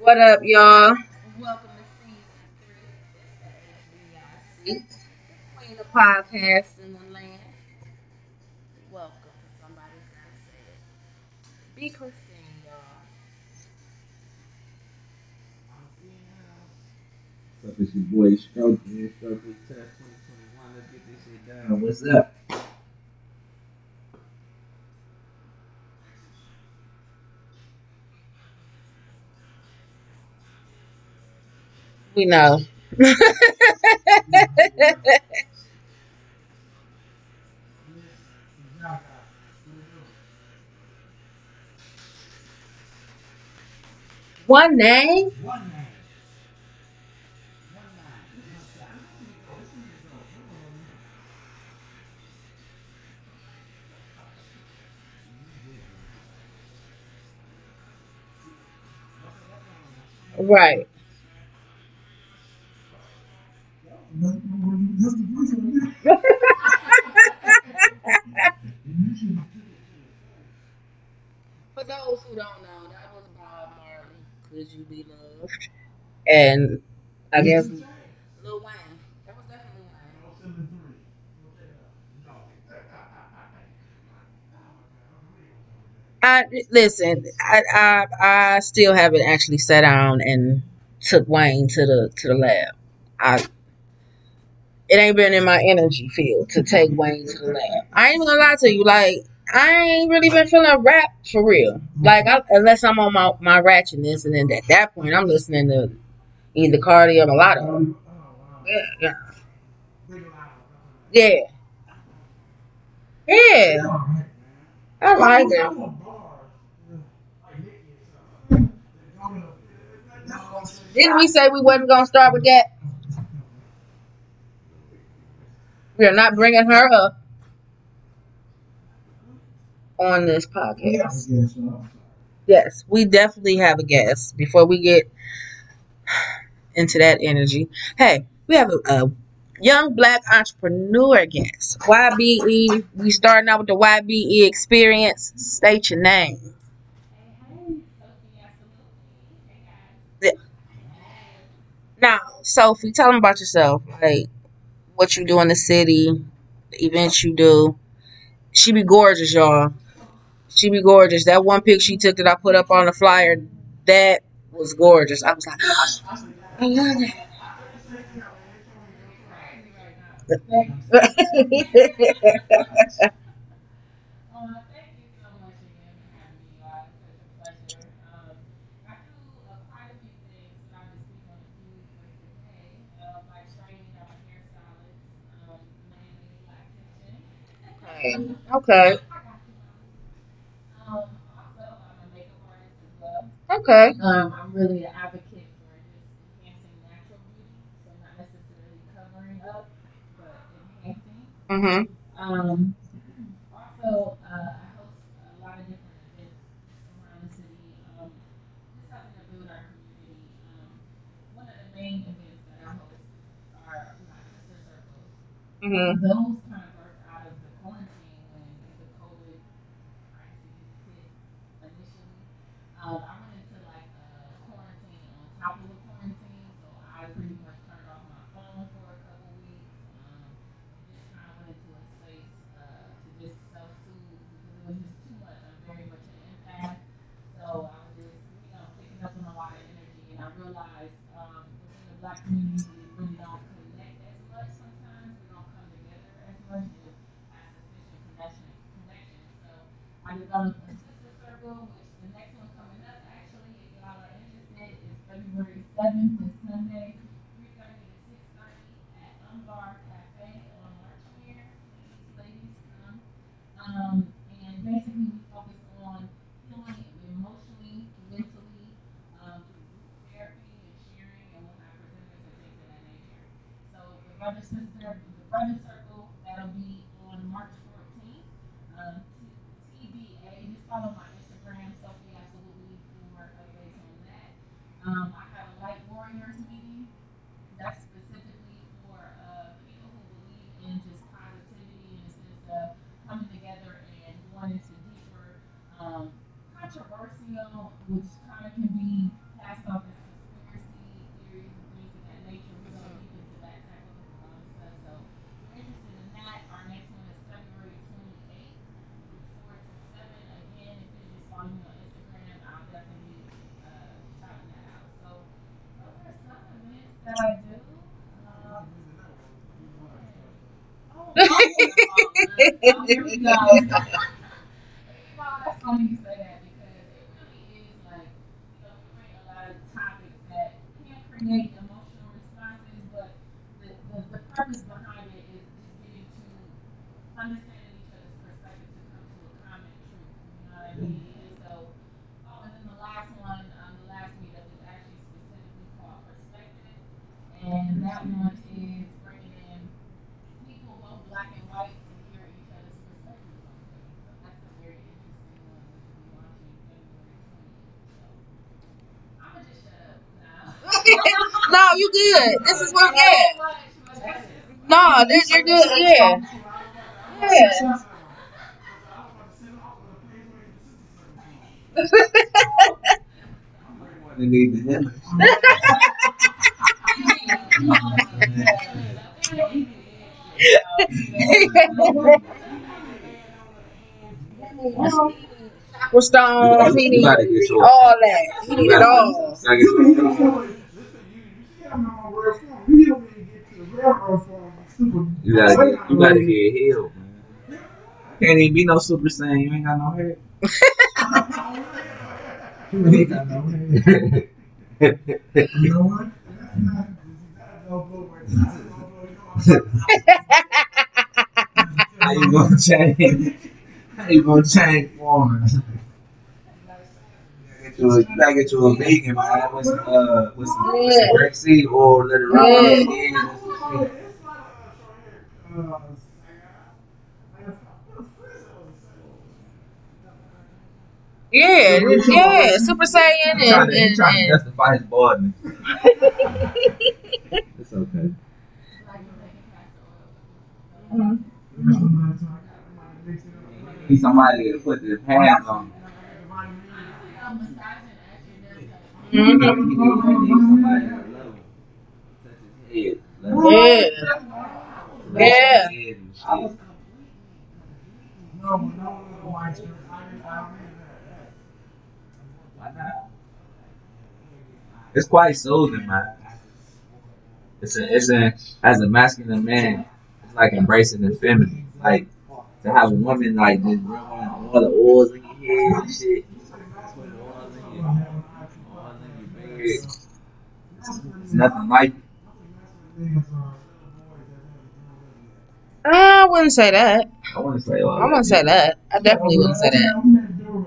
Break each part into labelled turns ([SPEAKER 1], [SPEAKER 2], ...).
[SPEAKER 1] What up, y'all? Welcome to season three. Queen of the land. Welcome. Somebody's gotta say it. Be Christine, y'all.
[SPEAKER 2] What's up, it's your boy Stroke, man. Stroke Test 2021. Let's get this shit down. What's up?
[SPEAKER 1] We know. One name? Right. For those who don't know, that was Bob Marley. Could you be loved? And I guess Lil Wayne. That was definitely Wayne. I listen. I, I I still haven't actually sat down and took Wayne to the to the lab. I it ain't been in my energy field to take Wayne to the lab. I ain't even gonna lie to you. Like I ain't really been feeling rap for real. Like I, unless I'm on my my ratchetness, and then at that point I'm listening to either Cardi or Mulatto. Yeah, yeah, yeah. yeah. I like it. Didn't we say we wasn't gonna start with that? We are not bringing her up on this podcast. Yes, we definitely have a guest. Before we get into that energy, hey, we have a, a young black entrepreneur guest. YBE. We starting out with the YBE experience. State your name. Now, Sophii, tell them about yourself. Like what you do in the city, the events you do. She be gorgeous, y'all. She be gorgeous. That one pic she took that I put up on the flyer, that was gorgeous. I was like, I love okay. Okay. Okay.
[SPEAKER 3] Um, I'm really an advocate for just enhancing natural beauty, so not necessarily covering up, but enhancing.
[SPEAKER 1] Mhm.
[SPEAKER 3] Um, also, uh, I host a lot of different events around the city, um, just helping to build our community. Um, one of the main events that I host are my sister circles.
[SPEAKER 1] Mhm.
[SPEAKER 3] Those kind of birthed out of the quarantine when the COVID crisis hit initially. Um, I went into like a quarantine on top of the quarantine, so I pretty much turned off my phone for a couple weeks. Um, and just kind of went into a space uh, to just self-soothe because it was just too much. I'm very much an empath, so I was just you know picking up on a lot of energy, and I realized um, within the black community we really don't connect as much sometimes. We don't come together as much and have sufficient connection. Connection. So I developed a sister circle, which the next one coming up actually, if y'all are is February seventh, this Sunday, three thirty to six thirty at Unbar Cafe on Larchmere. Please, ladies, come. Um, and basically we focus on healing emotionally, mentally, um, through group therapy and sharing, and we'll have presenters and things of that nature. So the brother sister, the brother circle, that'll be on March fourteenth. um, T- TBA. Just follow my Instagram, Sophii Appsolutelii, for updates on that. Um, I have a Light Warriors meeting that's specifically for uh, people who believe in just positivity in the sense of coming together and going into deeper, um, controversial, which kind of can be passed off as conspiracy theories and things of that nature. We go deep into that type of um, stuff. So if you're interested in that, our next one is February 28th from 4 to 7. Again, if you just follow me on Instagram, I'll definitely be uh, shouting that out. So those are some events that I do. Um, Oh, oh, oh, here we go. you know, that's funny you say that because it really is like, you know, we bring a lot of topics that can create emotional responses, but the, the, the purpose behind it is just getting to understanding each other's perspective to come to a common truth. You know what I mean? And so, oh, and then the last one, um, the last meetup is actually specifically called Perspective, and that one is bringing in people, both black and white, to hear each other's perspectives on things. So that's a very interesting one, which will be launching February 20th. So I'm gonna just shut up now.
[SPEAKER 1] no, you good. This is what.
[SPEAKER 3] So
[SPEAKER 1] Yeah.
[SPEAKER 3] much, but that's just-
[SPEAKER 1] No, this you're good. Yeah. Yeah.
[SPEAKER 2] They need.
[SPEAKER 1] Chakra uh, stones. He
[SPEAKER 2] You
[SPEAKER 1] need
[SPEAKER 2] gotta get your.
[SPEAKER 1] all that. He need it all.
[SPEAKER 2] Gotta get your- You gotta get, you gotta get healed, man. Can't even be no super saiyan. You ain't got no hair. you ain't got no hair.
[SPEAKER 4] You know what?
[SPEAKER 2] How you gonna change? How you gonna change one? You gotta get you a vegan, man, with some, uh, with some, with some grape seed oil, let it run.
[SPEAKER 1] Yeah. Yeah, yeah, Super Saiyan
[SPEAKER 2] He trying
[SPEAKER 1] and,
[SPEAKER 2] to, he
[SPEAKER 1] and,
[SPEAKER 2] trying to justify his baldness. It's okay. He's somebody to put his hands on. He
[SPEAKER 1] Mhm.
[SPEAKER 2] need somebody to love him. Touch his head. Him.
[SPEAKER 1] yeah, Yeah.
[SPEAKER 2] not? It's quite soothing, man. It's a, it's a, as a masculine man, it's like embracing the feminine. Like, to have a woman like just rubbing all the oils in your head and shit. Putting oils in your, oils in your beard. It's, it's nothing like.
[SPEAKER 1] I wouldn't say that.
[SPEAKER 2] I to say all
[SPEAKER 1] I wouldn't say that. I definitely wouldn't say that.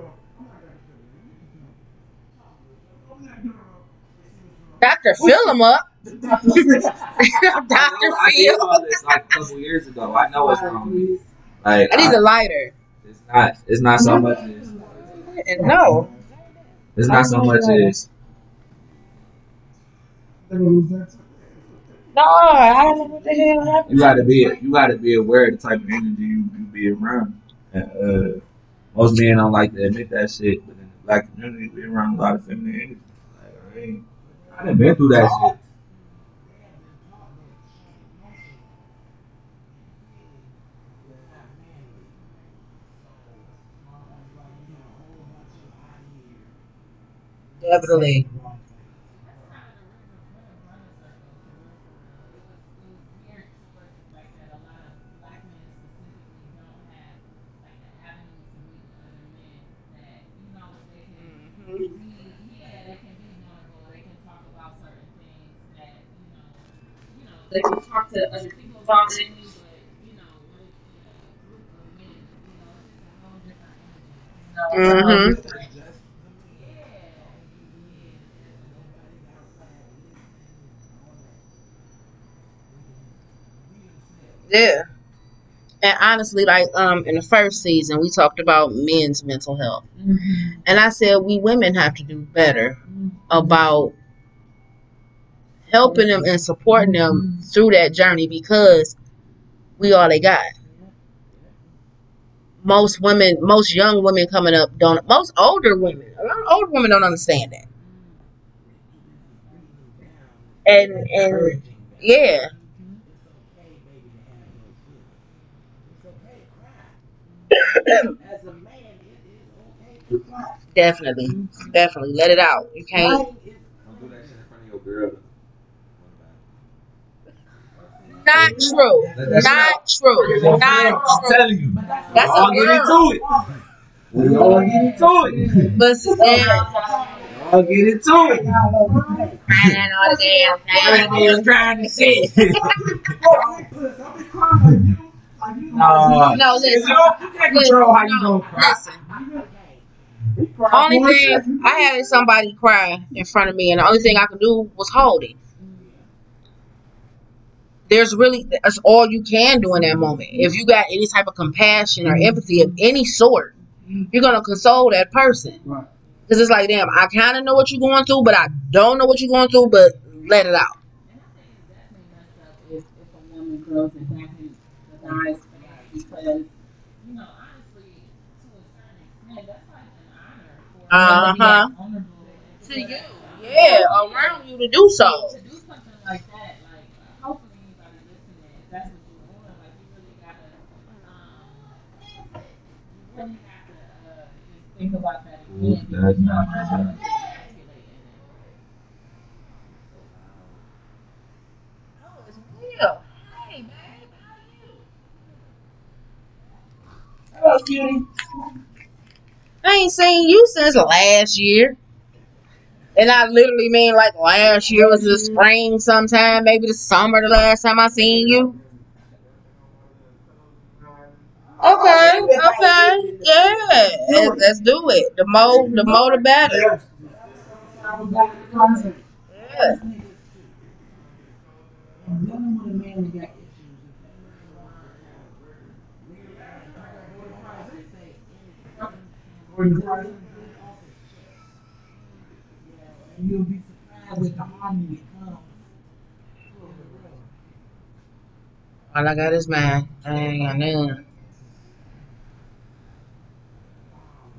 [SPEAKER 1] Doctor, fill him up. Doctor
[SPEAKER 2] I, I did
[SPEAKER 1] Phil.
[SPEAKER 2] all this like a couple years ago. I know what's wrong. Like,
[SPEAKER 1] I need a lighter.
[SPEAKER 2] it's not, it's not so much as,
[SPEAKER 1] No.
[SPEAKER 2] it's not so much as
[SPEAKER 1] No, I don't know what the hell happened.
[SPEAKER 2] you gotta be you gotta be aware of the type of energy you, you be around. And, uh, most men don't like to admit that shit, but in the black community, we around a lot of feminine energy. Like, I ain't, I done been through that shit.
[SPEAKER 1] Definitely.
[SPEAKER 3] They can talk to other people about it, but you know, when it's in a group of men, you know, it's just a whole different energy. You know, it's a whole
[SPEAKER 1] Mhm.
[SPEAKER 3] different- Yeah.
[SPEAKER 1] Yeah. And honestly, like um in the first season, we talked about men's mental health,
[SPEAKER 3] Mm-hmm.
[SPEAKER 1] and I said we women have to do better about helping them and supporting them mm-hmm. through that journey because we all they got. Most women, most young women coming up don't. Most older women, a lot of older women don't understand that. And and yeah,
[SPEAKER 4] As a man, it is okay to cry.
[SPEAKER 1] definitely, definitely let it out. You can't.
[SPEAKER 2] Don't do that shit in front of your girl.
[SPEAKER 1] Not true.
[SPEAKER 2] Let that shit
[SPEAKER 1] Not true.
[SPEAKER 2] I'm
[SPEAKER 1] Not true.
[SPEAKER 2] telling you.
[SPEAKER 1] That's a
[SPEAKER 2] get
[SPEAKER 1] girl.
[SPEAKER 2] into it. We all get into it.
[SPEAKER 1] But
[SPEAKER 2] We all get into it.
[SPEAKER 1] crying all damn time.
[SPEAKER 2] Everybody's trying to shit.
[SPEAKER 4] I put- I'll be crying like you. Uh, like you.
[SPEAKER 2] No,
[SPEAKER 1] listen.
[SPEAKER 2] you can't control how you
[SPEAKER 1] No,
[SPEAKER 2] gonna cry.
[SPEAKER 1] listen. Only thing I had somebody cry in front of me, and the only thing I could do was hold it. There's really that's all you can do in that moment. If you got any type of compassion or empathy of any sort, you're gonna console that person.
[SPEAKER 4] Right.
[SPEAKER 1] Because it's like, damn, I kind of know what you're going through, but I don't know what you're going through. But let it out.
[SPEAKER 3] And I think it's definitely messed up if, if a woman grows and back in the guy's because, you know, honestly, to a certain extent, that's like an honor for a woman to be
[SPEAKER 1] Uh-huh.
[SPEAKER 3] that vulnerable and
[SPEAKER 1] To
[SPEAKER 3] to-
[SPEAKER 1] you, yeah, around you to do so.
[SPEAKER 3] To do something like that, like, hopefully anybody listening, if that's what you're doing, like, you really gotta, um, you really have to, uh, just think about that again.
[SPEAKER 2] Oof, that's not
[SPEAKER 3] don't have to
[SPEAKER 2] bad.
[SPEAKER 3] emasculate in it.
[SPEAKER 1] Oh, it's Will. Hey, babe, how you?
[SPEAKER 4] Hello, cutie.
[SPEAKER 1] I ain't seen you since last year. And I literally mean like last year was the mm-hmm. spring sometime, maybe the summer the last time I seen you. Okay, okay, yeah, let's, let's do it. The more, the more, the better.
[SPEAKER 4] Yes. I was back in the closet.
[SPEAKER 1] Yeah.
[SPEAKER 4] I'm dealing with a man that got issues. Or you try to and you'll be surprised at the harmony that comes.
[SPEAKER 1] All I got is mine. I ain't got none.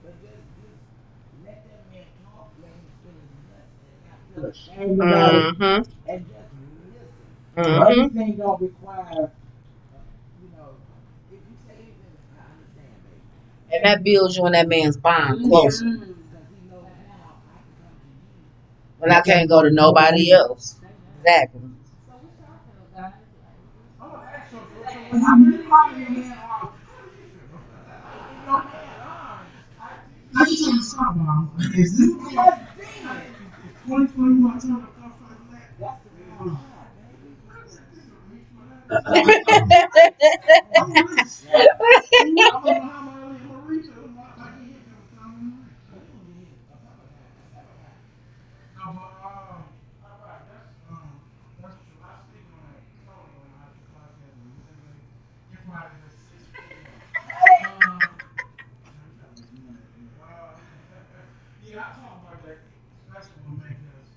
[SPEAKER 4] But just, just let that man talk, let him feel his nuts, and not feel ashamed about
[SPEAKER 1] Mm-hmm.
[SPEAKER 4] and just listen.
[SPEAKER 1] Mm-hmm.
[SPEAKER 4] Everything don't require, uh, you know, if you say anything, I understand, baby.
[SPEAKER 1] And that builds you and that man's bond closer.
[SPEAKER 4] Because he knows now I can come to you.
[SPEAKER 1] When I can't go to nobody else. Exactly.
[SPEAKER 3] So what y'all feel, guys? Like,
[SPEAKER 4] Oh, that's so, so, so when I'm in calling your man off, your man on, let me tell you something, Mom. Is this just then? 2021 time to come from that? That's the real time. I'm gonna reach. I'm my I'm gonna reach it. I'm gonna like you hit them. I'm gonna reach. No, but um, alright, that's um, that's true. I speak on that totally on how the podcast is. You know, You're probably the sixth Um, uh, yeah, I talk about that, especially when because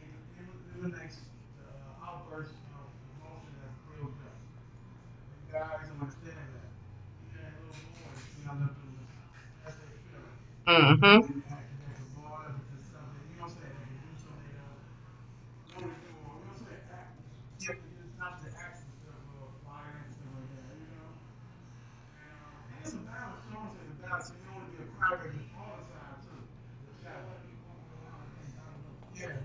[SPEAKER 4] it, it, it relates to uh, outbursts of emotion that builds up. And guys understand that. You had little boys, you know, that do that's their feeling.
[SPEAKER 1] Mm-hmm.
[SPEAKER 4] You act like a boy because something, you know what I'm saying, they can do something they don't want to do, or you know what I'm saying, act, give it's not the acts and stuff, or violence and stuff like that, you know? And, um, and it's a balance, you know what I'm saying, a balance, you don't want to be a crybaby all the time, too. Yeah. Yeah.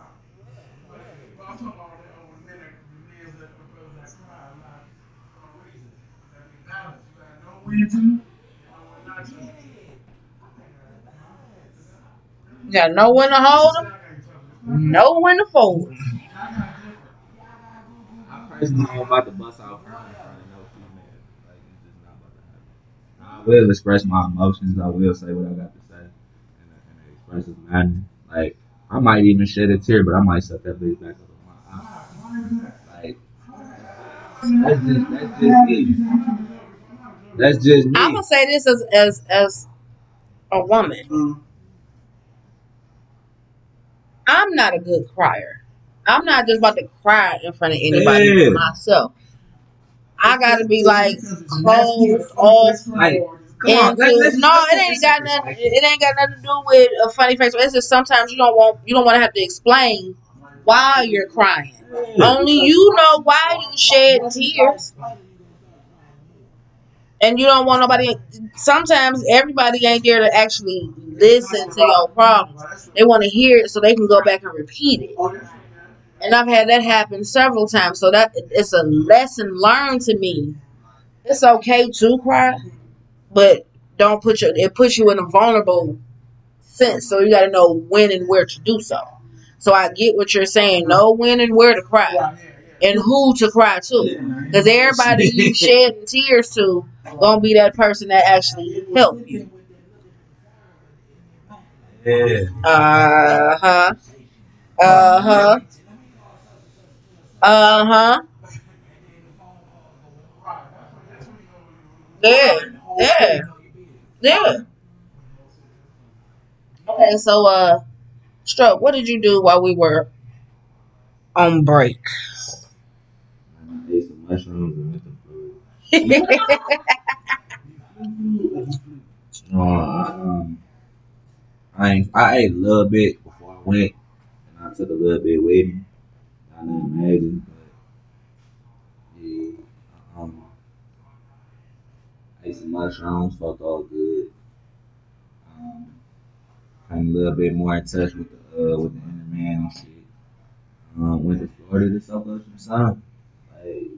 [SPEAKER 4] Right. But, but I'm talking about that, uh, when men, that- the men that, the brothers that cry a lot for no reason. You gotta be balanced, you gotta know when to, and know when not to.
[SPEAKER 1] You got no one to hold them, know when to fold 'em.
[SPEAKER 2] I personally ain't about to bust out crying in front of no female. Like it's just not about to happen. I will express my emotions. I will say what I got to say in a, in an expressive manner. Like I might even shed a tear, but I might set that bitch back up on my eye. Like That's just that's just me. That's just me.
[SPEAKER 1] I'm gonna say this as as as a woman.
[SPEAKER 4] Mm.
[SPEAKER 1] I'm not a good crier. I'm not just about to cry in front of anybody
[SPEAKER 2] Yeah.
[SPEAKER 1] but myself. I gotta be like closed off.
[SPEAKER 2] Like, Come on, let's, let's,
[SPEAKER 1] no,
[SPEAKER 2] let's
[SPEAKER 1] it ain't got nothing. It ain't got nothing to do with a funny face. It's just sometimes you don't want you don't want to have to explain why you're crying. Only you know why you shed tears, and you don't want nobody. Sometimes everybody ain't there to actually listen to your problems. They want to hear it so they can go back and repeat it. And I've had that happen several times. So that it's a lesson learned to me. It's okay to cry, but don't put your it puts you in a vulnerable sense. So you got to know when and where to do so. So I get what you're saying. Know when and where to cry, and who to cry to. Because everybody you shedding tears to gonna be that person that actually help you.
[SPEAKER 2] Yeah.
[SPEAKER 1] Uh huh. Uh huh. Uh huh. Yeah. Yeah. Yeah. Okay, so uh, stroke. What did you do while we were on break?
[SPEAKER 2] I ate some mushrooms and went to food. Uh, um, I I ate a little bit before I went, and I took a little bit with me. I didn't imagine, but yeah, um, I ate some mushrooms, felt all good. Um, came a little bit more in touch with the uh, with the inner man and shit. Um, went to Florida to soak up some sun. Like,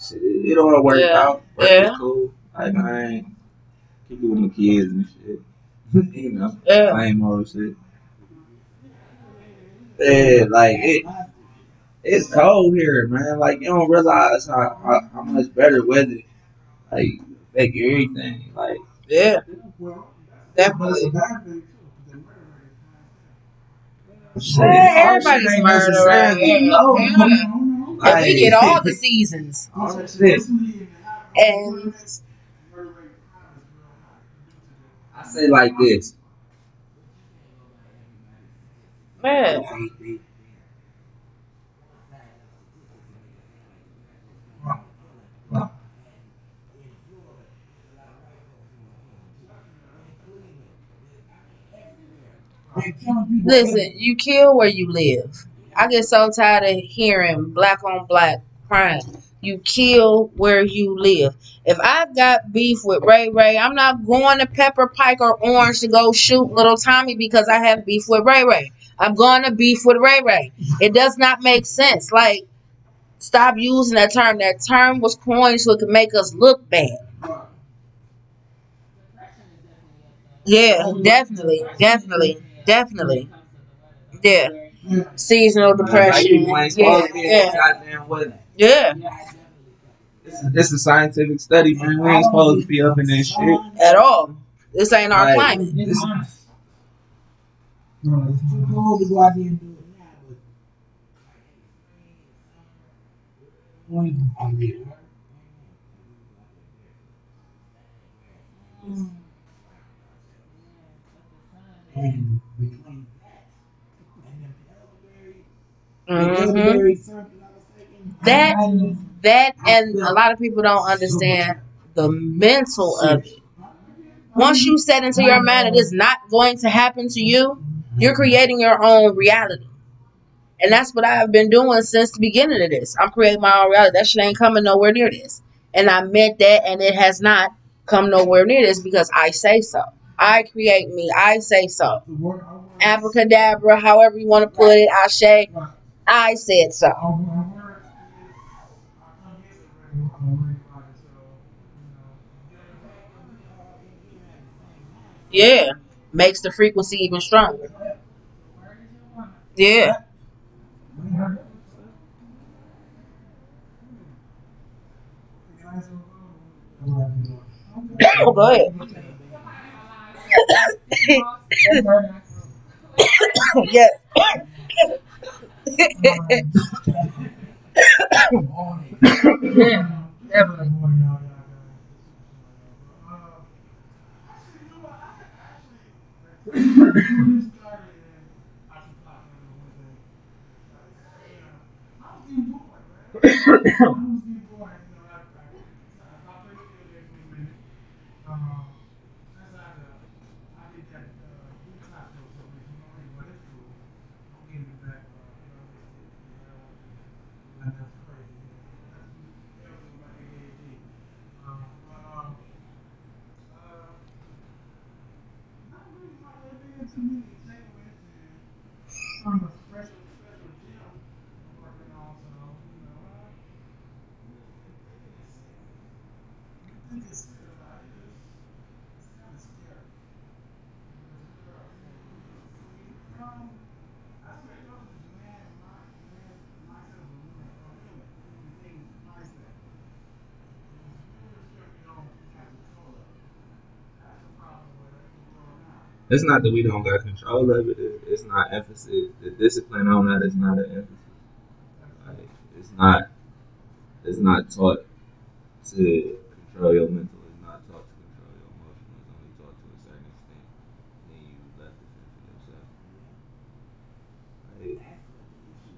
[SPEAKER 2] shit, it, it all worked
[SPEAKER 1] Yeah,
[SPEAKER 2] out. Work
[SPEAKER 1] yeah.
[SPEAKER 2] cool. Like, I ain't keep with my kids and shit. you know,
[SPEAKER 1] yeah.
[SPEAKER 2] same old shit. Yeah, like it. It's cold here, man. Like you don't realize how how, how much better weather like affect everything. Like
[SPEAKER 1] Yeah.
[SPEAKER 4] Definitely.
[SPEAKER 2] Shit,
[SPEAKER 1] Yeah, everybody's
[SPEAKER 2] ain't
[SPEAKER 1] around here.
[SPEAKER 2] Oh,
[SPEAKER 1] yeah. And we get all the seasons.
[SPEAKER 2] all.
[SPEAKER 1] And
[SPEAKER 2] I say like this.
[SPEAKER 1] man, listen, you kill where you live. I get so tired of hearing black on black crime. You kill where you live. If I've got beef with Ray Ray, I'm not going to Pepper Pike or Orange to go shoot little Tommy because I have beef with Ray Ray. I'm going to beef with Ray Ray. It does not make sense. Like, stop using that term. That term was coined so it could make us look bad. Yeah, definitely, definitely, definitely. Yeah. Seasonal depression. Yeah,
[SPEAKER 2] supposed to be
[SPEAKER 1] yeah. Yeah.
[SPEAKER 2] It's a, it's a scientific study, man. We ain't supposed to be up in this shit.
[SPEAKER 1] At all. This ain't our
[SPEAKER 2] Like,
[SPEAKER 1] climate.
[SPEAKER 2] this-
[SPEAKER 1] hmm That that and a lot of people don't understand the mental of it. Once you set into your mind it is not going to happen to you, you're creating your own reality. And that's what I've been doing since the beginning of this. I'm creating my own reality. That shit ain't coming nowhere near this. And I meant that and it has not come nowhere near this because I say so. I create me. I say so. Abracadabra, however you want to put it, I say I said so. Yeah. Makes the frequency even stronger. Yeah. Oh, go ahead. yes. Yeah, definitely.
[SPEAKER 4] More than y'all, y'all guys. Uh, actually, you know what? I could actually, when this started and I should talk to him one day. Yeah, I was getting bored, man. I was getting bored, you know, I, I, I played the field there for a minute. Um, since I, uh, I did that, uh, youth hospital service, you know, anyway, it's cool. I'm getting it back, uh, you know, it's, it's, uh, and that's crazy, you know. That's, everything about ADHD. Um, but, um, uh, not really my idea to me, takeaways and from a special, special gym I'm working on, so, you know, uh, the thing is good about it is, it's kind of scary. There's a girl, um, I spent all this man, my, man, myself, and women, or women, the thing, mindset. It's really scared you don't have control of it. That's the problem with it, with going now.
[SPEAKER 2] It's not that we don't got control of it. it- It's not emphasis. The discipline on that is not an emphasis. Like, it's not. It's not taught to control your mental. It's not taught to control your emotions. It's only taught to a certain extent. Then you left it to yourself. Like,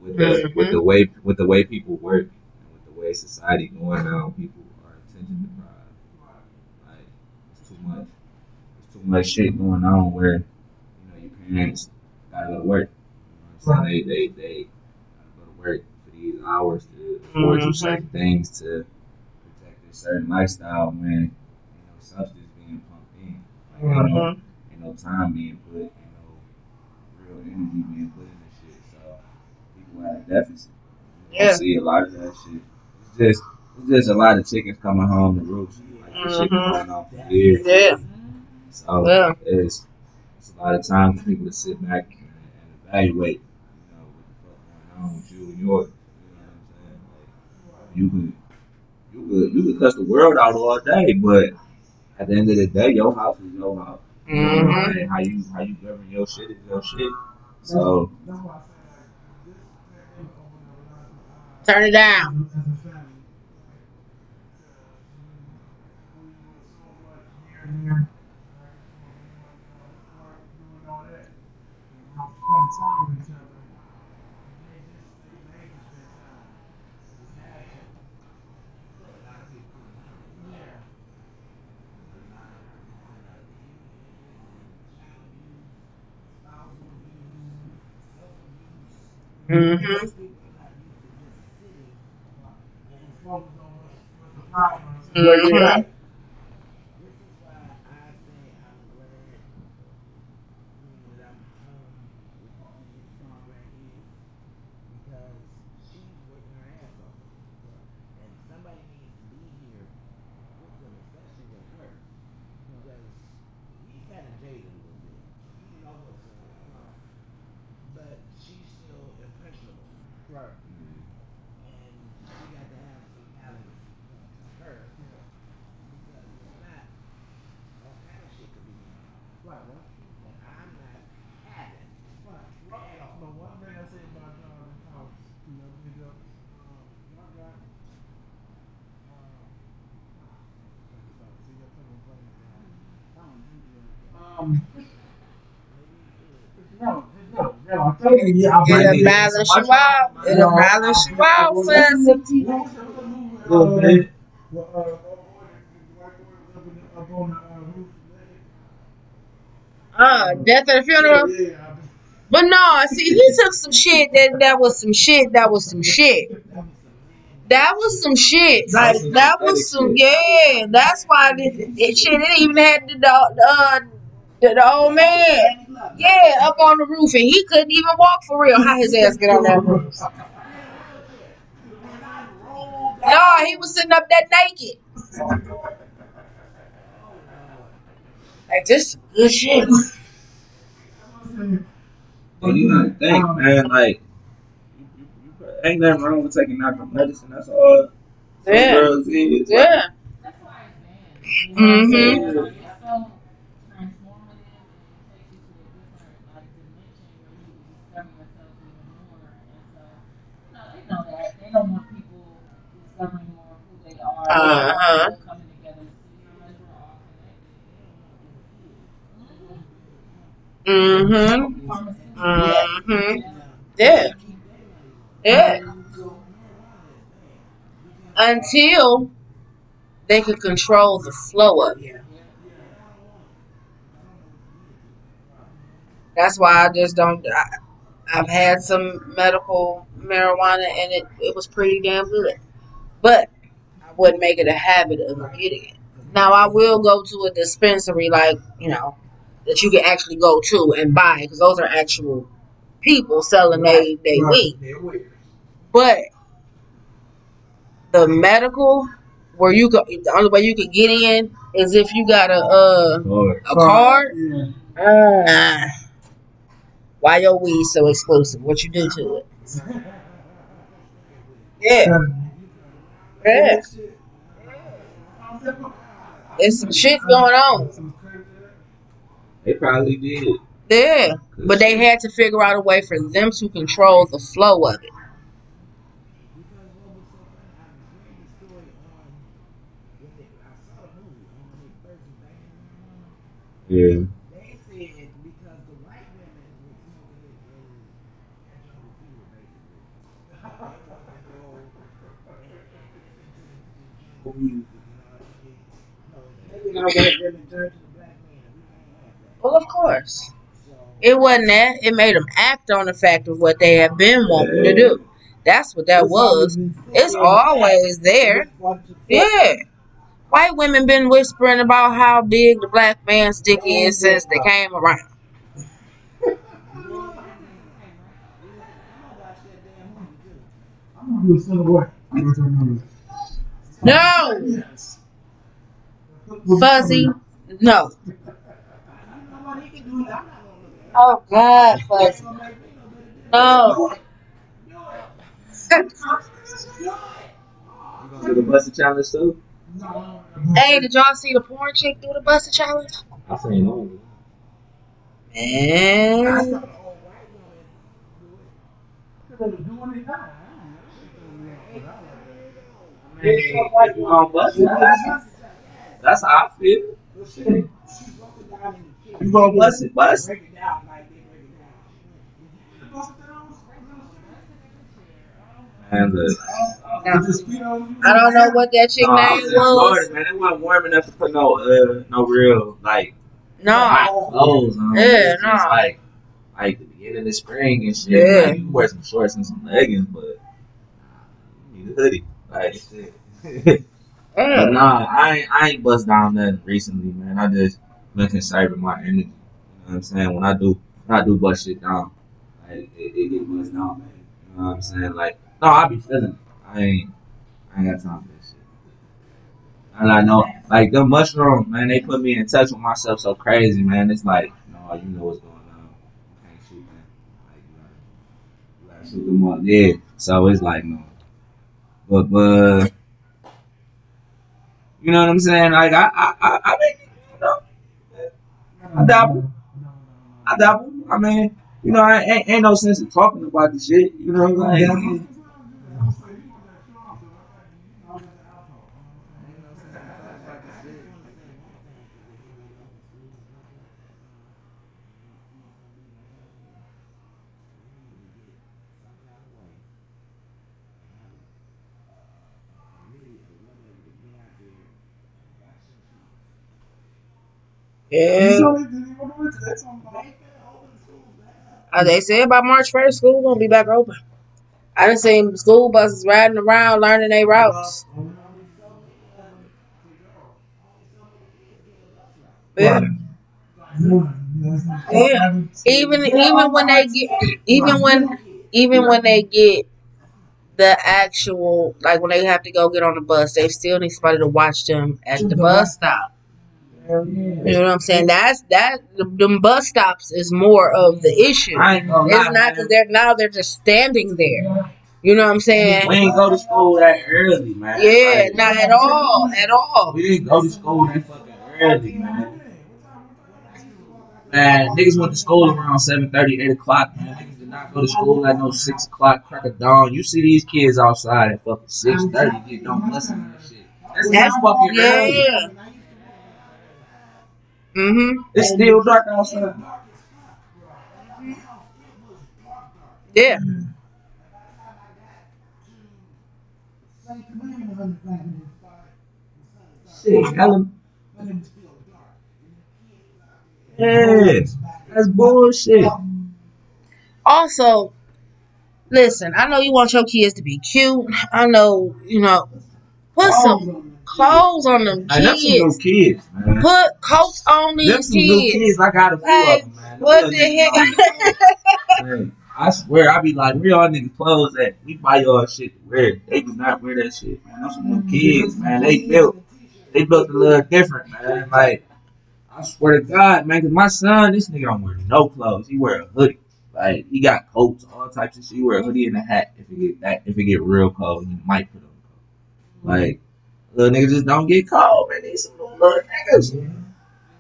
[SPEAKER 2] with the with the way with the way people work and with the way society going now, people are attention deprived. Like it's too much. Much shit going on where you know your parents gotta go to work. You know what I'm saying? They they they gotta go to work for these hours to afford
[SPEAKER 1] Mhm.
[SPEAKER 2] certain things to protect a certain lifestyle when you know substance being pumped in. Like ain't, no, ain't no time being put, ain't no real energy being put in this shit. So people at a deficit. You
[SPEAKER 1] Yeah.
[SPEAKER 2] see a lot of that shit. It's just it's just a lot of chickens coming home to roost. Like this shit going on for years.
[SPEAKER 1] Yeah.
[SPEAKER 2] So
[SPEAKER 1] Yeah.
[SPEAKER 2] it's it's a lot of time for people to sit back and, and evaluate, you know, what the fuck going on with you and yours. You know what I'm saying? Like, you could you could you could cuss the world out all day, but at the end of the day, your house is your house. You know, and how you how you govern your shit is your shit. So
[SPEAKER 4] That's why I say Spend time with each other. And they just they made us spend time. We had to. Yeah. Spousal abuse, self-abuse.
[SPEAKER 1] Mhm.
[SPEAKER 4] And focus on what's, what's the problem.
[SPEAKER 1] Mhm.
[SPEAKER 5] This is why I say I'm glad you know, that I'm home with this song right here because she's working her ass off. And somebody needs to be here with them, especially with her. Because he's kind of jaded a little bit. You know what's going on. But she's still impressionable. Right. And she got to have some balance to her. Because it's not all kind of shit could be going on.
[SPEAKER 4] Right, right.
[SPEAKER 5] that I'm not having.
[SPEAKER 4] Right. Right. But one thing I say about y'all in house, you know, big ups, um, y'all got, um, see, y'all talking about Um, no, no, no, I'm telling you, I'm
[SPEAKER 1] It'll balance you out. It'll balance you out.
[SPEAKER 2] Little bit.
[SPEAKER 4] Uh, the white boy was up, in the, up on the roof.
[SPEAKER 1] Death at the funeral. But no, I see, he took some shit that that was some shit. That was some shit. That was some shit. Like that was some yeah. That's why this, this shit. It even had the the, uh, the the old man. Yeah, up on the roof, and he couldn't even walk for real. How his ass get on that roof? No, he was sitting up there naked. Like this good shit.
[SPEAKER 2] And you gotta think, man, like, ain't nothing wrong with taking natural medicine. That's all
[SPEAKER 1] Yeah.
[SPEAKER 2] drugs is.
[SPEAKER 1] Yeah.
[SPEAKER 3] That's why it's banned. You know what I'm
[SPEAKER 1] Mhm.
[SPEAKER 3] saying? Like, it's so transformative and it takes you to a different like dimension where you can discover yourself even more. And so, you know, they know that. They don't want people discovering more who they are.
[SPEAKER 1] Uh-huh.
[SPEAKER 3] They're coming together to see how much we're all
[SPEAKER 1] Mm-hmm. Mm-hmm.
[SPEAKER 3] Yeah.
[SPEAKER 1] Yeah. Until they can control the flow of it. That's why I just don't. I, I've had some medical marijuana and it, it was pretty damn good. But I wouldn't make it a habit of getting it. Now, I will go to a dispensary, like, you know, that you can actually go to and buy because those are actual people selling they, they weed.
[SPEAKER 4] They're weird.
[SPEAKER 1] But the medical, where you go, the only way you can get in is if you got a uh, a card.
[SPEAKER 4] Yeah.
[SPEAKER 1] Uh, why your weed so exclusive? What you do to it? Yeah, yeah. There's some shit going on.
[SPEAKER 2] They probably did.
[SPEAKER 1] Yeah, but they had to figure out a way for them to control the flow of it.
[SPEAKER 5] Because what was so funny, I read the story on when they, I saw the movie on when they first was back in marijuana.
[SPEAKER 2] Yeah.
[SPEAKER 5] They said because the white women were smoking it in jungle fever, basically. They wanted to go into the jungle music, you know what I mean? So
[SPEAKER 4] Maybe not white women
[SPEAKER 5] turn to the black man, and we can't have that.
[SPEAKER 1] Well, of course. It wasn't that. It made them act on the fact of what they have been wanting to do. That's what that was. It's always there. Yeah. White women been whispering about how big the black man's dick is since they came around.
[SPEAKER 5] I'm gonna watch that
[SPEAKER 1] No, Fuzzy. No.
[SPEAKER 5] You know what? He can do it. I'm not gonna look at it.
[SPEAKER 1] Oh God,
[SPEAKER 5] It's
[SPEAKER 1] Fuzzy.
[SPEAKER 5] gonna make me no better.
[SPEAKER 1] No.
[SPEAKER 2] You gonna the busted challenge too?
[SPEAKER 1] Hey, did y'all see the porn chick do the busted challenge?
[SPEAKER 2] I seen all of it.
[SPEAKER 5] I
[SPEAKER 1] Man.
[SPEAKER 5] saw the old white woman do it.
[SPEAKER 4] Because they was doing it now.
[SPEAKER 2] I mean, if you that's, that's how I feel.
[SPEAKER 5] But she, she broke it down in the kids.
[SPEAKER 2] You gonna bust it, bust it.
[SPEAKER 5] Break it down like they break it down.
[SPEAKER 2] And look,
[SPEAKER 1] I don't know what that chick
[SPEAKER 2] no,
[SPEAKER 1] name
[SPEAKER 2] was Florida, man. It wasn't warm enough to put no, uh, no real like
[SPEAKER 1] No.
[SPEAKER 2] hot clothes on.
[SPEAKER 1] Yeah,
[SPEAKER 2] just
[SPEAKER 1] no.
[SPEAKER 2] like, like the beginning of the spring and shit.
[SPEAKER 1] Yeah.
[SPEAKER 2] Like, you can wear some shorts and some leggings, but you need a hoodie. Like, shit. But nah, I ain't, I ain't bust down nothing recently, man. I just been conserving my energy. You know what I'm saying? When I do, when I do bust shit down, like, it, it get bust down, man. You know what I'm saying? Like, no, I be feeling it. I ain't, I ain't got time for this shit. And I know, like, the mushrooms, man, they put me in touch with myself so crazy, man. It's like, no, you know what's going on. You can't shoot, man. Like, you gotta, you gotta shoot them up. Yeah. So it's like, no. But, but, you know what I'm saying? Like I, I, I, I mean, you know, I dabble. I dabble. I mean, you know, I ain't, ain't no sense in talking about the shit. You know what I'm saying?
[SPEAKER 1] Yeah. Uh, they said by March 1st, school gonna be back open. I done seen school buses riding around learning their routes. Yeah. Yeah. Even even when they get even when even when they get the actual like when they have to go get on the bus, they still need somebody to watch them at the bus stop. You know what I'm saying? That's that. The, them bus stops is more of the issue. It's not because they're now they're just standing there. You know what I'm saying?
[SPEAKER 2] We ain't go to school that early, man.
[SPEAKER 1] Yeah,
[SPEAKER 2] Like,
[SPEAKER 1] not at all, at all.
[SPEAKER 2] We didn't go to school that fucking early, man. Man, niggas went to school around 7 8 o'clock, man. Niggas did not go to school at no six o'clock crack of dawn. You see these kids outside at fucking six thirty getting on buses and shit. That's,
[SPEAKER 1] That's
[SPEAKER 2] fucking early.
[SPEAKER 1] Yeah. Mhm.
[SPEAKER 2] It's still dark outside.
[SPEAKER 1] Yeah.
[SPEAKER 5] St. Command was under five minutes.
[SPEAKER 2] Shit, Helen.
[SPEAKER 5] But it was still dark.
[SPEAKER 2] Yeah, that's bullshit.
[SPEAKER 1] Also, listen, I know you want your kids to be cute. I know, you know, put some clothes on them
[SPEAKER 2] Hey, them some
[SPEAKER 1] kids.
[SPEAKER 2] kids, man.
[SPEAKER 1] Put coats on these
[SPEAKER 2] some new
[SPEAKER 1] kids.
[SPEAKER 2] kids. I got a few
[SPEAKER 1] Like,
[SPEAKER 2] of them, man.
[SPEAKER 1] What the heck?
[SPEAKER 2] I swear, I be like, where y'all niggas clothes at? We buy y'all shit to wear. They do not wear that shit, man. Those some new kids, man. They built, they built a little different, man. Like, I swear to God, man, cause my son, this nigga don't wear no clothes. He wear a hoodie. Like, he got coats, all types of shit. He wear a hoodie and a hat. If it get that, if it get real cold, he might put on a coat. Like, little niggas just don't get cold, man. These some little niggas.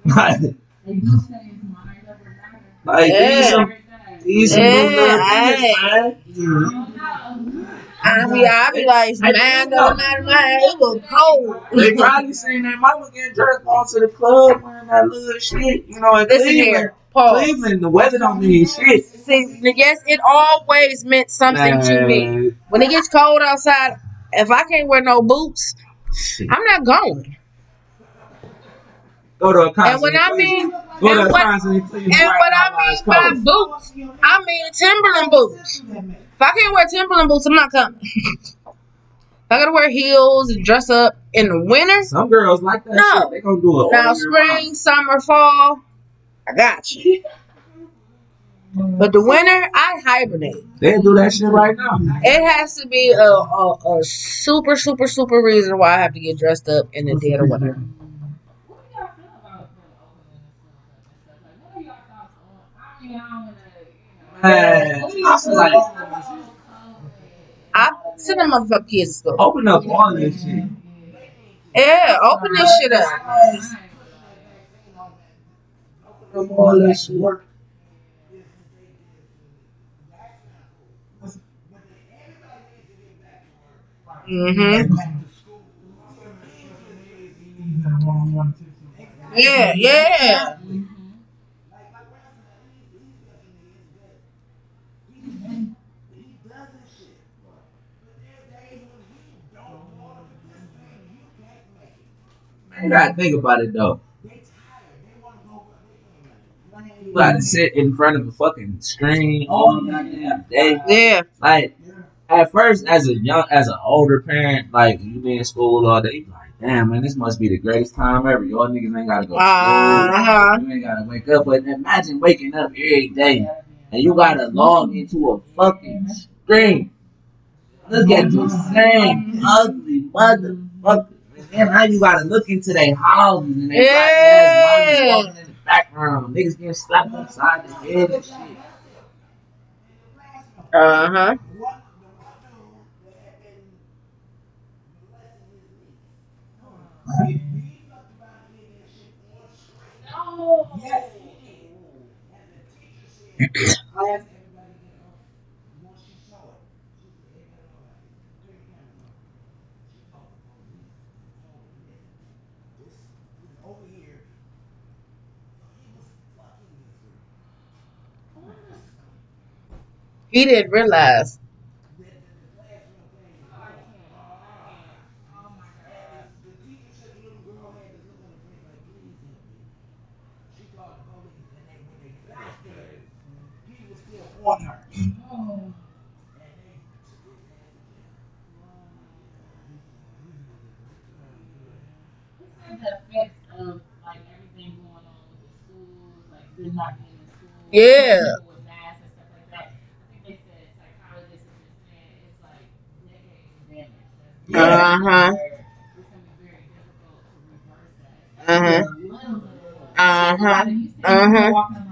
[SPEAKER 2] Like,
[SPEAKER 3] They do say it's mind over matter.
[SPEAKER 2] like these some, these some little little niggas, man.
[SPEAKER 3] I.
[SPEAKER 1] Be, I be like, man, don't matter, man. It was cold.
[SPEAKER 2] They probably seen their mama getting dressed going to the club wearing that little shit. You know, in
[SPEAKER 1] Listen
[SPEAKER 2] Cleveland,
[SPEAKER 1] here, Paul.
[SPEAKER 2] Cleveland, the weather don't mean shit.
[SPEAKER 1] See, yes, it always meant something to me. When it gets cold outside, if I can't wear no boots,
[SPEAKER 2] shit.
[SPEAKER 1] I'm not going.
[SPEAKER 2] Go to a concert.
[SPEAKER 1] And when I mean, and what,
[SPEAKER 2] concert in Cleveland
[SPEAKER 1] and what I mean by boots, I mean Timberland boots. If I can't wear Timberland boots, I'm not coming. I gotta wear heels and dress up in the winter.
[SPEAKER 2] Some girls like that
[SPEAKER 1] No.
[SPEAKER 2] shit. They gonna do it.
[SPEAKER 1] Now,
[SPEAKER 2] round.
[SPEAKER 1] spring, summer, fall, I got you. But the winter, I hibernate.
[SPEAKER 2] They do that shit right now.
[SPEAKER 1] It has to be a, a, a super, super, super reason why I have to get dressed up in the dead of winter.
[SPEAKER 3] What do y'all feel about them opening the schools up and stuff? Like, what are y'all thoughts on? I mean, I don't want to, you know.
[SPEAKER 2] Man, I feel
[SPEAKER 3] feel
[SPEAKER 2] like-
[SPEAKER 3] about the whole COVID?
[SPEAKER 1] I send them motherfucking kids to school.
[SPEAKER 2] Open up all this shit.
[SPEAKER 1] Yeah, open this shit up.
[SPEAKER 2] Open up all that shit.
[SPEAKER 1] Mm-hmm.
[SPEAKER 4] Back to school. That wrong one, too.
[SPEAKER 1] Yeah, yeah.
[SPEAKER 5] He does this shit. But there's days when he don't want to participate and you can't make it.
[SPEAKER 2] Man, you gotta think about it though.
[SPEAKER 5] They tired. They want to go. They can't
[SPEAKER 2] You gotta sit in front of a fucking screen all goddamn day.
[SPEAKER 1] Yeah.
[SPEAKER 2] Like at first, as a young, as an older parent, like you be in school all day, like, damn man, this must be the greatest time ever. Y'all niggas ain't gotta go to
[SPEAKER 1] Uh-huh.
[SPEAKER 2] You ain't gotta wake up. But imagine waking up every day and you gotta log into a fucking screen. Look at the same ugly motherfucker. And now you gotta look into their houses and they
[SPEAKER 1] Yeah.
[SPEAKER 2] got walking in the background. Niggas getting slapped upside the head and shit.
[SPEAKER 1] Uh-huh.
[SPEAKER 5] What the one dude that had been molesting his niece. He, he fucked around and did that shit on he did. And the teacher said, I asked everybody to get off. Once she saw it, she said, hey, get off. Turn your camera on. She called the police. Told them, listen, this is over here. So he was fucking this girl. On the screen.
[SPEAKER 1] He didn't realize.
[SPEAKER 5] The, the, the classroom thing.
[SPEAKER 3] Oh my God.
[SPEAKER 5] The teacher said the little girl had this look on her face like, please help me. She called the police, and they, when they got there, he was still on her.
[SPEAKER 3] Oh.
[SPEAKER 5] And they took his ass to jail.
[SPEAKER 3] What's like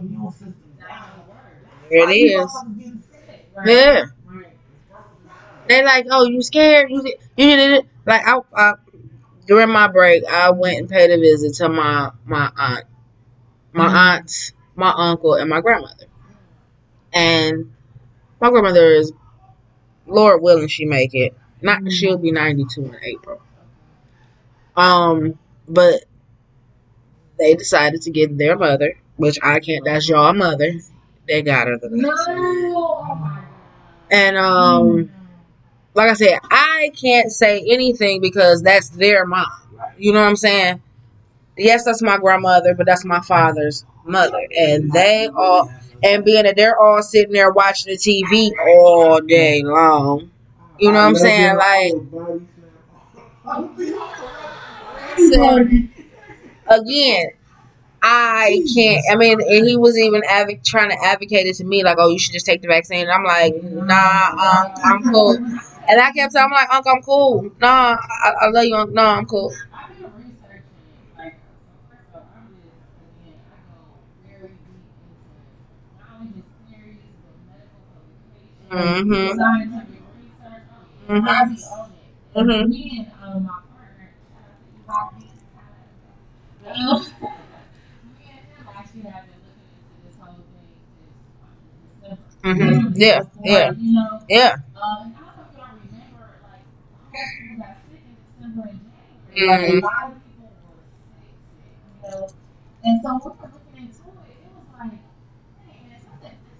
[SPEAKER 5] immune system down.
[SPEAKER 1] There it is.
[SPEAKER 5] motherfuckers getting sick?
[SPEAKER 1] Yeah. They like, oh, you scared? You you did it. Like I, I during my break, I went and paid a visit to my my aunt, my aunts, my uncle, and my grandmother. And my grandmother is, Lord willing, she make it. Not she'll be ninety two in April. Um, but they decided to get their mother, which I can't. That's y'all mother. They got her the
[SPEAKER 3] No.
[SPEAKER 1] next day.
[SPEAKER 3] Oh my God.
[SPEAKER 1] And um, like I said, I can't say anything because that's their mom. You know what I'm saying? Yes, that's my grandmother, but that's my father's mother, and they all and being that they're all sitting there watching the TV all day long. You know what I'm saying? Like again, I can't. I mean, and he was even adv- trying to advocate it to me, like, "Oh, you should just take the vaccine." And I'm like, "Nah, Unc, I'm cool." And I kept telling him, like, Uncle, I'm cool. Nah, I, I love you, Unc. No, I'm cool."
[SPEAKER 3] I've been researching, were sick, sick, you know. And so we were looking into it, it was like, hey, man, something, this,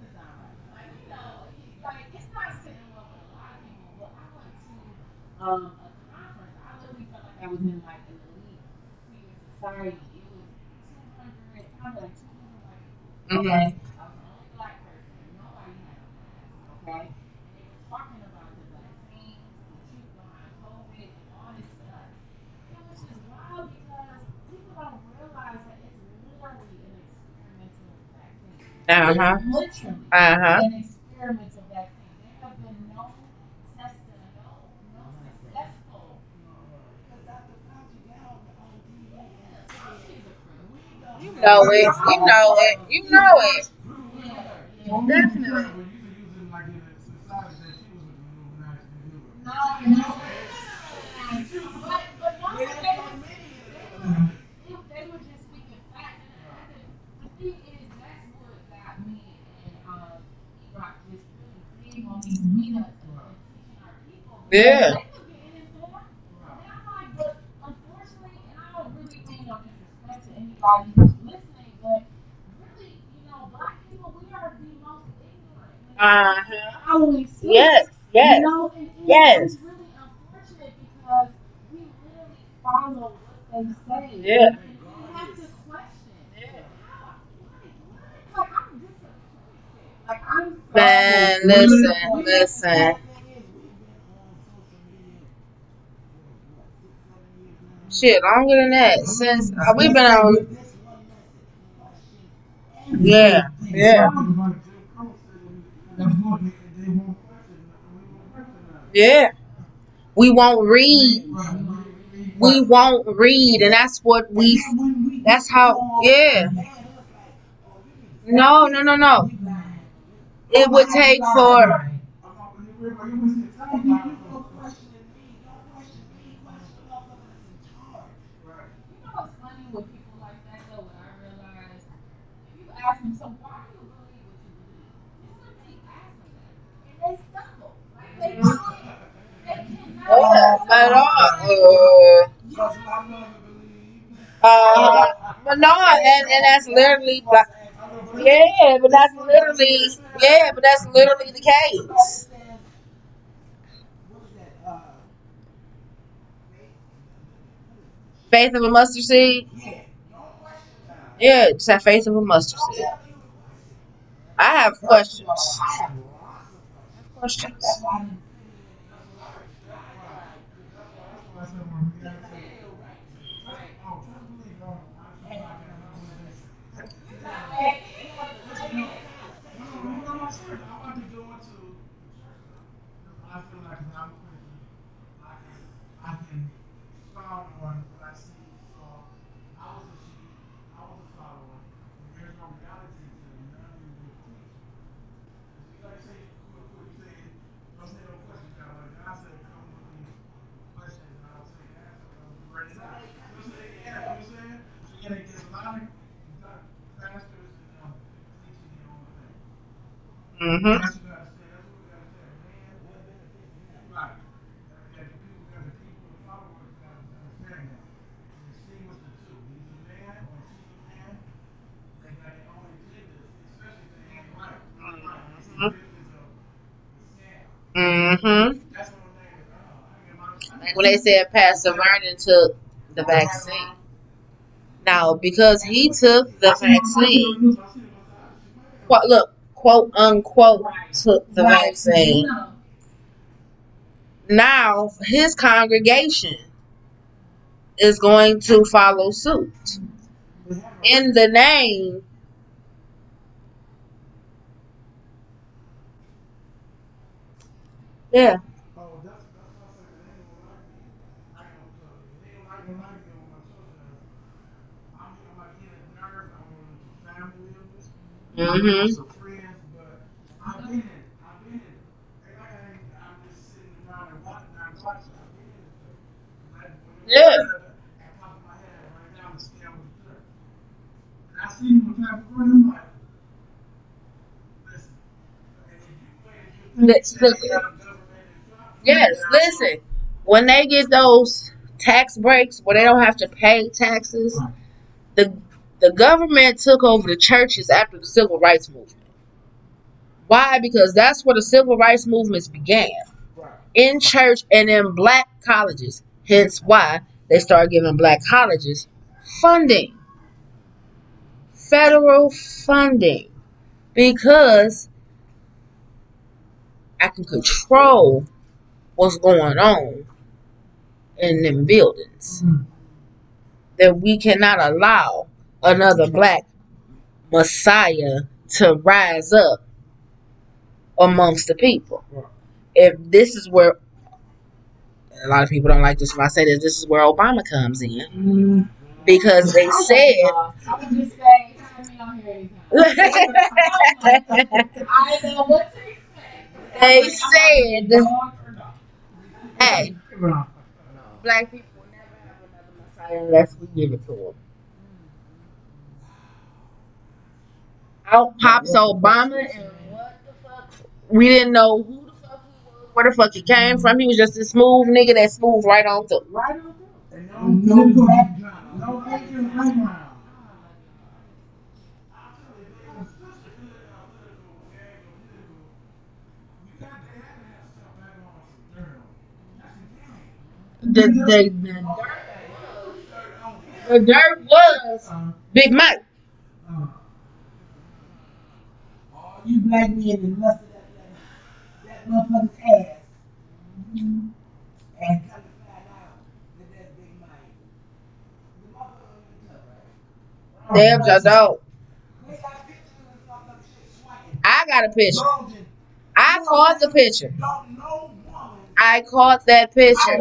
[SPEAKER 3] this is, not right. Like, you know, like, it's not sitting well with a lot of people, but I went to um, a conference. I literally felt like I was in, like, an elite secret society. It was 200, probably like 200 white people.
[SPEAKER 1] Mhm.
[SPEAKER 3] Okay? I was the only black person. Nobody had a mask, okay? And they were talking about the vaccines, the truth behind COVID, and all this stuff. It was just wild because people don't realize that it's literally an experimental vaccine.
[SPEAKER 1] Uh huh.
[SPEAKER 3] It's literally
[SPEAKER 1] Uh huh.
[SPEAKER 3] an experimental vaccine. There have been no testing, no, no successful.
[SPEAKER 5] Because Dr. Fauci got on the on TV and
[SPEAKER 3] Yeah,
[SPEAKER 5] said,
[SPEAKER 3] Fauci's a crook.
[SPEAKER 5] we don't
[SPEAKER 1] You know it. You know it. You know it.
[SPEAKER 3] Yeah, Yeah. They were getting informed. And I'm like, but unfortunately, and I don't really mean no disrespect to anybody who's listening, but really, you know, black people, we are the most ignorant. when it
[SPEAKER 1] Uh
[SPEAKER 3] comes to
[SPEAKER 1] huh. Yes. Yes.
[SPEAKER 3] You know,
[SPEAKER 1] Yes.
[SPEAKER 3] it's really unfortunate because we literally follow what they say.
[SPEAKER 1] Yeah.
[SPEAKER 3] And we have to question. How? Like, I'm disappointed. Like, I'm so
[SPEAKER 1] Man, listen, listen.
[SPEAKER 5] The thing is, we've been on social media for what, six, seven years now.
[SPEAKER 1] Shit, longer than that. Since uh, we've been on.
[SPEAKER 5] With this one message, question
[SPEAKER 1] Yeah. Yeah.
[SPEAKER 4] Talking about Jim Crow said that that's what they, they won't question it. We won't question it.
[SPEAKER 1] Yeah. We won't read.
[SPEAKER 4] We-
[SPEAKER 1] won't read, and that's what we. That's how- yeah. No, no, no, no. It would take for.
[SPEAKER 4] I'm not- you remember, you was in
[SPEAKER 5] And
[SPEAKER 4] time,
[SPEAKER 5] you
[SPEAKER 4] like,
[SPEAKER 5] don't question me, don't question me, question the motherfucker that's in charge.
[SPEAKER 4] right.
[SPEAKER 3] You know what's funny with people like that though? What I realize, if you ask them, so why do you believe what you believe? You simply ask them that, and they stumble. Like they can't, they
[SPEAKER 1] all. Uh, uh, no, and, and that's literally. Yeah, but that's literally. Yeah, but that's literally the case. Faith of a mustard seed.
[SPEAKER 5] yeah.
[SPEAKER 1] Just have faith of a mustard seed. I have questions.
[SPEAKER 5] I have questions.
[SPEAKER 4] Thank you. Get my.
[SPEAKER 1] Like when they said Pastor Vernon took the vaccine. Now, because he took the vaccine, quote, look, quote unquote, took the vaccine.
[SPEAKER 3] No.
[SPEAKER 1] Now his congregation is going to follow suit in the name. Yeah.
[SPEAKER 4] Oh, in front,
[SPEAKER 1] Yes, listen. When they get those tax breaks where they don't have to pay taxes, the the government took over the churches after the civil rights movement. Why? Because that's where the civil rights movements began. In church and in black colleges. Hence why they start giving black colleges funding. Federal funding. Because I can control what's going on in them buildings. Hmm. That we cannot allow another black messiah to rise up amongst the people. If this is where a lot of people don't like this if I say this, this is where Obama comes in. Mm-hmm. Because they said
[SPEAKER 3] I would just say, have me on here anytime. I know what to expect.
[SPEAKER 1] They said-
[SPEAKER 3] Dog or dog.
[SPEAKER 1] Hey, black people will never have another messiah unless we give it to them. Out pops Obama and what the fuck? We didn't know who the fuck he was, where the fuck he came from. He was just a smooth nigga that smooth right on through.
[SPEAKER 4] Right on through. And no, no background. No Asian background. I'll tell you, they was a political, political game, political. You got, they had to have stuff back on some dirt on. That's the.
[SPEAKER 1] The, the,
[SPEAKER 4] Dirt
[SPEAKER 1] the dirt was
[SPEAKER 4] Uh,
[SPEAKER 1] Big Mike.
[SPEAKER 4] uh, all you black men that busted that, motherfucker's ass. And come to find out that that's Big Mike. The motherfucker you took, right?
[SPEAKER 1] Damn, your dog.
[SPEAKER 4] They got pictures of this motherfucker shit swinging.
[SPEAKER 1] I got a picture. I caught the picture.
[SPEAKER 4] Don't no woman.
[SPEAKER 1] I caught that picture.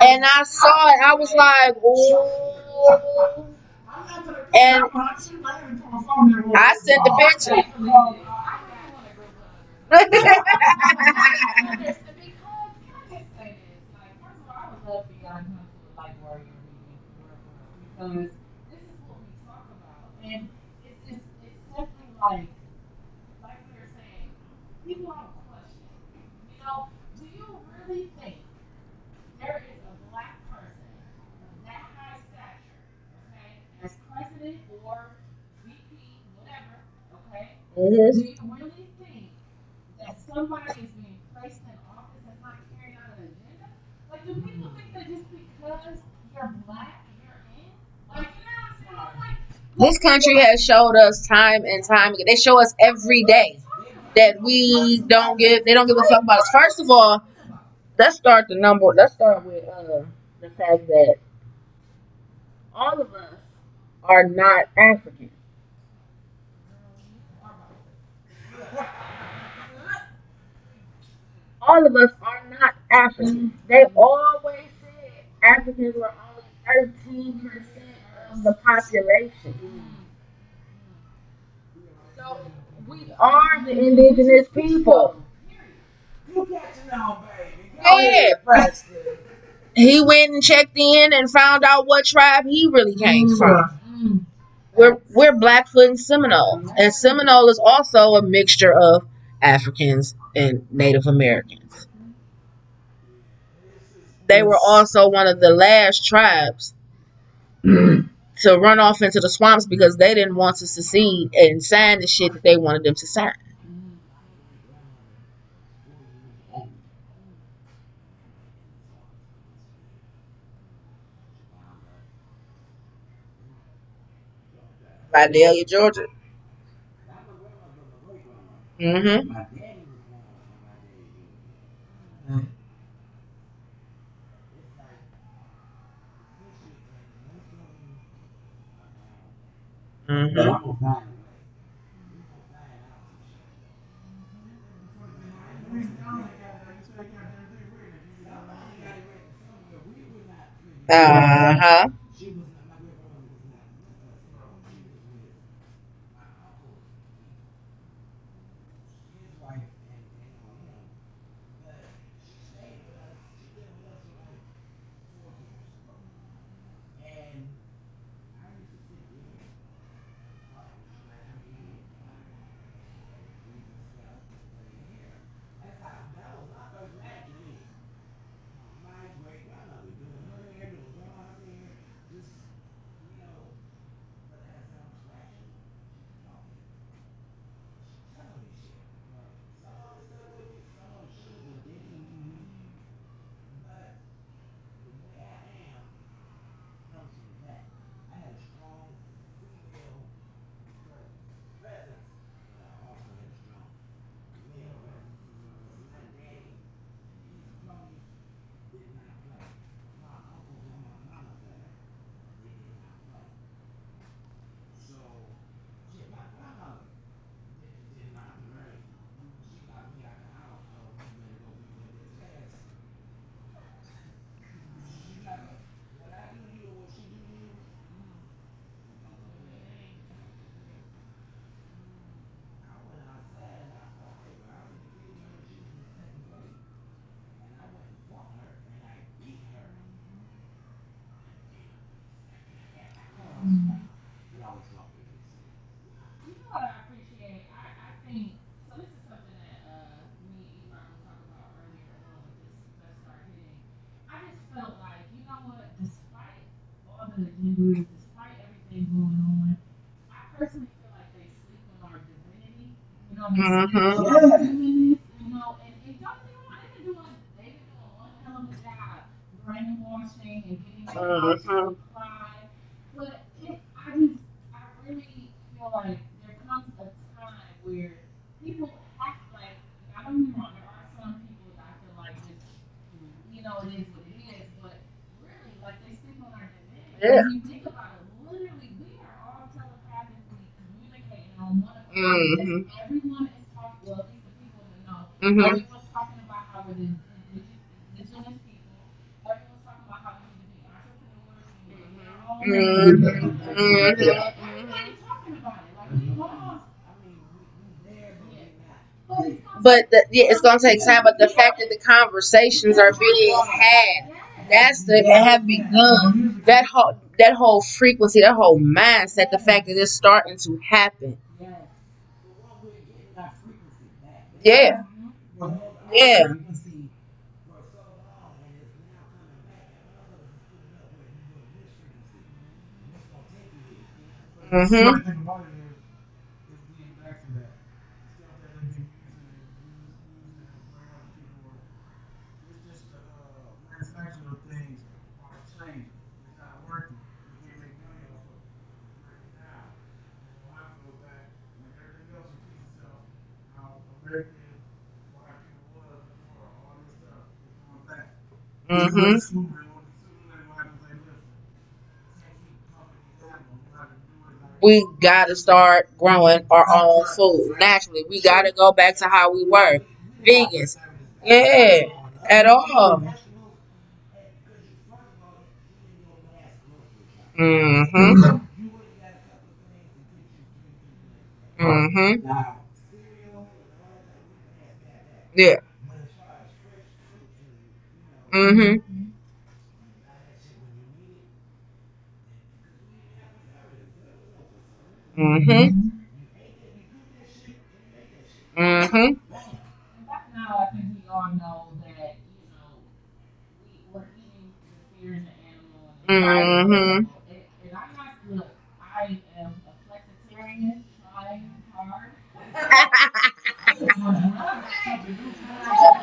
[SPEAKER 1] And I saw it. I was like, ooh.
[SPEAKER 4] I'm not gonna
[SPEAKER 1] And
[SPEAKER 4] I'm not sitting right here and my phone there.
[SPEAKER 1] I sent the picture.
[SPEAKER 3] I really want a group of others. Because, this? Is what we talk about, and it's it's simply like like we were saying, people have a question. You know, do you really think there is a black person that high stature, okay, as president or VP, whatever, okay? Do
[SPEAKER 1] Mhm.
[SPEAKER 3] you really think that somebody being placed in office that's not carrying out an agenda? Like, do people think that just because you're black, you're in? Like, you know what I'm saying? I'm like,
[SPEAKER 1] This country has showed us time and time again. They show us every day that we don't give. They don't give a fuck about us. First of all, let's start the number. Let's start with uh, the fact that all of us are not African all of us are not African. Mm-hmm. They always said Africans were only 13% of the population. So we are the indigenous people.
[SPEAKER 5] You got your baby.
[SPEAKER 1] Yeah. He went and checked in and found out what tribe he really came mm-hmm. from.
[SPEAKER 3] Mm-hmm.
[SPEAKER 1] We're we're Blackfoot and Seminole, and Seminole is also a mixture of Africans and Native Americans. They were also one of the last tribes to run off into the swamps because they didn't want to secede and sign the shit that they wanted them to sign. Vidalia, Georgia. Mm-hmm.
[SPEAKER 5] Hmm. Uh huh. 嗯哼。But the,
[SPEAKER 1] yeah,
[SPEAKER 3] it's
[SPEAKER 1] going to take time. But the fact that the conversations are being had, that's the have begun. That whole that whole frequency, that whole mindset, the fact that it's starting to happen. Yeah. Yeah.
[SPEAKER 4] Mm-hmm. Mm-hmm. We
[SPEAKER 1] gotta start growing our own food naturally. We gotta go back to how we were vegans. Yeah, at all.
[SPEAKER 5] Mm-hmm. Mm-hmm.
[SPEAKER 1] Yeah. Mm-hmm.
[SPEAKER 5] Mm-hmm.
[SPEAKER 1] Mm-hmm.
[SPEAKER 5] Mm-hmm.
[SPEAKER 3] And I'm not, look, I am a flexitarian, trying hard.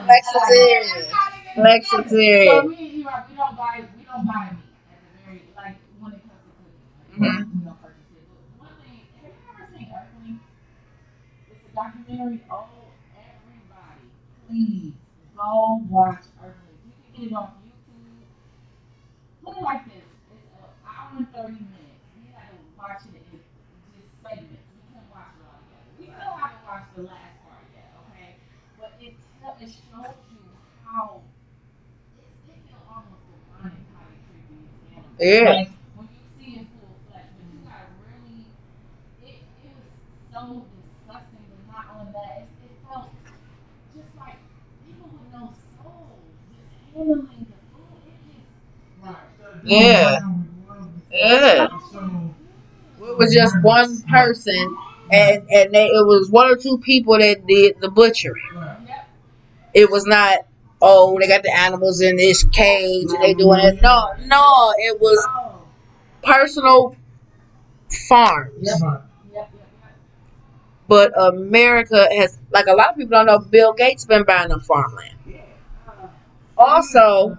[SPEAKER 1] Flexitarian. Flexitarian.
[SPEAKER 3] So me we don't buy, we don't buy meat at the very, like, when it comes to cooking. Like,
[SPEAKER 1] Mhm.
[SPEAKER 3] we don't purchase it. But one thing, have you ever seen Earthling? It's a documentary. Oh, everybody, please go watch Earthling. You can get it on YouTube. Put it like this: it's an hour and thirty minutes. We had to watch it in just segments. We couldn't watch it all together. We still haven't watched the last part yet, okay? But it tell, it shows you how it, it feel almost demonic how they treat these animals.
[SPEAKER 1] Yeah.
[SPEAKER 3] Like when you see it full flesh, but you gotta really. It it was so disgusting, but not only that, it, it felt just like people with no soul, just handling the food. It just
[SPEAKER 4] Right.
[SPEAKER 1] Yeah. Yeah. It was just one person, and and they, it was one or two people that did the butchery. It was not. Oh, they got the animals in this cage and they doing it. No, no, it was personal farms. But America has, like a lot of people don't know, Bill Gates been buying them farmland. Also,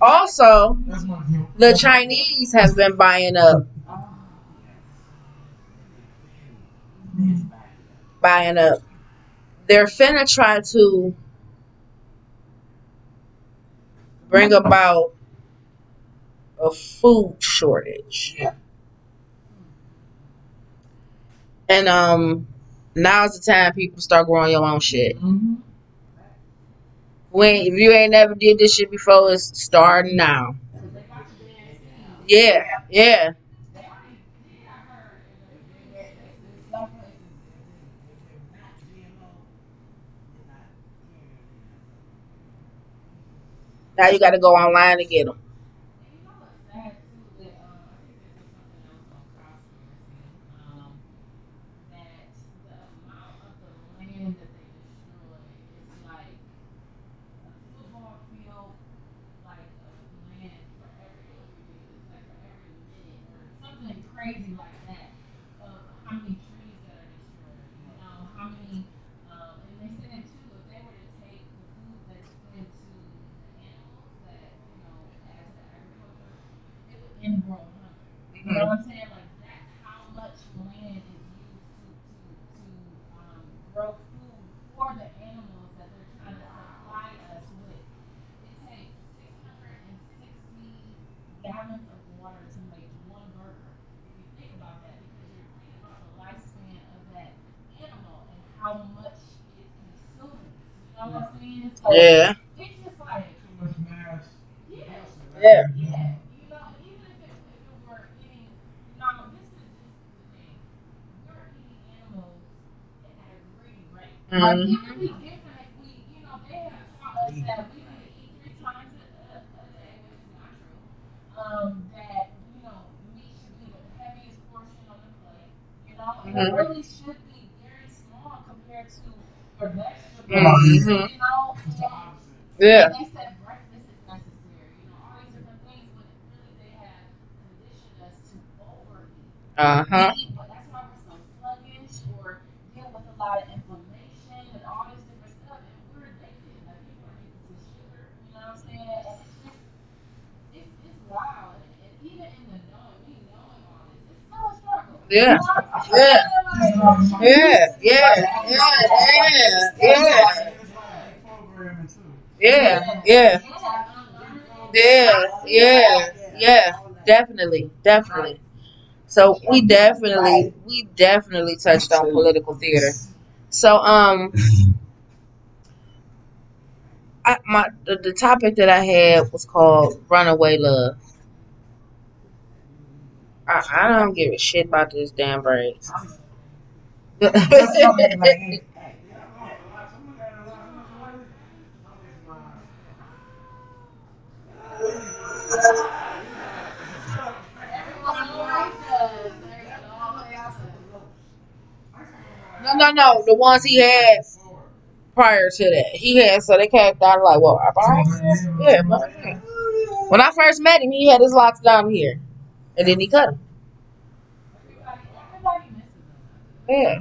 [SPEAKER 1] also,
[SPEAKER 4] That's my deal.
[SPEAKER 1] the Chinese have been buying up, buying up. They're finna try to bring about a food shortage.
[SPEAKER 4] Yeah.
[SPEAKER 1] And um, now's the time people start growing your own shit.
[SPEAKER 3] Mm-hmm.
[SPEAKER 1] When if you ain't never did this shit before, it's starting now.
[SPEAKER 3] Because they got you there and see.
[SPEAKER 1] Yeah, yeah.
[SPEAKER 3] They already did. I heard in the in the- some places.
[SPEAKER 1] Now you got to go online to get them.
[SPEAKER 3] And you know what's sad too? That um, I think this was something else on Cowspiracy. Um, that the amount of the land that they destroy is like a football field, like of land for every it was ridiculous, like for every minute or something crazy like that. Of how many trees that are destroyed, you know, how many. Um, and they said too, if they were to take the food that's fed to the animals that you know add to the agriculture, it would end world hunger. You know what I'm saying? Like that's how much land is used to to to um, grow food for the animals that they're trying to supply us with. It takes 660 gallons of water to make one burger. If you think about that, because you're thinking about the lifespan of that animal and how much it consumes. You know what I'm saying? So
[SPEAKER 1] Yeah,
[SPEAKER 3] it's just like,
[SPEAKER 4] Too much mass.
[SPEAKER 3] yeah.
[SPEAKER 1] yeah.
[SPEAKER 3] Yeah, you know, even if it, if it were eating, you know, this is this is the thing. We're eating animals at a greedy rate. Like it would be different if we, you know, they have taught us that we need to eat three times a, a, a day, which is not true. Um, that you know, meat should be the heaviest portion on the plate. You know, and it
[SPEAKER 1] Mhm.
[SPEAKER 3] really should be very small compared to your vegetables.
[SPEAKER 1] Mhm.
[SPEAKER 3] You know,
[SPEAKER 4] It's the
[SPEAKER 3] and.
[SPEAKER 1] Yeah,
[SPEAKER 3] they said breakfast is necessary, you know, all these different things, but really they have conditioned us to overeat.
[SPEAKER 1] uh huh.
[SPEAKER 3] We eat, but that's why we're so sluggish or deal with a lot of inflammation and all this different stuff, and we're addicted. Like people are addicted to sugar, you know what I'm saying? And it's just, it's it's wild, and, and even in the knowing, me knowing all this, it's still a struggle.
[SPEAKER 1] Yeah. Yeah. Yeah, yeah, yeah, yeah, yeah, yeah, yeah, yeah, yeah. Definitely, definitely. So we definitely, we definitely touched on political theater. So um, I, my the, the topic that I had was called "Runaway Love." I, I don't give a shit about this damn braids.
[SPEAKER 4] Yeah, I know. A lot. Someone got a lot. Someone got a lot. It's mine.
[SPEAKER 3] Everyone always does. Everyone always does.
[SPEAKER 1] No, no, no. The ones he had prior to that, he had. So they came down like, well, right? Mm-hmm. Yeah, right. When I first met him, he had his locks down here, and then he cut them. Yeah.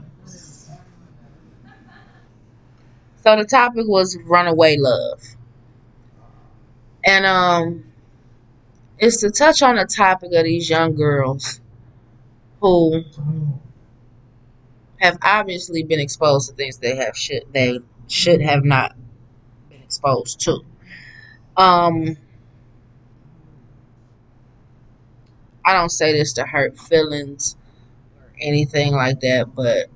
[SPEAKER 1] So the topic was runaway love. And um it's to touch on the topic of these young girls who have obviously been exposed to things they have should they should have not been exposed to. Um I don't say this to hurt feelings or anything like that, but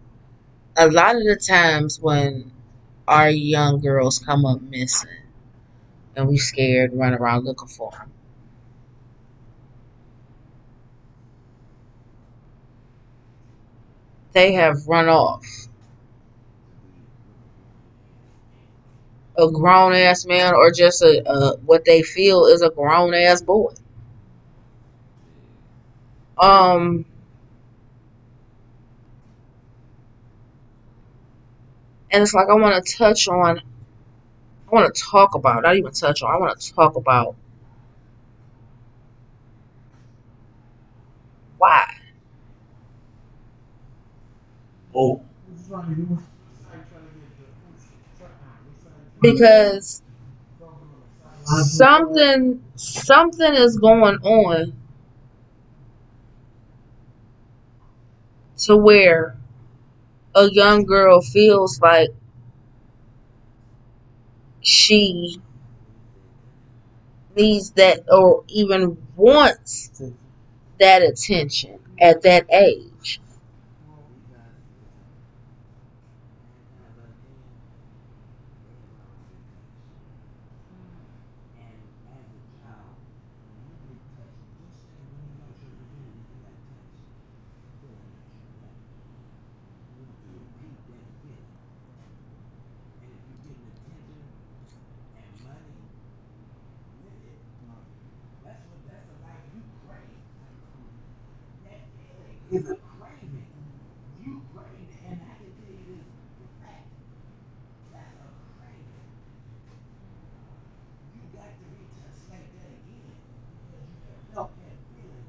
[SPEAKER 1] a lot of the times when our young girls come up missing and we scared run around looking for them they have run off. A grown ass man or just a, a what they feel is a grown ass boy um and it's like i want to touch on i want to talk about not even touch on i want to talk about why.
[SPEAKER 2] Oh,
[SPEAKER 1] because something something is going on to where a young girl feels like she needs that or even wants that attention at that age
[SPEAKER 5] It's a craving. You crave it, and I can tell you this for fact. That's a craving. You got to be touched like that again because you have felt that feeling.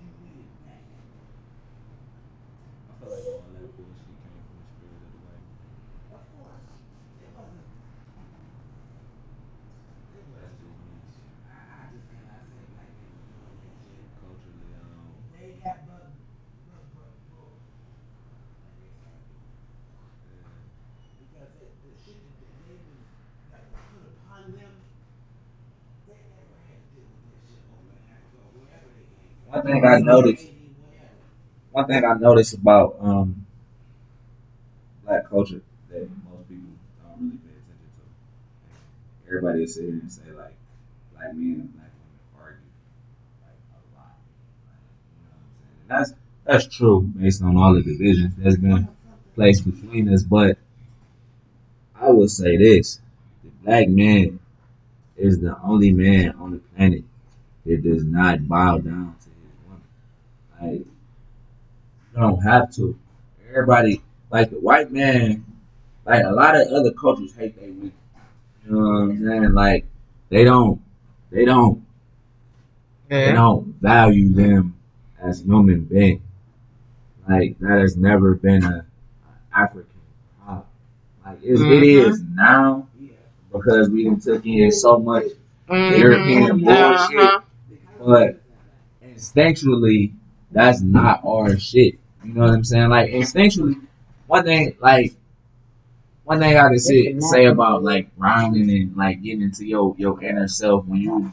[SPEAKER 5] You need it back.
[SPEAKER 2] I feel like all that bullshit came from the spirit of the white man.
[SPEAKER 5] Of course, it wasn't. It
[SPEAKER 2] That's
[SPEAKER 5] wasn't.
[SPEAKER 2] just me.
[SPEAKER 5] I, I just cannot say black men were doing that shit.
[SPEAKER 2] Culturally, I don't.
[SPEAKER 5] They got but, but, but, but. Like they started doing.
[SPEAKER 2] Yeah.
[SPEAKER 5] Because it, the shit that they, they was, that was put upon them, they never had to deal with that shit over in Africa or wherever they came from.
[SPEAKER 2] One thing I noticed, one thing I noticed about um black culture that most people don't really pay attention to. Everybody will sit here and say like black men and black women argue like a lot. Like, you know what I'm saying? And that's that's true based on all the divisions that's been placed between us, but I would say this. The black man is the only man on the planet that does not bow down. Like you don't have to. Everybody like the white man, like a lot of other cultures hate their women. You know what I'm saying? Like they don't they don't they don't value them as human beings. Like that has never been a, a African problem. Like it's, it is now because we done took in so much
[SPEAKER 1] Mhm.
[SPEAKER 2] European bullshit.
[SPEAKER 1] Uh-huh.
[SPEAKER 2] But instinctually, that's not our shit. You know what I'm saying? Like instinctually, one thing like one thing I can say say about like grounding and like getting into your your inner self when you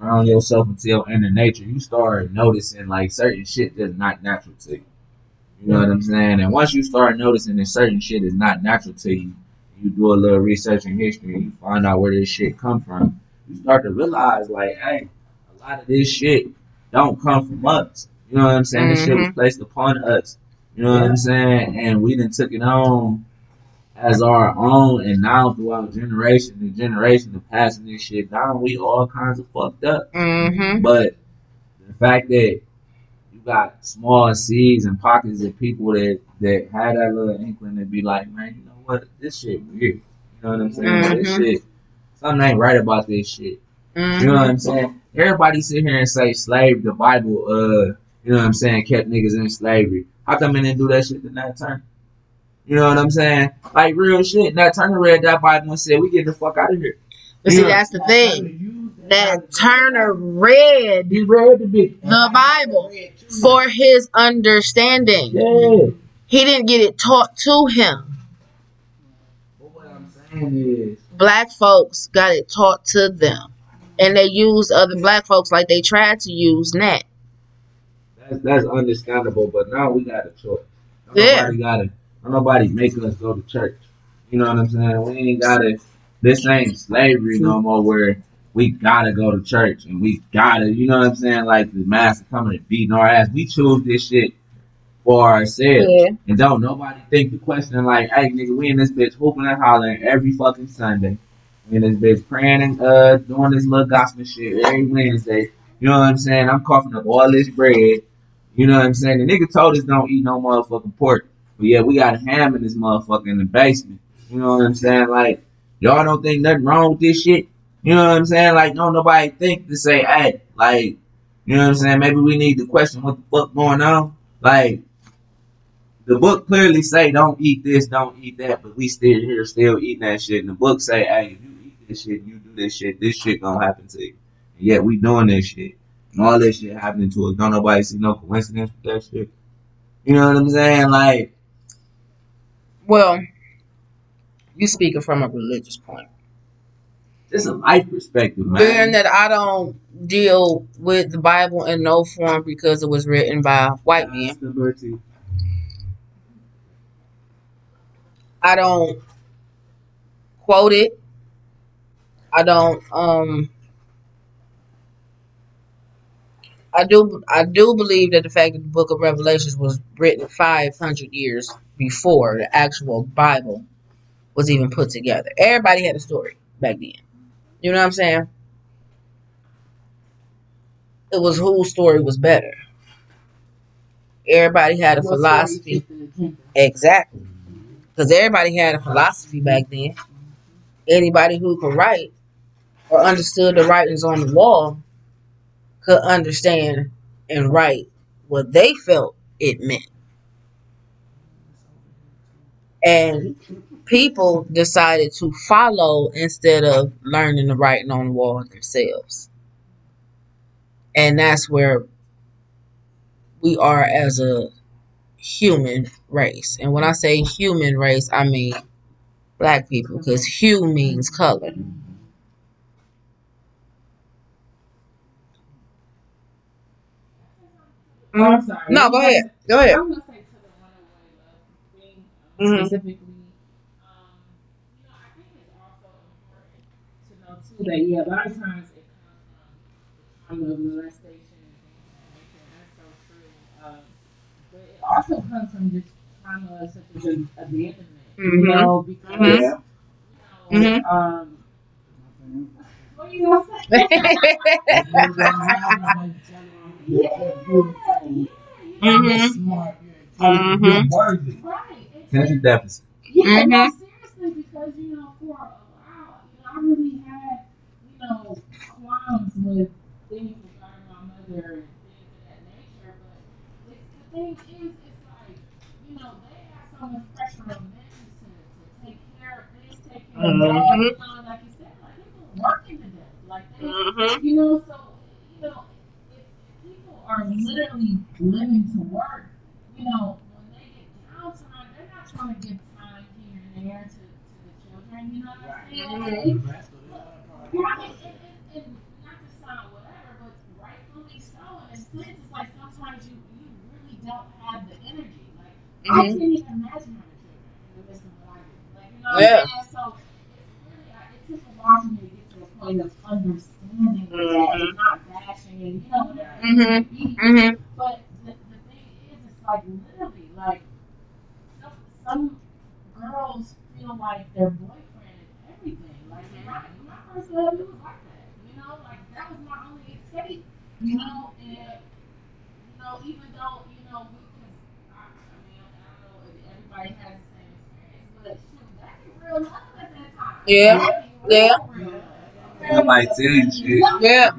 [SPEAKER 2] ground yourself into your inner nature, you start noticing like certain shit that's not natural to you. You know what I'm saying? And once you start noticing that certain shit is not natural to you, you do a little research in history and you find out where this shit come from. You start to realize like, hey, a lot of this shit don't come from us. You know what I'm saying? This shit was placed upon us. You know what I'm saying? And we done took it on as our own, and now throughout generation and generation of passing this shit down, we all kinds of fucked up.
[SPEAKER 1] Mhm.
[SPEAKER 2] But the fact that you got small seeds and pockets of people that that had that little inkling to be like, man, you know what, this shit weird. You know what I'm saying? This
[SPEAKER 1] Mhm.
[SPEAKER 2] shit, something ain't right about this shit. You know what I'm saying? Everybody sit here and say slave, the Bible, uh, you know what I'm saying, kept niggas in slavery. How come they didn't do that shit to Nat Turner? You know what I'm saying? Like real shit. Nat Turner read that Bible and said, "We get the fuck out of here."
[SPEAKER 1] But see,
[SPEAKER 2] Yeah.
[SPEAKER 1] that's the thing. Nat Turner read
[SPEAKER 2] He read the big
[SPEAKER 1] the Bible for his understanding.
[SPEAKER 2] Yeah.
[SPEAKER 1] He didn't get it taught to him.
[SPEAKER 2] But what I'm saying is,
[SPEAKER 1] Black folks got it taught to them. And they used other black folks like they tried to use Nat.
[SPEAKER 2] That's that's understandable. But now we got a choice. Don't
[SPEAKER 1] Yeah.
[SPEAKER 2] Nobody gotta. Don't nobody make us go to church. You know what I'm saying? We ain't got it. This ain't slavery no more. Where we gotta go to church and we gotta. You know what I'm saying? Like the master coming and beating our ass. We choose this shit for ourselves.
[SPEAKER 1] Yeah.
[SPEAKER 2] And don't nobody think the question like, hey nigga, we in this bitch hooping and hollering every fucking Sunday. We in this bitch praying and uh doing this little gospel shit every Wednesday. You know what I'm saying? I'm coughing up all this bread. You know what I'm saying? The nigga told us don't eat no motherfucking pork. But yeah, we got a ham in this motherfucker in the basement. You know what I'm saying? Like, y'all don't think nothing wrong with this shit? You know what I'm saying? Like, don't nobody think to say, hey, like, you know what I'm saying? Maybe we need to question what the fuck going on. Like, the book clearly say don't eat this, don't eat that, but we still here still eating that shit. And the book say, hey, if you eat this shit, you do this shit, this shit gonna happen to you. And yet we doing this shit. And all this shit happening to us. Don't nobody see no coincidence with that shit. You know what I'm saying? Like,
[SPEAKER 1] Well, you speaking from a religious point.
[SPEAKER 2] it's a life perspective, man.
[SPEAKER 1] Being that I don't deal with the Bible in no form because it was written by white men. I don't quote it. I don't um I do I do believe that the fact that the book of Revelations was written 500 years before the actual Bible was even put together. Everybody had a story back then. You know what I'm saying? It was whose story was better. Everybody had a
[SPEAKER 3] What
[SPEAKER 1] philosophy.
[SPEAKER 3] fit the agenda?
[SPEAKER 1] Exactly. Because everybody had a philosophy back then. Anybody who could write or understood the writings on the wall could understand and write what they felt it meant. And people decided to follow instead of learning the writing on the wall themselves. And that's where we are as a human race. And when I say human race, I mean black people because hue means color.
[SPEAKER 3] Oh, I'm sorry.
[SPEAKER 1] No, go ahead. Go ahead.
[SPEAKER 3] I'm gonna say to the runaway love thing um,
[SPEAKER 1] Mhm.
[SPEAKER 3] specifically. Um, you know, I think it's also important to know too that yeah, a lot of times it comes from the trauma of molestation and things of that That's so true. Um, but it also comes from just trauma such as ab- abandonment. You
[SPEAKER 1] Mhm.
[SPEAKER 3] know, because
[SPEAKER 1] Mhm.
[SPEAKER 3] you know,
[SPEAKER 1] Mhm.
[SPEAKER 3] um, what are you gonna say? yeah, yeah,
[SPEAKER 1] Mhm.
[SPEAKER 4] Smart, yeah.
[SPEAKER 1] Mhm.
[SPEAKER 4] You're worthy.
[SPEAKER 3] Right.
[SPEAKER 2] Attention deficit.
[SPEAKER 3] Yeah,
[SPEAKER 1] Mhm.
[SPEAKER 3] no, seriously, because you know, for a while, you know, I really had, you know, qualms with things regarding my mother and things of that nature. But it's, the thing is, it's like, you know, they have so much pressure on men to, to take care of this, take care of that.
[SPEAKER 1] Mhm.
[SPEAKER 3] You know, and like you said, like people working to death, like they,
[SPEAKER 1] Mhm.
[SPEAKER 3] you know, so you know, if, if people are literally living to work, you know, when they get downtime, they're not trying to give time here and there to, to the children. You know what I'm saying?
[SPEAKER 1] Mhm.
[SPEAKER 3] Right. And, and, and not to sound whatever, but rightfully so. In a sense, it's like sometimes you, you really don't have the energy. Like, I
[SPEAKER 1] Mhm.
[SPEAKER 3] can't even imagine having children in the midst of what I do. Like, you know
[SPEAKER 1] Yeah.
[SPEAKER 3] what I'm saying? So it's really, it took a while for me to get to a point of understanding that
[SPEAKER 1] Mhm.
[SPEAKER 3] and not bashing and, you know, whatever it
[SPEAKER 1] Mhm.
[SPEAKER 3] may be.
[SPEAKER 1] Mhm.
[SPEAKER 3] But the, the thing is, it's like literally, like, some, some girls feel like their boyfriend is everything. Like, my, my first love, it was like that. You know, like, that was my only escape. You know, and, you know, know, even though you know, we can, I, I mean, I don't know if everybody has the same experience, but shoot, that be real love at that time.
[SPEAKER 1] Yeah.
[SPEAKER 3] That be
[SPEAKER 1] Yeah.
[SPEAKER 3] real, real love.
[SPEAKER 2] Nobody tell you shit.
[SPEAKER 1] Yeah.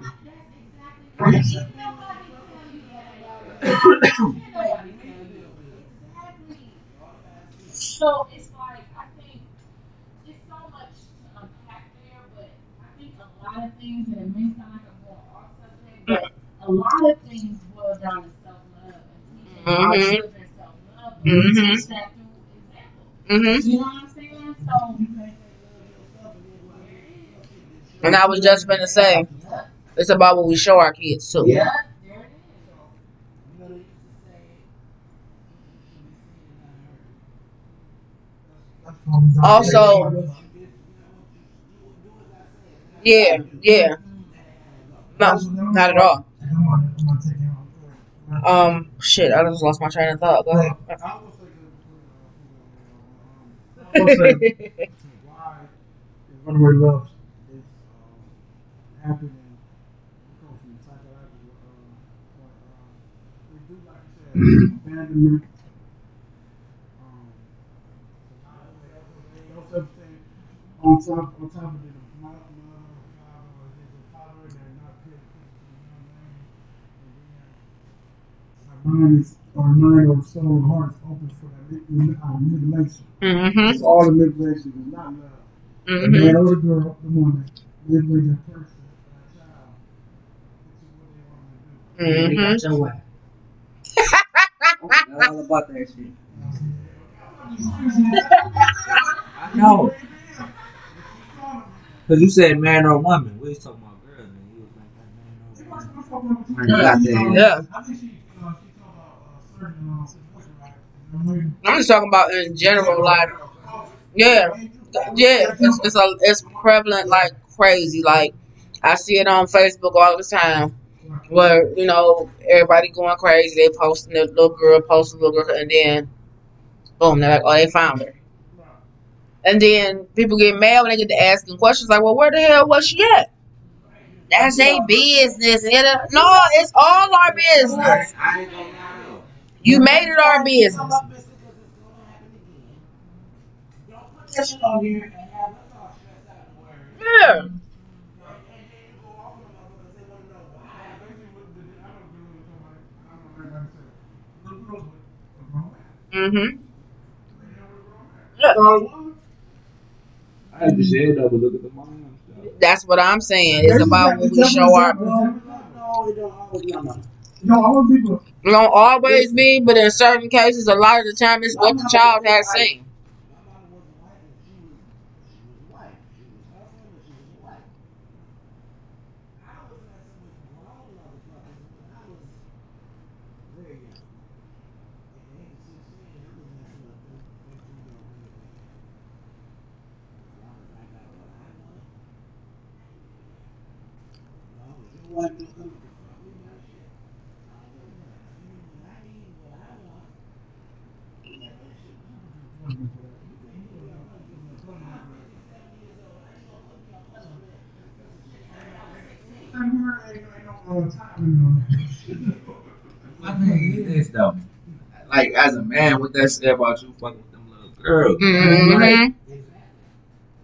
[SPEAKER 3] So it's like I think it's so much to unpack there, but I think a lot of things, and it may sound like I'm going off subject, but a lot of things boil down to self love and teaching our
[SPEAKER 1] Mhm.
[SPEAKER 3] children self love.
[SPEAKER 1] Mhm.
[SPEAKER 3] teach that through example.
[SPEAKER 1] Mhm.
[SPEAKER 3] You know what I'm saying? So
[SPEAKER 1] And I was just gonna say, it's about what we show our kids too.
[SPEAKER 2] Yeah.
[SPEAKER 3] there it is.
[SPEAKER 5] You know, they used to say, you should be seen and not heard.
[SPEAKER 4] That's what we done.
[SPEAKER 1] Also-
[SPEAKER 5] What you did, you know, what you do, do as I said.
[SPEAKER 1] Yeah, yeah. No, not at all.
[SPEAKER 4] I'm gonna, I'm gonna take it on.
[SPEAKER 1] Um, shit, I just lost my train of thought. Go ahead.
[SPEAKER 4] I was like, I'm gonna say, uh, I was gonna say why is runaway love is um, happening come from psychological um, point. Um, they do like you said, abandonment. Um, no. On top, on top of it, the mother, mother, father, or there's a father that not paying attention to the young man, and then our mind is, our mind or soul or heart is open for that manip- uh, manipulation.
[SPEAKER 1] Mhm.
[SPEAKER 4] It's all the manipulation is not love. The
[SPEAKER 1] Mhm.
[SPEAKER 4] man or the girl, the woman, manipulate that person, that child, into what they want to do.
[SPEAKER 2] They
[SPEAKER 1] Mhm.
[SPEAKER 2] got your way. I know all about that shit. I know. Cause you said man or woman. We was talking about girls, and you was like that man or woman.
[SPEAKER 4] I
[SPEAKER 2] got that.
[SPEAKER 1] Yeah.
[SPEAKER 4] I think she, she talked about certain situations, right? You know what I mean?
[SPEAKER 1] I'm just talking about in general, like, yeah, yeah, it's, it's a it's prevalent like crazy. Like, I see it on Facebook all the time, where you know everybody going crazy. They posting the little girl, posting the little girl, and then boom, they're like, oh, they found her. And then people get mad when they get to asking questions like, well, where the hell was she at? That's their business. No, it's all our business. You made it our business.
[SPEAKER 5] Come up business because it's going to happen again. Don't put that shit on here and have us all stressed out and worried.
[SPEAKER 1] Yeah.
[SPEAKER 5] And then you go off on them because they want to know why.
[SPEAKER 4] Basically, what the, I don't know what somebody, I don't know everybody said. Little girls with a grown man.
[SPEAKER 1] Mm-hmm.
[SPEAKER 4] They have a grown man.
[SPEAKER 1] Yeah.
[SPEAKER 4] So,
[SPEAKER 2] I just said that, but look at the mom stuff.
[SPEAKER 1] That's what I'm saying. It's about what we show our.
[SPEAKER 5] No, no, it don't always be on us.
[SPEAKER 4] No, I want.
[SPEAKER 1] It don't always be, but in certain cases, a lot of the time, it's what the child has seen.
[SPEAKER 5] My mama wasn't white, and she was, she was white. She was hustling, but she was white. I was messing with grown motherfuckers when I was very young. At the age of 16, I was messing with them 15 year old women. As long as I got what I wanted. As long as your wife don't come to fuck me about shit. I don't give a fuck. When I need what I want, let that shit come.
[SPEAKER 4] I'm here, ain't, ain't no time on
[SPEAKER 2] My thing is this though. Like as a man, what that say about you fucking with them little girls?
[SPEAKER 1] Mm-hmm.
[SPEAKER 2] Like,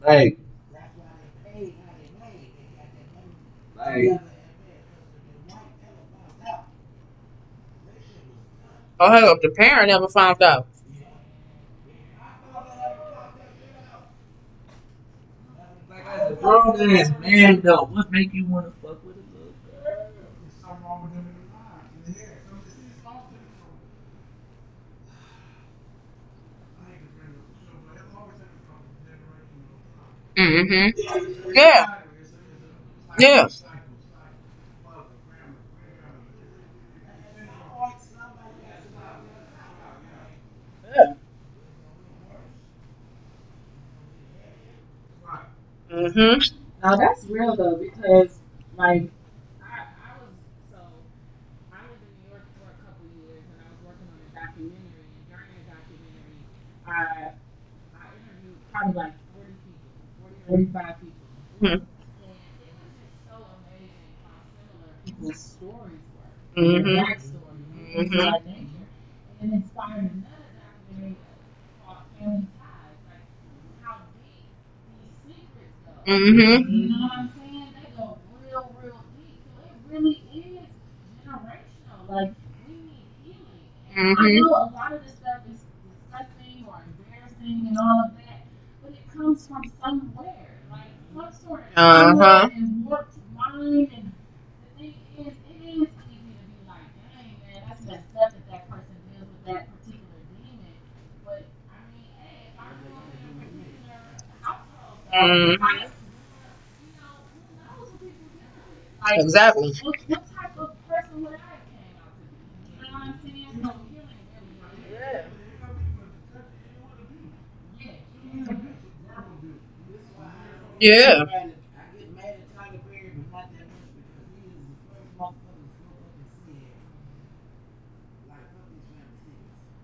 [SPEAKER 2] like,
[SPEAKER 5] That's why they paid how they made. They got that money
[SPEAKER 2] like,
[SPEAKER 5] together and paid. Because the white never found out. That shit was done.
[SPEAKER 1] Oh, hell, if the parent never found out.
[SPEAKER 2] like as a grown ass man though, what make you wanna fuck with a little girl?
[SPEAKER 4] There's something wrong with them in the mind, in the head. So it's, it's all taken from. I hate to bring up the show, but it's always taken from generational trauma.
[SPEAKER 1] Mm-hmm.
[SPEAKER 4] It's-
[SPEAKER 1] Yeah.
[SPEAKER 4] It's a, it's a, it's a
[SPEAKER 1] Yeah.
[SPEAKER 4] cycle, cycle, cycle. Mother, grandma, grandmother. It's
[SPEAKER 5] Always somebody got somebody else out.
[SPEAKER 1] Yeah.
[SPEAKER 4] right.
[SPEAKER 1] Mm-hmm.
[SPEAKER 3] Now that's real though because like I, I was so I lived in New York for a couple of years and I was working on a documentary and during the documentary I I interviewed probably like 45 people. Hmm. Mm-hmm. people's stories were,
[SPEAKER 1] mm-hmm.
[SPEAKER 3] their backstory, mm-hmm. their nature, and inspiring another documentary called Family Ties, like how deep these secrets go.
[SPEAKER 1] Mm-hmm.
[SPEAKER 3] You know what I'm saying? They go real, real deep. So it really is generational. Like we need healing. Mm-hmm. I know a lot of this stuff is disgusting or embarrassing and all of that comes from somewhere, like some sort of
[SPEAKER 1] Uh-huh.
[SPEAKER 3] and warped mind. And the thing is, it is easy to be like, dang man, that's messed up that that person deals with that particular demon. But I mean, hey, if I grew up in a particular household,
[SPEAKER 1] Mhm.
[SPEAKER 3] I, you know, who knows what people? Like,
[SPEAKER 1] Exactly.
[SPEAKER 3] what, what type of person would I have came out to be? You know what I'm saying? So healing really, really
[SPEAKER 1] Yeah.
[SPEAKER 3] Yeah.
[SPEAKER 5] This is why I don't
[SPEAKER 1] Yeah.
[SPEAKER 5] get mad at- I get mad at Tyler Perry, but not that much because he is the first motherfucker to spoke up and said, like, fuck these family secrets.
[SPEAKER 1] Mhm.
[SPEAKER 5] Tell. Somebody bothering you like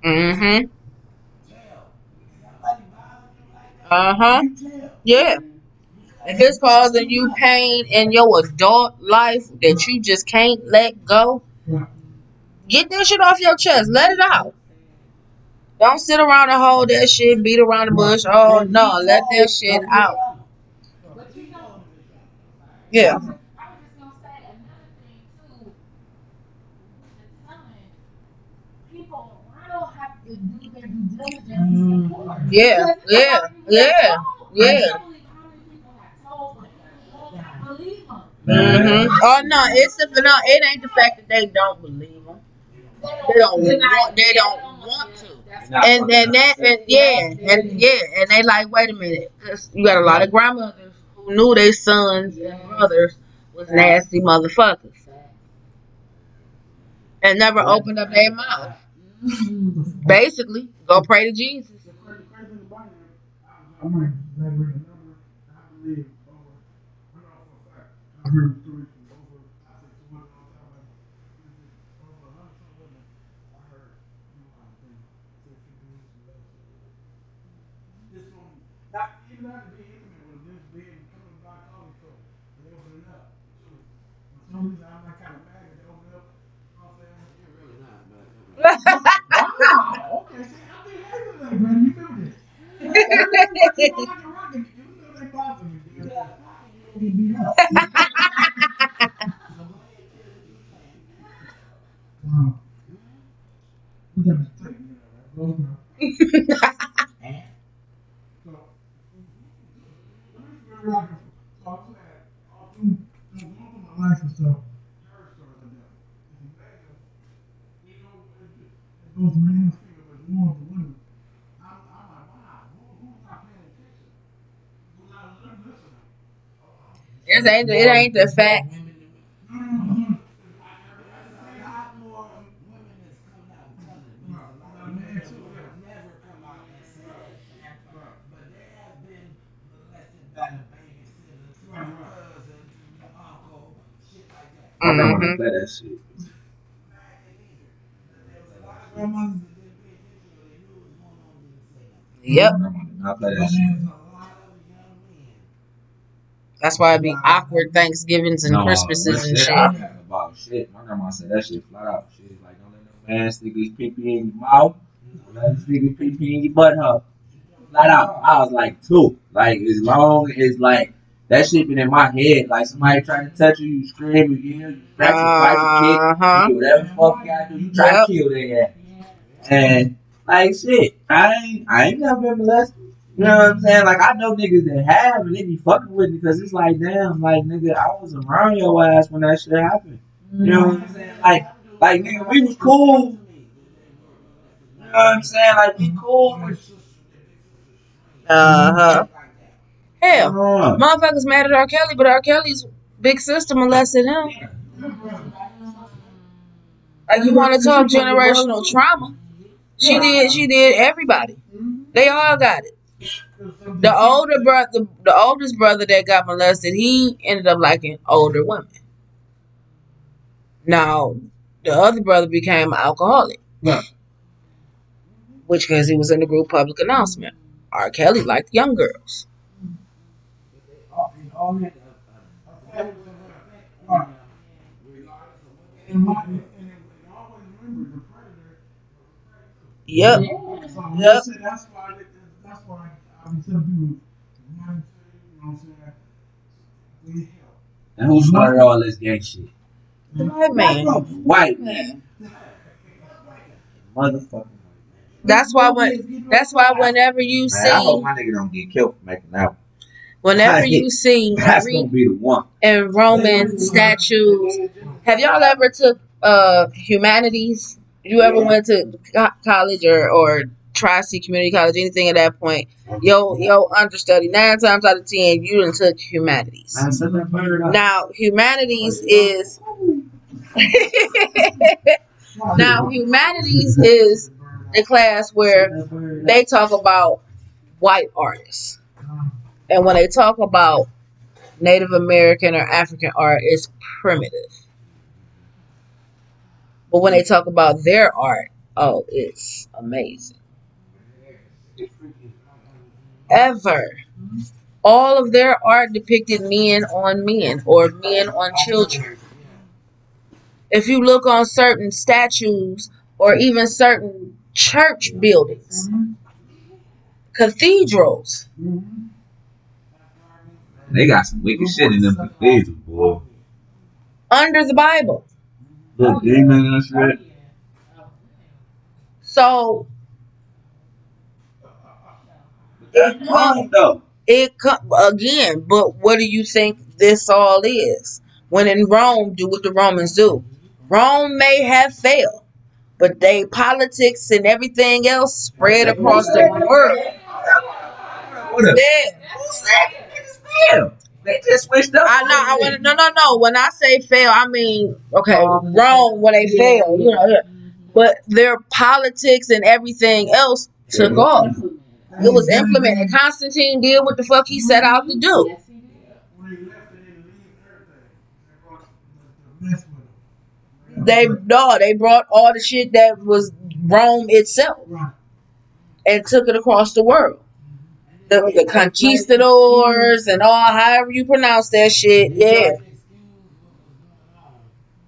[SPEAKER 5] that,
[SPEAKER 1] Uh-huh. Yeah. If it's causing you pain in your adult life that you just can't let go, get that shit off your chest. Let it out. Don't sit around and hold that shit, beat around the bush. Oh no, let that shit out.
[SPEAKER 3] And support.
[SPEAKER 1] Yeah, yeah, yeah, yeah.
[SPEAKER 3] I can't believe how many people have told them, will not believe them.
[SPEAKER 1] hmm Oh no, it's the no. It ain't the fact that they don't believe them. They don't want. They don't want to. And then that and yeah and yeah and they like wait a minute 'cause you got a lot of grandmothers who knew their sons and brothers was nasty motherfuckers. And never opened up their mouth. Mm-hmm. Basically, go pray to Jesus.
[SPEAKER 4] The crazy, crazy thing about it, I, I might exaggerate a number. I believe over. I know for a fact. I heard the story from over. I think it was on time. Like, over a hundred some women. I heard. You know, I think two fifty weeks and less. Just from not even not to be intimate with them, just being coming to my college store and they opening up. So, for some reason, I'm not kind of mad that they open up. You know what I'm saying?
[SPEAKER 5] You're really not, but
[SPEAKER 4] Wow. Okay. See, I think everything, man. You remember this? Everything you like a rocket, you know they bother me, dude. You don't get beat up. Wow. We got to straighten it out, right? Close enough. So, let me figure out. So I'm saying, all through, through going through my life and stuff, heard stories of them. You know, goes man's finger, of the women. I'm, I'm like, wow, who, who's not paying attention? Who's not li- listening?
[SPEAKER 1] It ain't. It ain't the fact.
[SPEAKER 5] men.
[SPEAKER 4] No, no, no, no. I, I, I,
[SPEAKER 5] There's
[SPEAKER 4] I,
[SPEAKER 5] a lot more women that's coming out and telling it, but there's a lot of
[SPEAKER 4] Right.
[SPEAKER 5] men that will never come out and say that. But they have been molested by the babysitter,
[SPEAKER 4] Right, right.
[SPEAKER 5] cousin, uncle, shit like that.
[SPEAKER 2] My grandma
[SPEAKER 1] Mhm.
[SPEAKER 2] play that shit.
[SPEAKER 5] Back in either. There was a lot of grandmothers that didn't pay attention or they knew what was going on, didn't say nothing.
[SPEAKER 1] Yep.
[SPEAKER 2] My grandma did not Mm-hmm. play
[SPEAKER 4] But
[SPEAKER 2] that shit.
[SPEAKER 4] there's a
[SPEAKER 5] A
[SPEAKER 4] lot
[SPEAKER 5] lot of young men.
[SPEAKER 1] That's why it'd be awkward Thanksgivings and
[SPEAKER 2] No,
[SPEAKER 1] Christmases and
[SPEAKER 2] shit
[SPEAKER 1] shit.
[SPEAKER 2] I about shit. My grandma said that shit flat out. She was like, don't let no man stick his pee pee in your mouth. Don't let him stick his pee pee in your butthole. Flat out. I was like two. Like as long as like that shit been in my head. Like somebody trying to touch you, you scream, you yell, you scratch, you fight, you kick,
[SPEAKER 1] Uh-huh.
[SPEAKER 2] you do whatever the fuck you gotta do. You try
[SPEAKER 1] Yep.
[SPEAKER 2] to kill their ass. And like shit, I ain't I ain't never been molested. You know what I'm saying? Like I know niggas that have and they be fucking with me because it's like damn, like nigga, I was around your ass when that shit happened. You know what I'm saying? Like like nigga, we was cool. You know what I'm saying? Like we cool with
[SPEAKER 1] Uh huh. Hell,
[SPEAKER 2] uh,
[SPEAKER 1] motherfuckers mad at R. Kelly, but R. Kelly's big sister molested him. Like you want to talk generational trauma? She did. She did. Everybody. They all got it. The older brother, the oldest brother that got molested, he ended up liking older women. Now, the other brother became an alcoholic,
[SPEAKER 4] Right.
[SPEAKER 1] which because he was in the group public announcement. R. Kelly liked young girls.
[SPEAKER 5] All, that,
[SPEAKER 4] Right. And, my, and, and always remember, the
[SPEAKER 1] Yep.
[SPEAKER 4] So
[SPEAKER 1] Yep.
[SPEAKER 4] Said that's why that's why I telling people one, you know what I'm saying?
[SPEAKER 2] And who started all this gang shit?
[SPEAKER 1] White man.
[SPEAKER 2] White man. Motherfucking
[SPEAKER 1] That's why when that's why whenever you
[SPEAKER 2] man. I hope
[SPEAKER 1] see
[SPEAKER 2] my nigga don't get killed for making that one.
[SPEAKER 1] Whenever you see
[SPEAKER 2] That's
[SPEAKER 1] Greek
[SPEAKER 2] gonna be the one.
[SPEAKER 1] and Roman statues, have y'all ever took uh humanities? You ever went to co- college or or Tri C Community College, anything at that point? Yo, yo, understudy nine times out of ten, you didn't took humanities.
[SPEAKER 2] Man, set that bird up.
[SPEAKER 1] Now, humanities is now humanities is the class where they talk about white artists. And when they talk about Native American or African art, it's primitive. But when they talk about their art, oh, it's amazing. Ever. All of their art depicted men on men or men on children. If you look on certain statues or even certain church buildings, cathedrals,
[SPEAKER 2] They got some wicked shit in them cathedrals, boy.
[SPEAKER 1] under the Bible.
[SPEAKER 2] Little demons and shit.
[SPEAKER 1] So
[SPEAKER 2] That's wrong though.
[SPEAKER 1] it co- again, but what do you think this all is? When in Rome, do what the Romans do. Rome may have failed, but they politics and everything else spread across the world.
[SPEAKER 2] What a
[SPEAKER 1] Yeah.
[SPEAKER 2] Who said niggas fail? They just switched up.
[SPEAKER 1] I know. I want no, no, no. When I say fail, I mean okay, oh, wrong. when they fail, you know. But their politics and everything else took off. It was mm-hmm. implemented. Constantine did what the fuck he set out to do.
[SPEAKER 3] Yes, he did.
[SPEAKER 4] When they left, they didn't leave everything. They brought the, the mess with them.
[SPEAKER 1] They no, they brought all the shit that was Rome itself and took it across the world. The, the conquistadors and all, however you pronounce that shit, yeah,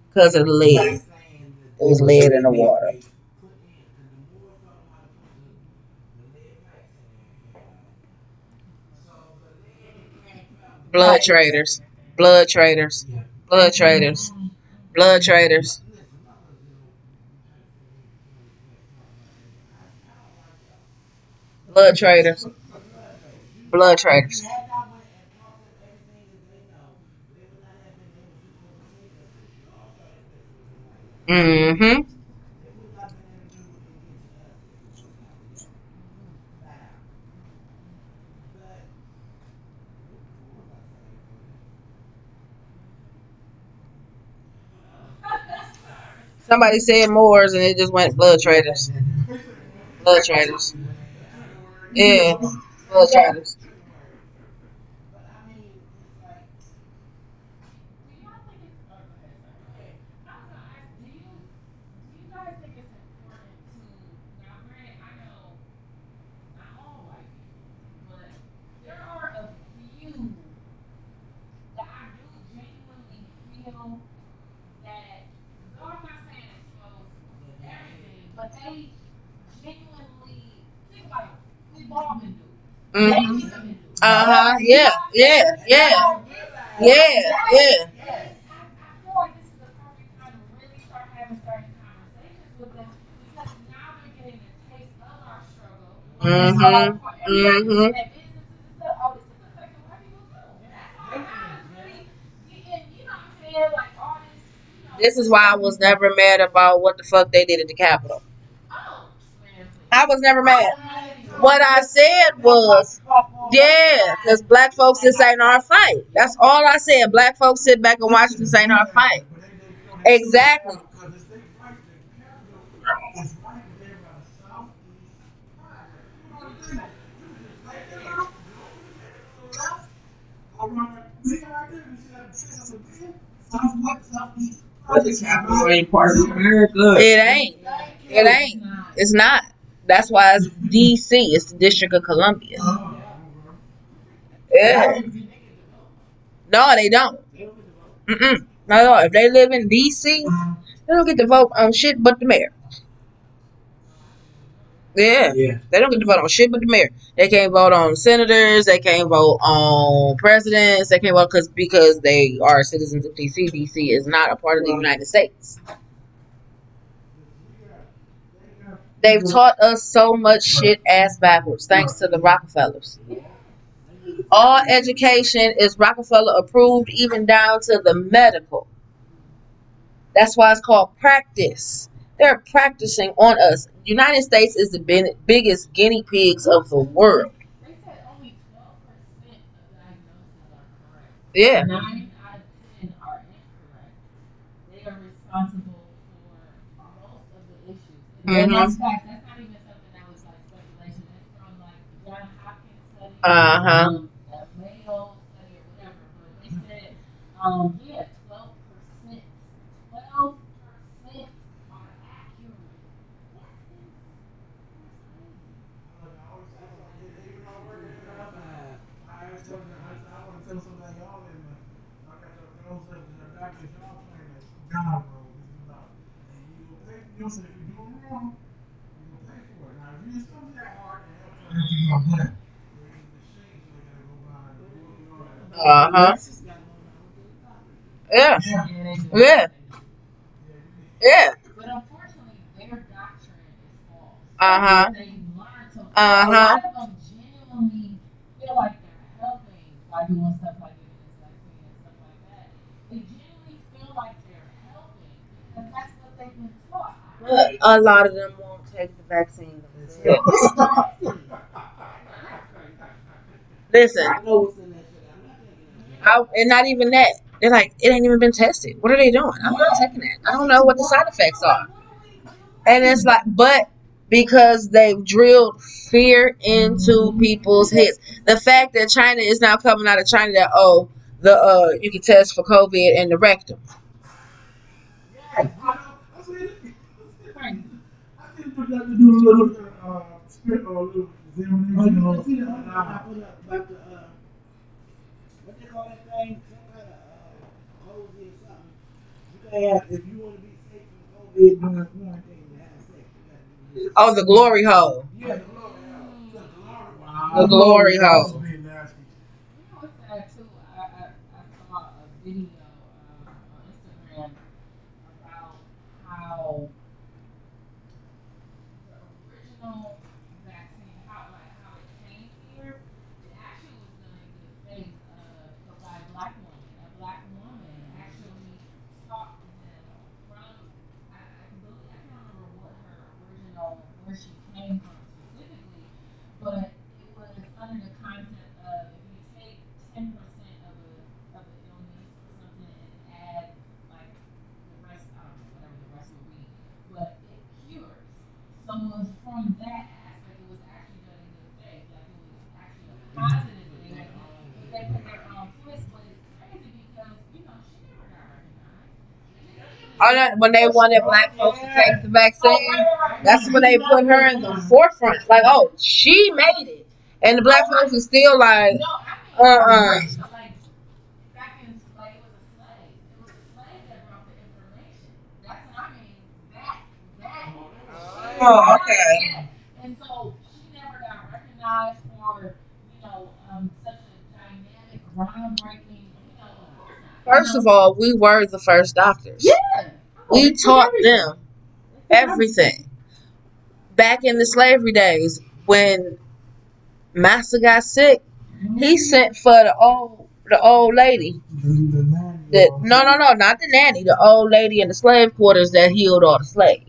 [SPEAKER 1] because of the lead. It was lead in the water. Blood traders, blood traders, blood traders, blood traders. Blood traders. Blood traders. Mm-hmm. Somebody said Moors and it just went blood traders. Blood traders. Yeah. Blood traders.
[SPEAKER 3] Do y'all think it's oh, go ahead, sorry. I was gonna ask, do you do you guys think it's important to now granted I know not all white people, but there are a few that I do genuinely feel that though I'm not saying expose everything, but they genuinely think about it. We've all been doing. it.
[SPEAKER 1] Mm-hmm.
[SPEAKER 3] Maybe even do.
[SPEAKER 1] Uh huh. Yeah. Yeah. Yeah. Yeah. Yeah.
[SPEAKER 3] Yes, I, I feel like this is the perfect time to really start having certain conversations with them because now they're getting a taste of our struggle.
[SPEAKER 1] Mhm,
[SPEAKER 3] So, for everybody
[SPEAKER 1] mhm.
[SPEAKER 3] that businesses and stuff, oh, this is affecting white people too. And that's why I was really, and you know what I'm saying, like all this, you know.
[SPEAKER 1] This is why I was never mad about what the fuck they did at the Capitol. I was never mad. What I said was, yeah, because black folks, this ain't our fight. That's all I said. Black folks sit back and watch this ain't our fight. Exactly.
[SPEAKER 4] The southeast
[SPEAKER 1] It ain't. It ain't. It's not. That's why it's D.C. It's the District of Columbia. Yeah. No, they don't. Mm-mm. If they live in D.C., they don't get to vote on shit but the mayor. Yeah.
[SPEAKER 2] Yeah.
[SPEAKER 1] They don't get to vote on shit but the mayor. They can't vote on senators. They can't vote on presidents. They can't vote cause, because they are citizens of DC. DC is not a part of the United States. They've mm-hmm. taught us so much shit ass backwards thanks to the Rockefellers. All education is Rockefeller approved, even down to the medical. That's why it's called practice. They're practicing on us. United States is the biggest guinea pigs of the world.
[SPEAKER 3] They said only 12% of diagnoses are.
[SPEAKER 1] Yeah.
[SPEAKER 3] Nine out of 10 are incorrect. They are responsible for most of the issues. And that's facts. That's not even something that was like speculation. It's from like John Hopkins study, um, Mayo study or whatever. But they said, um, yeah, 12%. 12% are accurate. What is
[SPEAKER 4] I was telling them, I, I want to tell somebody y'all in the, I got your girls up, your doctors, y'all playing that God role. This is about, and you will pay, you know, so if you're doing wrong, you will pay for it. Now, if you do something that hard and help them, you know, but we're in the machine, so they gotta go by and do it, you know, that.
[SPEAKER 1] Uh-huh.
[SPEAKER 5] Nurses got more knowledge than the doctors.
[SPEAKER 1] Yeah.
[SPEAKER 4] Yeah.
[SPEAKER 3] Yeah, they do.
[SPEAKER 1] Yeah. Yeah.
[SPEAKER 3] But unfortunately, their doctrine is false.
[SPEAKER 1] Uh-huh.
[SPEAKER 3] They learn to.
[SPEAKER 1] Uh-huh.
[SPEAKER 3] A lot of them genuinely feel like they're helping by doing stuff like giving this vaccine and stuff like that. They genuinely Uh-huh. Uh-huh. Uh-huh. feel like they're helping because that's what they've been taught.
[SPEAKER 1] But a lot of them won't take the vaccine themselves. Listen,
[SPEAKER 5] I know what's in that shit. I'm not taking that shit.
[SPEAKER 1] I, and not even that. They're like, it ain't even been tested. What are they doing? I'm not taking that. I don't know what the side effects are. And it's like, but because they've drilled fear into people's heads. The fact that China is now coming out of China that oh, the uh, you can test for COVID in the rectum.
[SPEAKER 4] Yes, I know. I said it. I see the doctor do a little, spirit, or a little
[SPEAKER 5] you
[SPEAKER 4] on,
[SPEAKER 5] can see the I put up about the, uh, what they call that thing? Some kind of, uh, or something. You have, if you want to be safe from COVID during quarantine, you have sex. You gotta do this.
[SPEAKER 1] Oh, the glory hole.
[SPEAKER 4] Yeah, the glory hole. The glory wow.
[SPEAKER 1] The glory hole.
[SPEAKER 4] must be nasty.
[SPEAKER 3] You know what's sad too? I, I, I saw a video um, on Instagram about how the original vaccine, how like how it came here, it actually was done in good faith uh, by a black woman. A black woman actually taught them from I, I believe I can't remember what her original where she came from specifically, but it was under the concept of if you take ten percent of a of an illness or something and add like the rest, I don't know, whatever the rest will be, but it cures. So it was from that aspect, it was actually done in good faith, like it was actually a positive thing. But they put their own twist, but it's crazy because you know she never got recognized.
[SPEAKER 1] Oh, when they wanted black folks to take the vaccine, that's when they put her in the forefront. Like, oh, she made it, and the black folks are still like,
[SPEAKER 3] mean,
[SPEAKER 1] Uh-uh.
[SPEAKER 3] like back in slave, it was a slave. It was a slave that brought the information. That's what I mean. That, that.
[SPEAKER 1] Oh, okay.
[SPEAKER 3] And so she never got recognized for, you know, um, such a dynamic, groundbreaking, you know, of course not.
[SPEAKER 1] first of all, we were the first doctors.
[SPEAKER 3] yeah.
[SPEAKER 1] We taught them everything. Back in the slavery days, when Master got sick, he sent for the old the old lady.
[SPEAKER 4] The,
[SPEAKER 1] no no no not the nanny, the old lady in the slave quarters that healed all the slaves.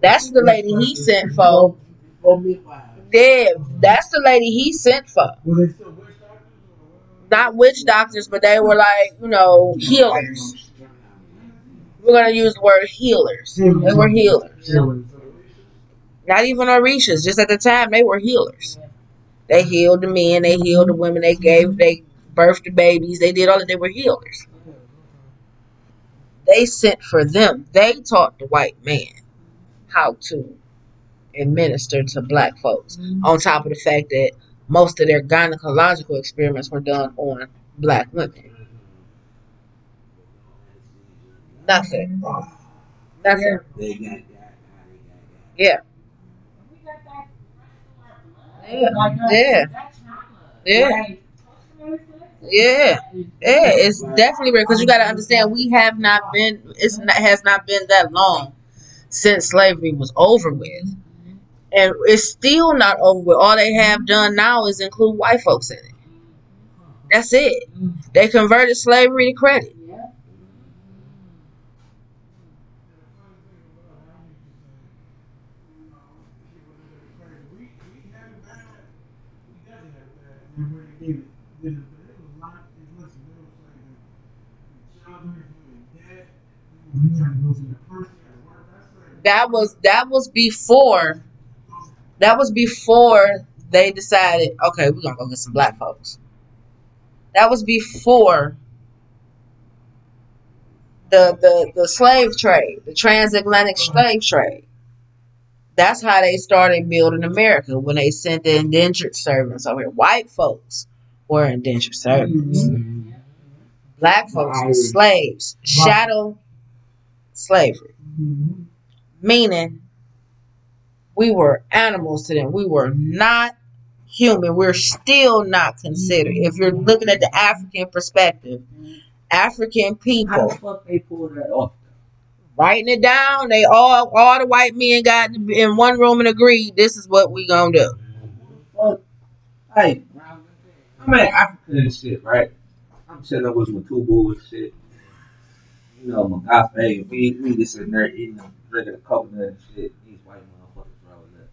[SPEAKER 1] That's the lady he sent for. Yeah, that's the lady he sent for. Not witch doctors, but they were like, you know, healers. We're gonna use the word healers. They were healers.
[SPEAKER 4] Healers.
[SPEAKER 1] Not even Orishas. Just at the time, they were healers. They healed the men. They healed the women. They gave. They birthed the babies. They did all that. They were healers. They sent for them. They taught the white man how to administer to black folks. On top of the fact that most of their gynecological experiments were done on black women. Nothing. Nothing.
[SPEAKER 5] They got got how they got got.
[SPEAKER 1] Yeah. Yeah. Yeah. Yeah.
[SPEAKER 3] Like, post-traumatic stress
[SPEAKER 1] Yeah. Yeah, it's definitely real because you got to understand we have not been. It's not, has not been that long since slavery was over with, and it's still not over with. All they have done now is include white folks in it. That's it. They converted slavery to credit.
[SPEAKER 3] Yeah.
[SPEAKER 4] We, we had it bad. We definitely had it bad. And where they gave it, did it, but it was not, it, listen, it was like the childhood, you in debt, you had to go to the person, you had to work, that's like.
[SPEAKER 1] That was that was before. That was before they decided. Okay, we're gonna go get some black folks. That was before the the the slave trade, the transatlantic uh-huh. slave trade. That's how they started building America when they sent the indentured servants over here. White folks were indentured servants. Mm-hmm. Black folks were slaves. Shadow slavery. Mm-hmm. Meaning we were animals to them. We were not human. We're still not considered. If you're mm-hmm. looking at the African perspective, African people
[SPEAKER 2] How the fuck they pull that off?
[SPEAKER 1] writing it down, they all all the white men got in one room and agreed this is what we gonna do.
[SPEAKER 2] Fuck. Hey, I'm in Africa and shit, right? I'm sitting up with boys and shit. You know, my cafe. We we just sitting there eating, and drinking a coconut and shit. These white motherfuckers rolling up.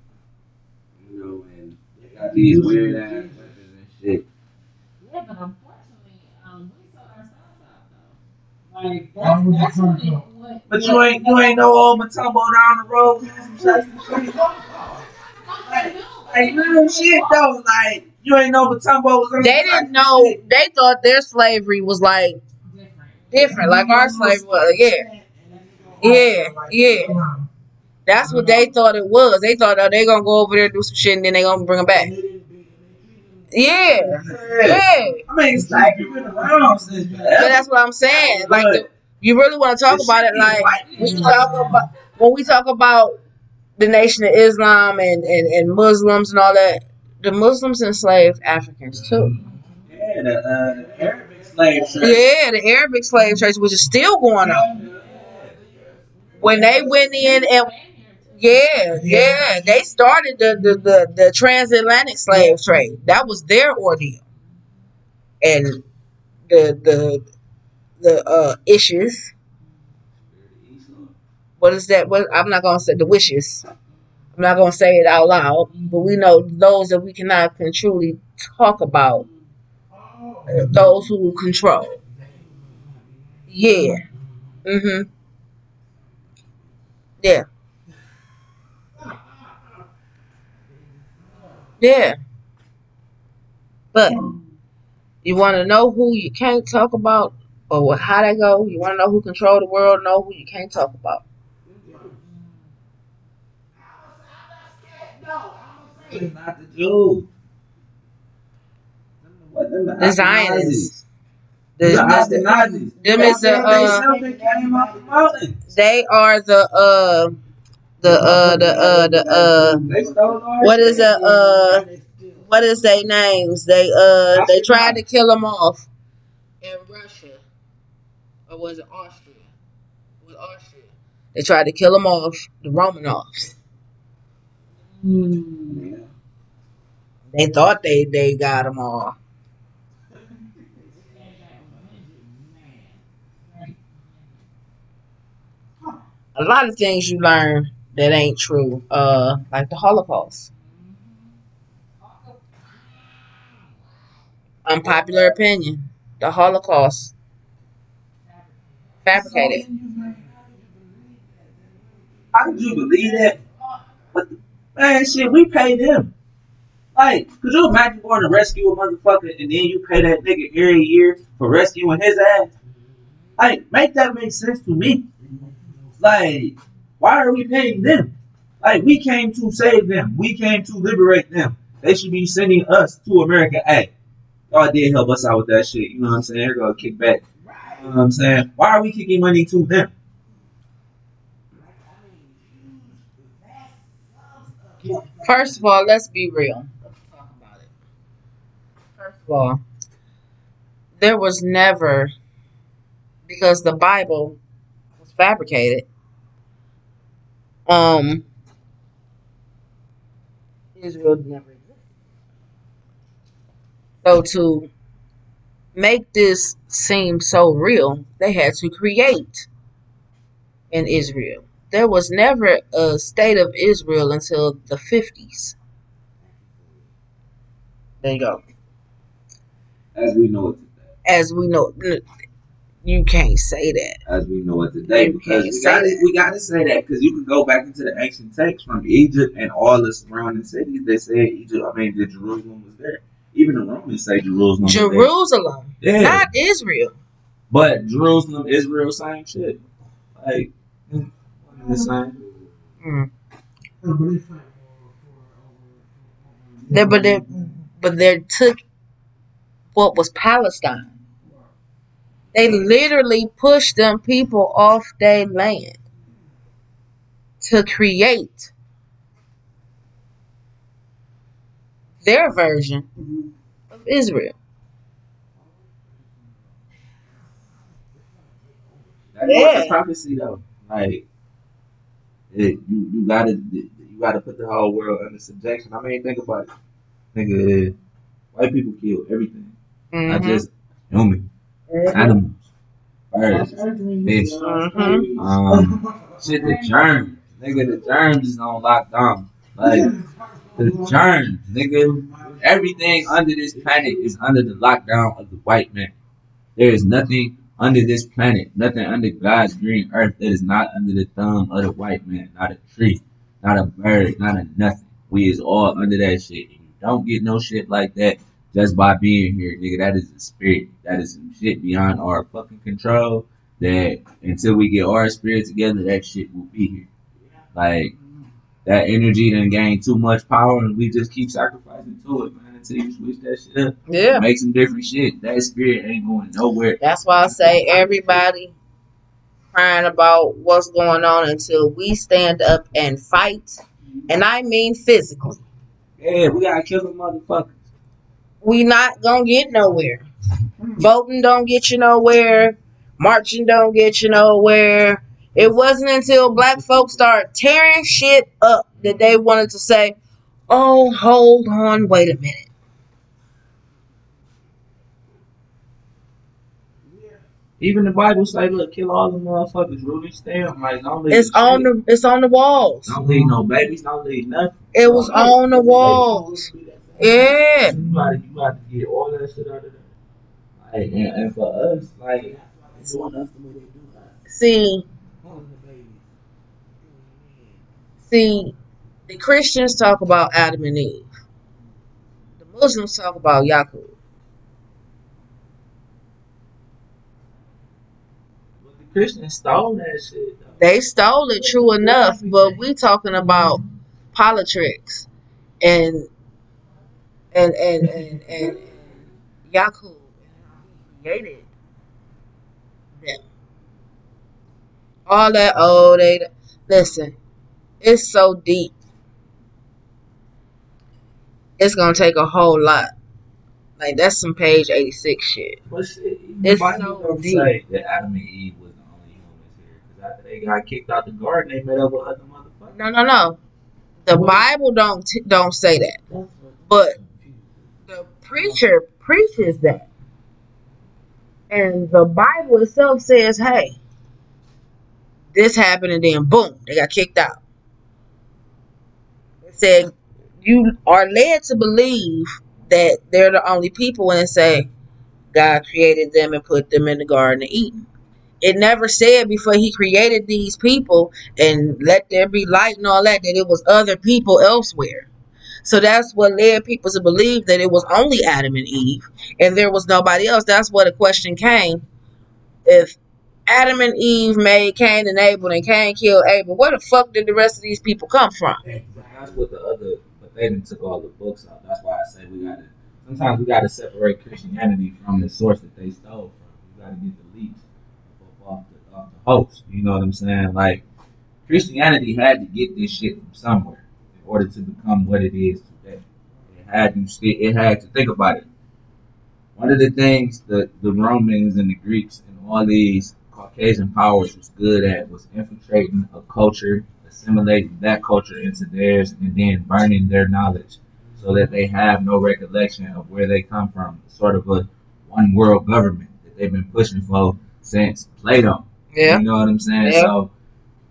[SPEAKER 2] You know, and they got these weird ass weapons and shit.
[SPEAKER 3] Yeah, but unfortunately, um, we sold ourselves out though. Like that's,
[SPEAKER 4] you
[SPEAKER 3] that's what,
[SPEAKER 4] turn
[SPEAKER 3] it, what
[SPEAKER 2] But you ain't you ain't no old Matumbo down the road. doing some shit. Like, like real shit though. Like you ain't know Matumbo was
[SPEAKER 1] They didn't know
[SPEAKER 2] shit.
[SPEAKER 1] they thought their slavery was like
[SPEAKER 3] different.
[SPEAKER 1] like our slavery was. Yeah. Yeah, yeah. That's what they thought it was. They thought oh, they gonna go over there do some shit and then they gonna bring them back. Yeah,
[SPEAKER 2] Yeah. I mean, slavery been around since
[SPEAKER 1] But that's what I'm saying. Like, the, you really want to talk about it? Like, we talk about when we talk about the Nation of Islam and, and, and Muslims and all that. The Muslims enslaved Africans too.
[SPEAKER 2] Yeah, the uh, Arabic slave.
[SPEAKER 1] Yeah, the Arabic slave trade, which is still going on. When they went in and yeah, yeah, they started the the, the, the transatlantic slave trade. That was their ordeal, and the the the uh issues. What is that? What I'm not gonna say the wishes. I'm not gonna say it out loud, but we know those that we cannot can truly talk about. Those who control. Yeah. Mm Mhm. Yeah. Yeah. But you want to know who you can't talk about or what, how they go? You want to know who control the world? Know who you can't talk about?
[SPEAKER 2] Not the Jews. What, them
[SPEAKER 1] The Zionists. The,
[SPEAKER 2] The
[SPEAKER 1] the,
[SPEAKER 2] Ashkenazis.
[SPEAKER 1] them is the, uh,
[SPEAKER 2] They came out the mountains.
[SPEAKER 1] they are the uh the uh the uh the uh
[SPEAKER 2] They stole our
[SPEAKER 1] what is
[SPEAKER 2] shit.
[SPEAKER 1] it uh what is their names? They uh they tried to kill them off in Russia, or was it Austria? It was Austria. They tried to kill them off, the Romanovs.
[SPEAKER 2] Yeah.
[SPEAKER 1] They thought they they got them all. A lot of things you learn that ain't true, uh, like the Holocaust. Unpopular opinion: the Holocaust fabricated.
[SPEAKER 2] How could you believe that? What the, man, shit, we pay them. Like, could you imagine going to rescue a motherfucker and then you pay that nigga every year for rescuing his ass? Like, make that make sense to me. Like, why are we paying them? Like, we came to save them. We came to liberate them. They should be sending us to America. Hey, y'all did help us out with that shit. You know what I'm saying? They're gonna kick back. You know what I'm saying? Why are we kicking money to them?
[SPEAKER 1] First of all, let's be real. First of all, there was never because the Bible fabricated. Um, Israel never existed. So to make this seem so real, they had to create in Israel. There was never a state of Israel until the 50s. There you go.
[SPEAKER 2] As we know it today.
[SPEAKER 1] As we know, you can't say that.
[SPEAKER 2] As we know it today,
[SPEAKER 1] You
[SPEAKER 2] because
[SPEAKER 1] can't
[SPEAKER 2] we
[SPEAKER 1] say
[SPEAKER 2] got to
[SPEAKER 1] that.
[SPEAKER 2] we got to say that because you can go back into the ancient texts from Egypt and all the surrounding cities. They said Egypt. I mean, that Jerusalem was there. Even the Romans say Jerusalem. was there.
[SPEAKER 1] Jerusalem,
[SPEAKER 2] Yeah.
[SPEAKER 1] not Israel.
[SPEAKER 2] But Jerusalem, Israel, same shit. Like, mm, the same.
[SPEAKER 1] Mm.
[SPEAKER 4] Yeah, but they fight for, for over.
[SPEAKER 1] They, but they, but they took what was Palestine. They literally pushed them people off their land to create their version of Israel.
[SPEAKER 2] That
[SPEAKER 1] Yeah.
[SPEAKER 2] the prophecy though. Like, it, you you gotta you gotta put the whole world under subjection. I mean, think about it. Nigga, white people kill everything, not
[SPEAKER 1] Mhm.
[SPEAKER 2] just human, animals, birds, fish.
[SPEAKER 1] Mhm.
[SPEAKER 2] Um, shit, the germs, nigga, the germs is on lockdown. Like, the germs, nigga, everything under this planet is under the lockdown of the white man. There is nothing under this planet, nothing under God's green earth that is not under the thumb of the white man. Not a tree, not a bird, not a nothing. We is all under that shit. And you don't get no shit like that just by being here, nigga. That is a spirit. That is some shit beyond our fucking control. That until we get our spirit together, that shit will be here. Like that energy done gain too much power, and we just keep sacrificing to it, man. Until you switch that shit up,
[SPEAKER 1] Yeah.
[SPEAKER 2] make some different shit. That spirit ain't going nowhere.
[SPEAKER 1] That's why I say everybody crying about what's going on until we stand up and fight. And I mean physically.
[SPEAKER 2] Yeah, we gotta kill them motherfuckers.
[SPEAKER 1] We not gonna get nowhere. Voting don't get you nowhere. Marching don't get you nowhere. It wasn't until black folks started tearing shit up that they wanted to say, oh, hold on, wait a minute.
[SPEAKER 2] Even the Bible say, look, kill all the motherfuckers, root and stem. Like, don't leave
[SPEAKER 1] It's
[SPEAKER 2] shit.
[SPEAKER 1] on the it's on the walls.
[SPEAKER 2] Don't leave no babies. Don't leave nothing.
[SPEAKER 1] It was on the walls. Yeah.
[SPEAKER 2] You gotta, you gotta get all that shit out of there. Like, and, and for us, like,
[SPEAKER 5] It's doing us the way they do us.
[SPEAKER 1] See,
[SPEAKER 5] the
[SPEAKER 1] see, the Christians talk about Adam and Eve. The Muslims talk about Yaqub.
[SPEAKER 2] but the Christians stole that shit. Though.
[SPEAKER 1] They stole it, true enough, but we talking about politics and and and and, and, and Yaqub he created them. All that oh they listen, it's so deep. It's gonna take a whole lot. Like that's some page eighty six shit.
[SPEAKER 2] But shit,
[SPEAKER 1] It's so
[SPEAKER 2] don't
[SPEAKER 1] deep.
[SPEAKER 2] say that Adam and Eve was the only humans here. Because after they got kicked out the garden, they met up with other motherfuckers.
[SPEAKER 1] No, no, no. The Bible don't t- don't say that, but the preacher preaches that. And the Bible itself says, hey, this happened and then boom, they got kicked out. It said you are led to believe that they're the only people and say God created them and put them in the Garden of Eden. It never said before he created these people and let there be light and all that that it was other people elsewhere. So that's what led people to believe that it was only Adam and Eve and there was nobody else. That's where the question came. If Adam and Eve made Cain and Abel and Cain killed Abel, where the fuck did the rest of these people come from?
[SPEAKER 2] That's what the other, but they didn't took all the books out. That's why I say we gotta. Sometimes we gotta separate Christianity from the source that they stole from. We gotta get the leaks off the off the host. You know what I'm saying? Like Christianity had to get this shit from somewhere order to become what it is today. It had to. sti- It had to think about it. one of the things that the Romans and the Greeks and all these Caucasian powers was good at was infiltrating a culture, assimilating that culture into theirs, and then burning their knowledge so that they have no recollection of where they come from. Sort of a one world government that they've been pushing for since Plato.
[SPEAKER 1] Yeah.
[SPEAKER 2] You know what I'm saying?
[SPEAKER 1] Yeah.
[SPEAKER 2] So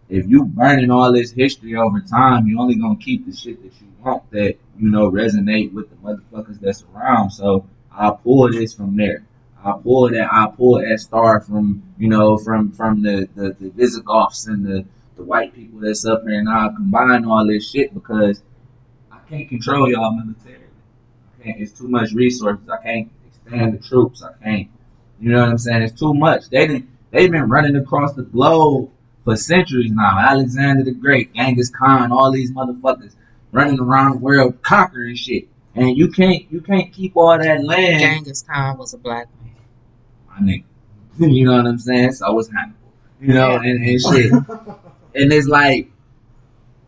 [SPEAKER 2] if you burning all this history over time, you only gonna keep the shit that you want that, you know, resonate with the motherfuckers that's around. So I'll pull this from there. I'll pull that I'll pull that star from, you know, from from the, the, the Visigoths and the, the white people that's up here and I'll combine all this shit because I can't control y'all militarily. I it's too much resources. I can't expand the troops. I can't you know what I'm saying? It's too much. They didn't they've been running across the globe for centuries now. Alexander the Great, Genghis Khan, all these motherfuckers running around the world conquering shit. And you can't you can't keep all that land.
[SPEAKER 1] Genghis Khan was a black man.
[SPEAKER 2] My nigga. You know what I'm saying? So was Hannibal. You know, and, and shit. And it's like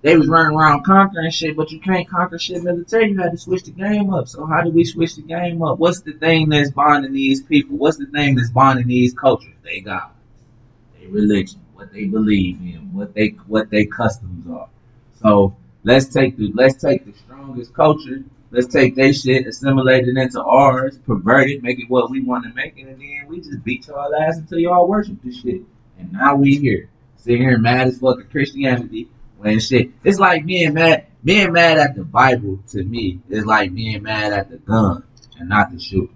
[SPEAKER 2] they was running around conquering shit, but you can't conquer shit military. You had to switch the game up. So how do we switch the game up? What's the thing that's bonding these people? What's the thing that's bonding these cultures? They got their religion, what they believe in, what they what their customs are. So let's take the let's take the strongest culture. Let's take their shit, assimilate it into ours, pervert it, make it what we want to make it, and then we just beat y'all ass until y'all worship this shit. And now we here, sitting here mad as fuck at Christianity when shit. It's like being mad, being mad at the Bible to me is like being mad at the gun and not the shooter.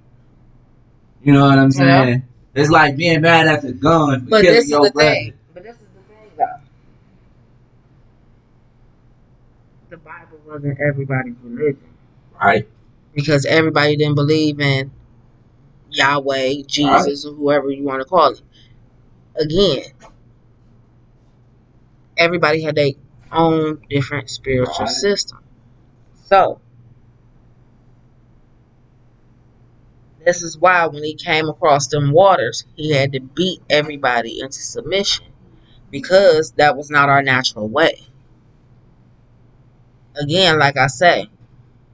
[SPEAKER 2] You know what I'm
[SPEAKER 1] Yeah.
[SPEAKER 2] saying? It's like being mad at the gun for
[SPEAKER 1] But
[SPEAKER 2] killing
[SPEAKER 1] this is
[SPEAKER 2] your
[SPEAKER 1] the
[SPEAKER 2] brother.
[SPEAKER 1] thing. But this is the thing, though. The Bible wasn't everybody's religion
[SPEAKER 2] Right?
[SPEAKER 1] because everybody didn't believe in Yahweh, Jesus, or whoever you want to call it. Again, everybody had their own different spiritual
[SPEAKER 2] Right.
[SPEAKER 1] system. So, this is why when he came across them waters, he had to beat everybody into submission because that was not our natural way. Again, like I say,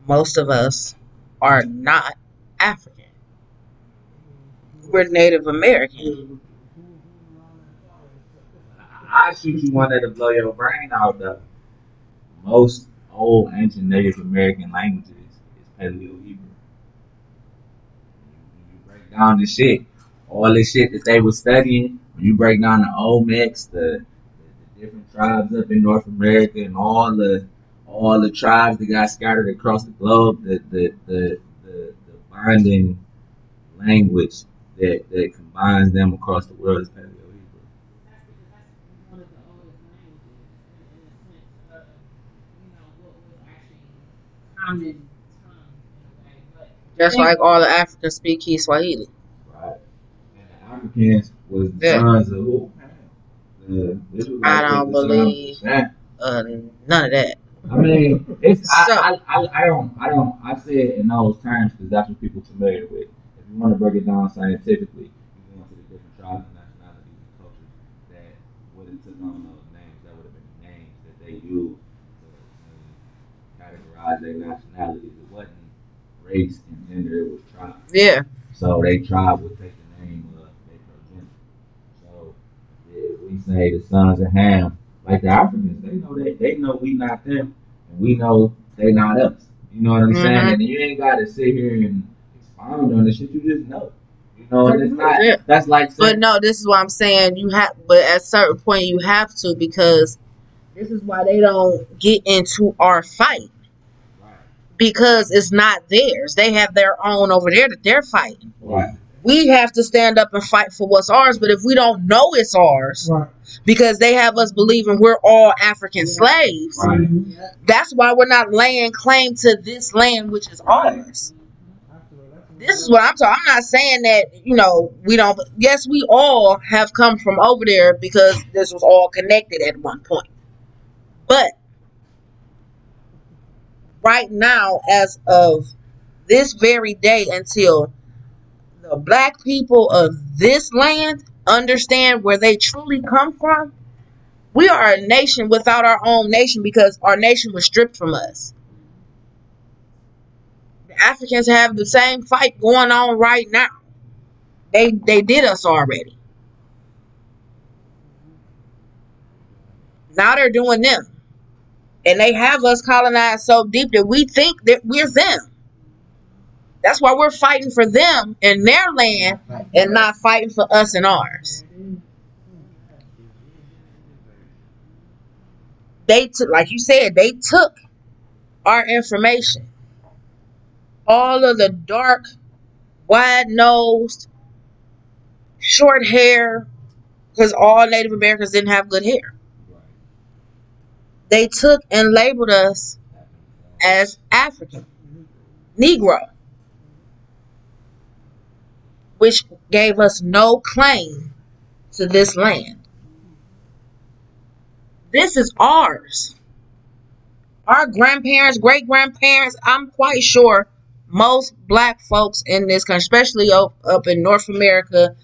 [SPEAKER 1] most of us are not African. We're Native American.
[SPEAKER 2] I shoot you one that'll blow your brain out though. Most old ancient Native American languages is Paleo Hebrew. You break down the shit, all the shit that they were studying, when you break down the Olmecs, the, the different tribes up in North America and all the all the tribes that got scattered across the globe, the the the, the, the binding language that, that combines them across the world is Paleo Hebrew.
[SPEAKER 3] That's because that's one of the oldest languages in, in a sense of, you know, what was actually common tongue in a way. But
[SPEAKER 1] Just like all the Africans speak Swahili.
[SPEAKER 2] Right. And the Africans was the
[SPEAKER 1] Yeah.
[SPEAKER 2] sons of who? The,
[SPEAKER 1] I don't
[SPEAKER 2] the sons of
[SPEAKER 1] believe- Uh, none of that.
[SPEAKER 2] I mean, it's
[SPEAKER 1] So-
[SPEAKER 2] I, I, I, I don't I don't I say it in those terms because that's what people are familiar with. If you want to break it down scientifically, you go into the different tribes and nationalities and cultures that would have took on those names. That would have been the names that they used to uh, categorize their nationalities. It wasn't race and gender; it was tribe.
[SPEAKER 1] Yeah.
[SPEAKER 2] So they tribe would take the name of their progenitor. So if we say the sons of Ham, like the Africans, they know that they know we not them, and we know they not us. You know what I'm saying?
[SPEAKER 1] Mhm.
[SPEAKER 2] And you ain't got to sit here and expound on the shit. You just know. You know, and it's not.
[SPEAKER 1] Yeah.
[SPEAKER 2] That's like
[SPEAKER 1] But no, this is what I'm saying. You have, but at a certain point, you have to because this is why they don't get into our fight
[SPEAKER 2] right,
[SPEAKER 1] because it's not theirs. They have their own over there that they're fighting.
[SPEAKER 2] right,
[SPEAKER 1] We have to stand up and fight for what's ours. But if we don't know it's ours,
[SPEAKER 4] Right.
[SPEAKER 1] because they have us believing we're all African slaves,
[SPEAKER 2] right.
[SPEAKER 1] that's why we're not laying claim to this land, which is ours. This is what I'm talking. I'm not saying that you know we don't. Yes, we all have come from over there because this was all connected at one point. But right now, as of this very day, until the black people of this land understand where they truly come from, we are a nation without our own nation because our nation was stripped from us. The Africans have the same fight going on right now. They they did us already. Now they're doing them. And they have us colonized so deep that we think that we're them. That's why we're fighting for them in their land and not fighting for us in ours. They took, like you said, they took our information. All of the dark, wide nosed, short hair, because all Native Americans didn't have good hair. They took and labeled us as African, Negro, which gave us no claim to this land. This is ours. Our grandparents, great grandparents, I'm quite sure most black folks in this country, especially up, up in North America,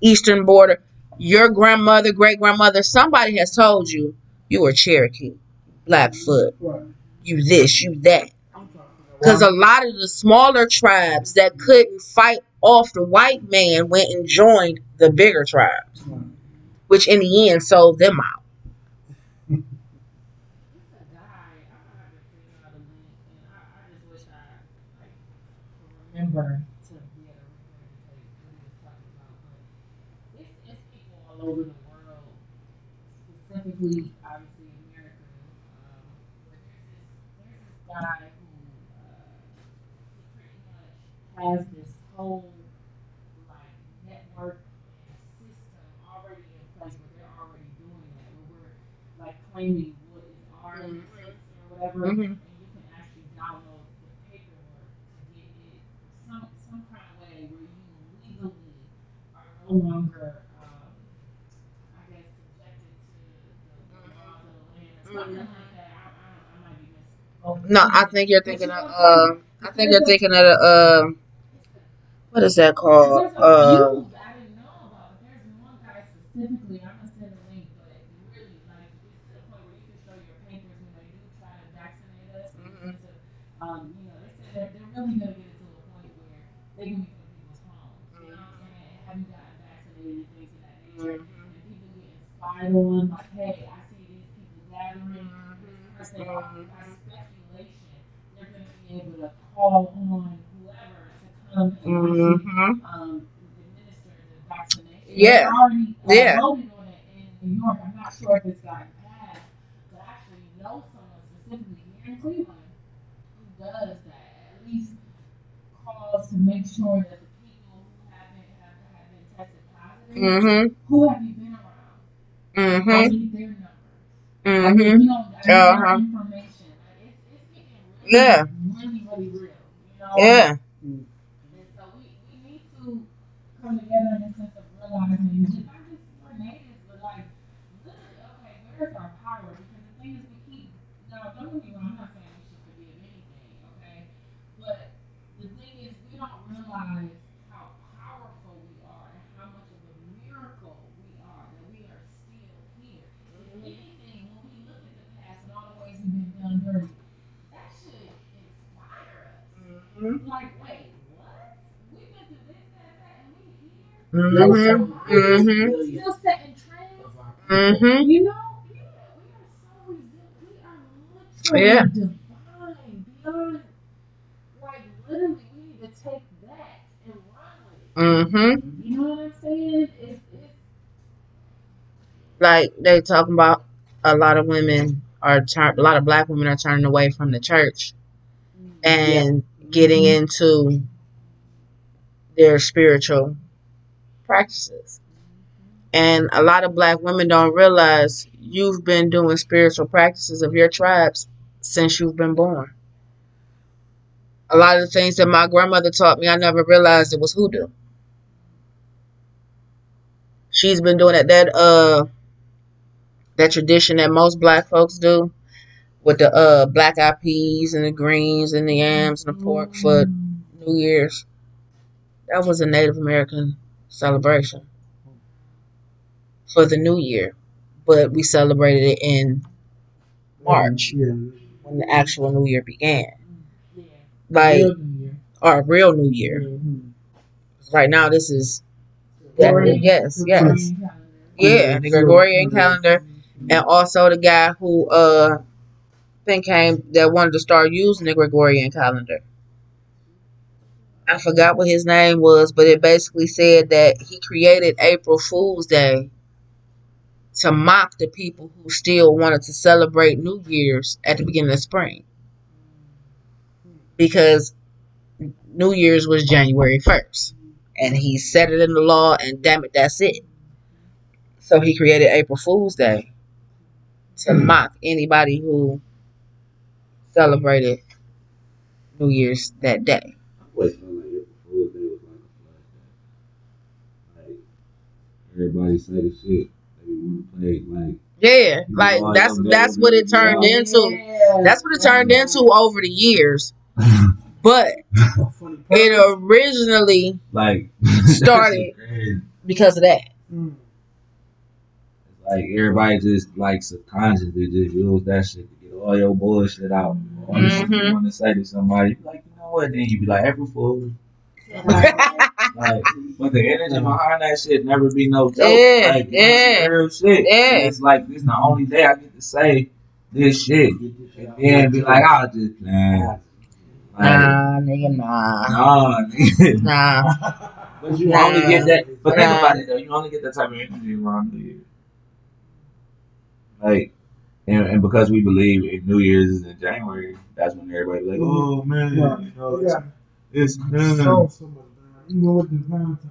[SPEAKER 1] Eastern border, your grandmother, great grandmother, somebody has told you you were Cherokee, Blackfoot, you this, you that.
[SPEAKER 4] I'm talking about.
[SPEAKER 1] Because a lot of the smaller tribes that couldn't fight off the white man went and joined the bigger tribes, which in the end sold them out.
[SPEAKER 3] It's a guy. I'm gonna have to figure out a link, and I, I just wish I like could remember to be able to regurgitate what he was talking about. But it's it's people all over the world, specifically obviously America. Um, but there's this there's this guy who uh, he pretty much has this whole like network and system already in place where they're already doing that. Where we're like claiming what is ours
[SPEAKER 1] Mhm.
[SPEAKER 3] or whatever,
[SPEAKER 1] Mhm.
[SPEAKER 3] and you can actually download the paperwork to get it some some kind of way where you legally are no longer, um, I guess, subjected to the, the laws of the land or something like that. I, I, I might be missing.
[SPEAKER 1] No, I think you're thinking of uh, I think you're thinking of the uh, what is that called? Uh,
[SPEAKER 3] few I didn't know about, but there's one guy specifically. I'm gonna send a link, but really, like, it's to the point where you can show your papers when they do try to vaccinate us.
[SPEAKER 1] Mm-hmm.
[SPEAKER 3] To, um, you know, they said they're, they're really gonna get it to a point where they can be put in people's homes. You know what I'm saying? Have you gotten vaccinated and things of that nature? Mm-hmm. And people getting spied on, like, hey, I see these people gathering. Mm-hmm. This person, by speculation, they're gonna be able to call on to come and actually
[SPEAKER 1] mhm.
[SPEAKER 3] um.
[SPEAKER 1] Yeah.
[SPEAKER 3] Already uh,
[SPEAKER 1] Yeah.
[SPEAKER 3] voted on it in New York. I'm not sure if it's gotten passed, but I actually know someone specifically here in Cleveland who does that. At least calls to make sure that the people who haven't have, have been tested positive,
[SPEAKER 1] Mhm.
[SPEAKER 3] who have you been around? I
[SPEAKER 1] Mhm.
[SPEAKER 3] need their numbers. I
[SPEAKER 1] Mhm.
[SPEAKER 3] need, you know, I need
[SPEAKER 1] Uh-huh.
[SPEAKER 3] information. Like, it's, it's getting really,
[SPEAKER 1] Yeah.
[SPEAKER 3] really, really real. You know?
[SPEAKER 1] Yeah.
[SPEAKER 3] And so we, we need to come together in the sense of realizing just not just for natives, but like literally, okay, where's our power? Because the thing is we keep now don't get me wrong, I'm not saying we should forgive anything, okay? But the thing is we don't realize how powerful we are and how much of a miracle we are that we are still here. If anything, when we look at the past and all the ways we've been done dirty, that should inspire us.
[SPEAKER 1] Mhm.
[SPEAKER 3] Like, wait, what? We've been through this, that, that, and we here?
[SPEAKER 1] Mhm. Mhm.
[SPEAKER 3] Still setting trends. You know? Yeah, we are so we are
[SPEAKER 1] yeah.
[SPEAKER 3] divine beyond like literally we need to take that and run with it.
[SPEAKER 1] Mm-hmm.
[SPEAKER 3] You know what I'm saying? It's, it's,
[SPEAKER 1] Like they talking about a lot of women are turn, a lot of black women are turning away from the church and getting into their spiritual practices. And a lot of black women don't realize you've been doing spiritual practices of your tribes since you've been born. A lot of the things that my grandmother taught me, I never realized it was hoodoo. She's been doing that that uh, that tradition that most black folks do with the uh black eyed peas and the greens and the yams and the pork for New Year's. That was a Native American celebration for the New Year, but we celebrated it in March
[SPEAKER 4] Yeah.
[SPEAKER 1] when the actual New Year began.
[SPEAKER 3] yeah.
[SPEAKER 1] Like
[SPEAKER 4] Yeah.
[SPEAKER 1] or a real New Year.
[SPEAKER 5] Mm-hmm.
[SPEAKER 1] Right now, this is
[SPEAKER 3] Gregorian-
[SPEAKER 1] yes, yes, yeah, the Gregorian calendar, and also the guy who uh think came that wanted to start using the Gregorian calendar. I forgot what his name was, but it basically said that he created April Fool's Day to mock the people who still wanted to celebrate New Year's at the beginning of spring. Because New Year's was January 1st. And he set it in the law, and damn it, that's it. So he created April Fool's Day to mock anybody who celebrated New Year's that day.
[SPEAKER 2] I always felt like April Fool's Day was like a flashback. Like everybody say the shit they want to play. Like
[SPEAKER 1] Yeah,
[SPEAKER 2] You
[SPEAKER 1] like
[SPEAKER 2] know,
[SPEAKER 1] that's
[SPEAKER 2] I'm
[SPEAKER 1] that's what it turned
[SPEAKER 2] Yeah.
[SPEAKER 1] into.
[SPEAKER 3] Yeah.
[SPEAKER 1] That's what it turned into over the years. But it originally
[SPEAKER 2] like
[SPEAKER 1] Started.
[SPEAKER 2] that shit crazy.
[SPEAKER 1] because of that.
[SPEAKER 4] Mm.
[SPEAKER 2] Like everybody just like subconsciously just use that shit to get all your bullshit out. All the shit you
[SPEAKER 1] Mhm.
[SPEAKER 2] want to say to somebody, you be like, you know what? Then you be like, every Fool. Like, but the energy behind that shit never be no joke.
[SPEAKER 1] Yeah,
[SPEAKER 2] like,
[SPEAKER 1] yeah,
[SPEAKER 2] it's real shit.
[SPEAKER 1] yeah.
[SPEAKER 2] And it's like this is the only day I get to say this shit, and then be like, I'll just plan. Like,
[SPEAKER 1] Nah, nigga, nah,
[SPEAKER 2] nah, nigga.
[SPEAKER 1] nah.
[SPEAKER 2] But you
[SPEAKER 1] Nah.
[SPEAKER 2] only get that. But think about it though. You only get that type of energy around New Year's. Like, and, and because we believe in New Year's is in January, that's when everybody like, oh man,
[SPEAKER 4] Right.
[SPEAKER 2] you know,
[SPEAKER 4] Yeah.
[SPEAKER 2] it's, it's
[SPEAKER 4] So,
[SPEAKER 2] man.
[SPEAKER 4] so much, man. Even with the Valentine's Day.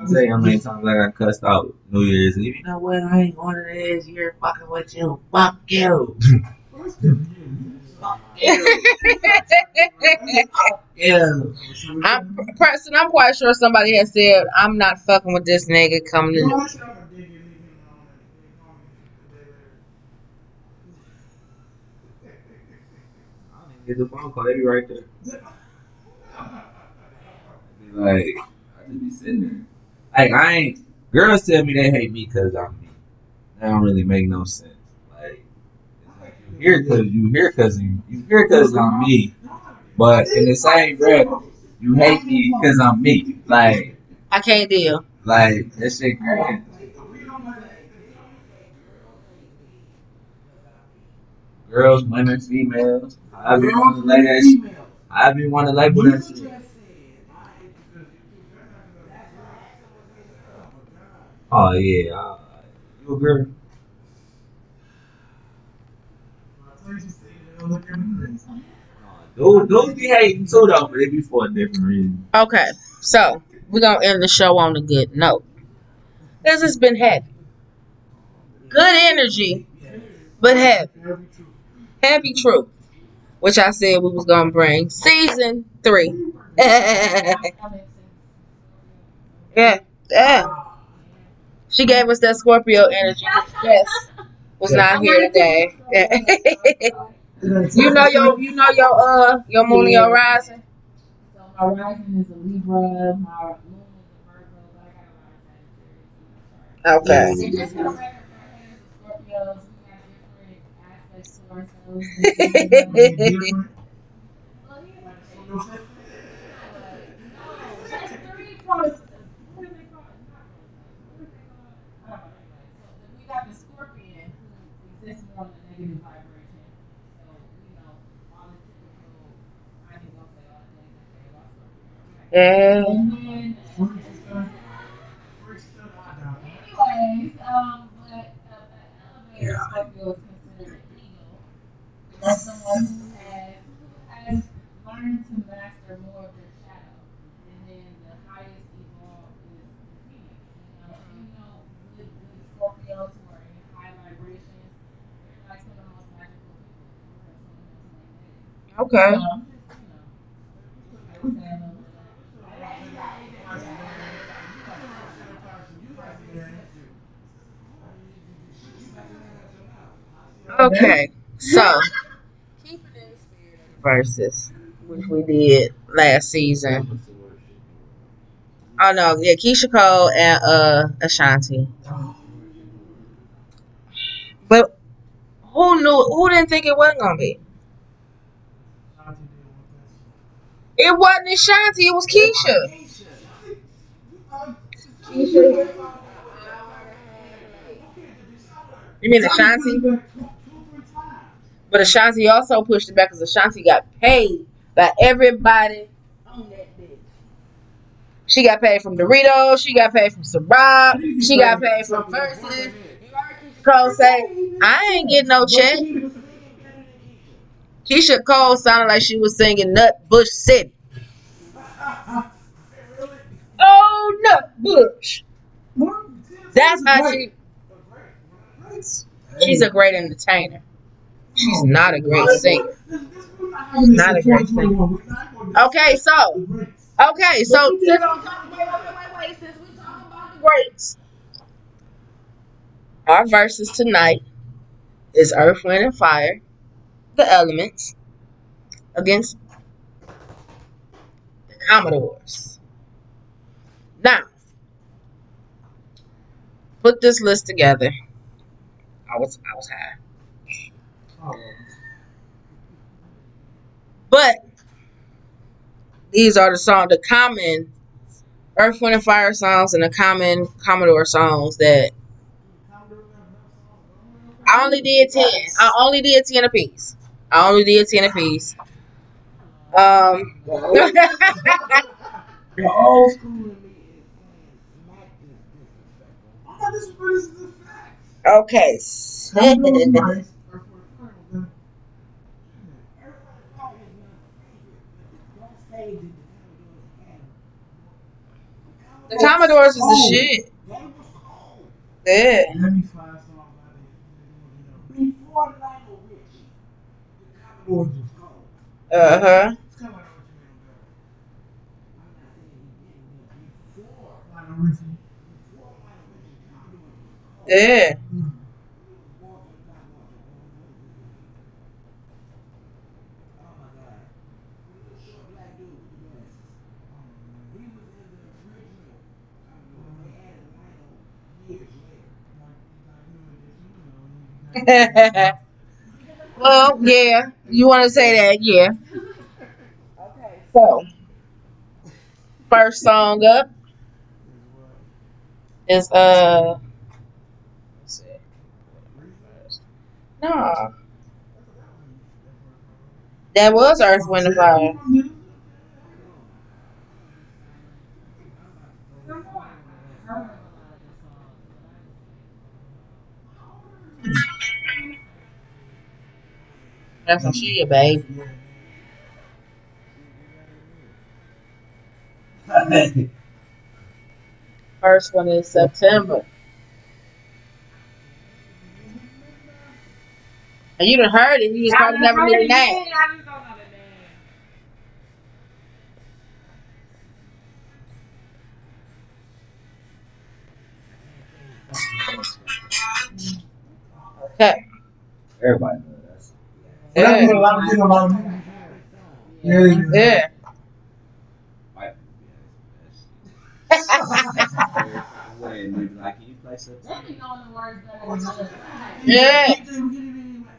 [SPEAKER 2] I tell you how many times I got cussed out New Year's Eve. You know what? I ain't going to this year fucking with you. Fuck you.
[SPEAKER 4] That's different.
[SPEAKER 2] Yeah.
[SPEAKER 1] I'm Preston. I'm quite sure somebody has said, "I'm not fucking with this nigga coming
[SPEAKER 4] You know,
[SPEAKER 1] in."
[SPEAKER 4] I should have a dig in, leave him alone, and they call me a day
[SPEAKER 2] I don't even get the phone call. They be right there. Like, I just be sitting there. Like, I ain't. Girls tell me they hate me because I'm me. That don't really make no sense. Like, it's like you here because you here because you you here because I'm me. But in the same breath, you hate me because I'm me. Like,
[SPEAKER 1] I can't deal.
[SPEAKER 2] like that shit crazy. Girls, women, females. I be want to lay I be want to label that shit. Oh yeah, uh, you a girl? Dude, dudes be hating too though, but it be for a different reason.
[SPEAKER 1] Okay, so we're gonna end the show on a good note. This has been heavy, good energy, but heavy, heavy truth, which I said we was gonna bring season three. yeah, yeah. She gave us that Scorpio energy. Yes, was not here today. you know your, you know your, uh, your moon and your rising.
[SPEAKER 3] So my rising is a Libra, my moon is a Virgo, but I got a lot.
[SPEAKER 1] Okay.
[SPEAKER 3] Yeah, like, no, that's three prototypes. What are they called? Not prototypes. What are they called? I don't know. Anyway, so then we got the Scorpion who exists more on the negative vibration. So, you know, all the typical, I ain't gonna say all the things I say about Scorpio.
[SPEAKER 1] Yeah.
[SPEAKER 3] And then,
[SPEAKER 4] Freak stuff. Freak stuff. I doubt that.
[SPEAKER 3] anyways, um, but uh, an elevator Scorpio is considered an eagle. That's who has, who learned to master more of. And then the highest evolve is the the the magnetic.
[SPEAKER 1] Okay.
[SPEAKER 3] So
[SPEAKER 1] verses, which we did last season. Oh no, yeah, Keyshia Cole and uh Ashanti. But who knew? Who didn't think it wasn't gonna be? It wasn't Ashanti, it was Keyshia. Keisha. You mean Ashanti? But Ashanti also pushed it back because Ashanti got paid by everybody on that bitch. She got paid from Doritos. She got paid from Ciroc. She got paid from Verzuz. Cole say, I ain't getting no check. Keyshia Cole sounded like she was singing Nut Bush City. Oh, Nut Bush. That's how she. She's a great entertainer. She's not a great singer. Not a great singer. Okay, so okay, so since we greats, our verses tonight is Earth, Wind, and Fire, the Elements, against the Commodores. Now, put this list together. I was I was high. But these are the song, the common Earth, Wind, and Fire songs and the common Commodore songs that I only did ten. I only did ten apiece. I only did ten apiece. Um,
[SPEAKER 4] The old school.
[SPEAKER 5] in me is saying smack this disrespectful.
[SPEAKER 4] I thought this was this is the facts.
[SPEAKER 1] okay.
[SPEAKER 4] Some of those nice are for fun, okay?
[SPEAKER 5] Everybody is my favorite, but don't say that the Commodores had them. Oh.
[SPEAKER 1] The Commodores was uh-huh. the shit.
[SPEAKER 5] They was cold.
[SPEAKER 1] Yeah.
[SPEAKER 4] Let me find some out there. You know,
[SPEAKER 5] Before Lionel Richie, the Commodores was cold.
[SPEAKER 1] Uh huh.
[SPEAKER 4] It's kind of like what you mean,
[SPEAKER 5] I'm not saying he didn't, but before,
[SPEAKER 4] but Lionel Richie.
[SPEAKER 5] before Lionel Richie, the Commodores was cold.
[SPEAKER 1] Yeah.
[SPEAKER 4] Mm.
[SPEAKER 5] Walter Scott Walter. Oh my God. The little short black dude with the glasses. He was in the original Commodore. They added Lionel years later.
[SPEAKER 1] well, yeah. You want to say that? Yeah.
[SPEAKER 5] Okay.
[SPEAKER 1] So, first song up is uh. No, that was Earth, Wind, and Fire. That's when she a babe. First one is September. And you done heard it. You just probably never knew the name. Okay.
[SPEAKER 2] Everybody knows that's
[SPEAKER 4] That's what a
[SPEAKER 1] Yeah.
[SPEAKER 4] lot of people about me. Yeah, yeah.
[SPEAKER 1] Yeah.
[SPEAKER 2] white people. Wait, nigga, like, can you play something?
[SPEAKER 3] They be knowing the words better.
[SPEAKER 1] Yeah.
[SPEAKER 4] Get it, get it in, like,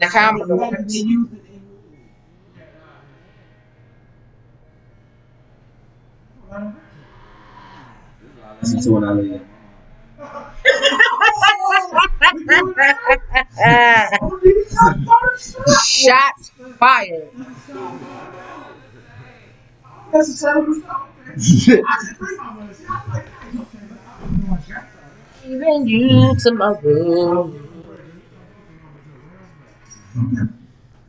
[SPEAKER 1] The Commodore.
[SPEAKER 5] They used it in movies.
[SPEAKER 2] This is what I listen to when I leave your mom.
[SPEAKER 1] Shots fired. Even you tomorrow.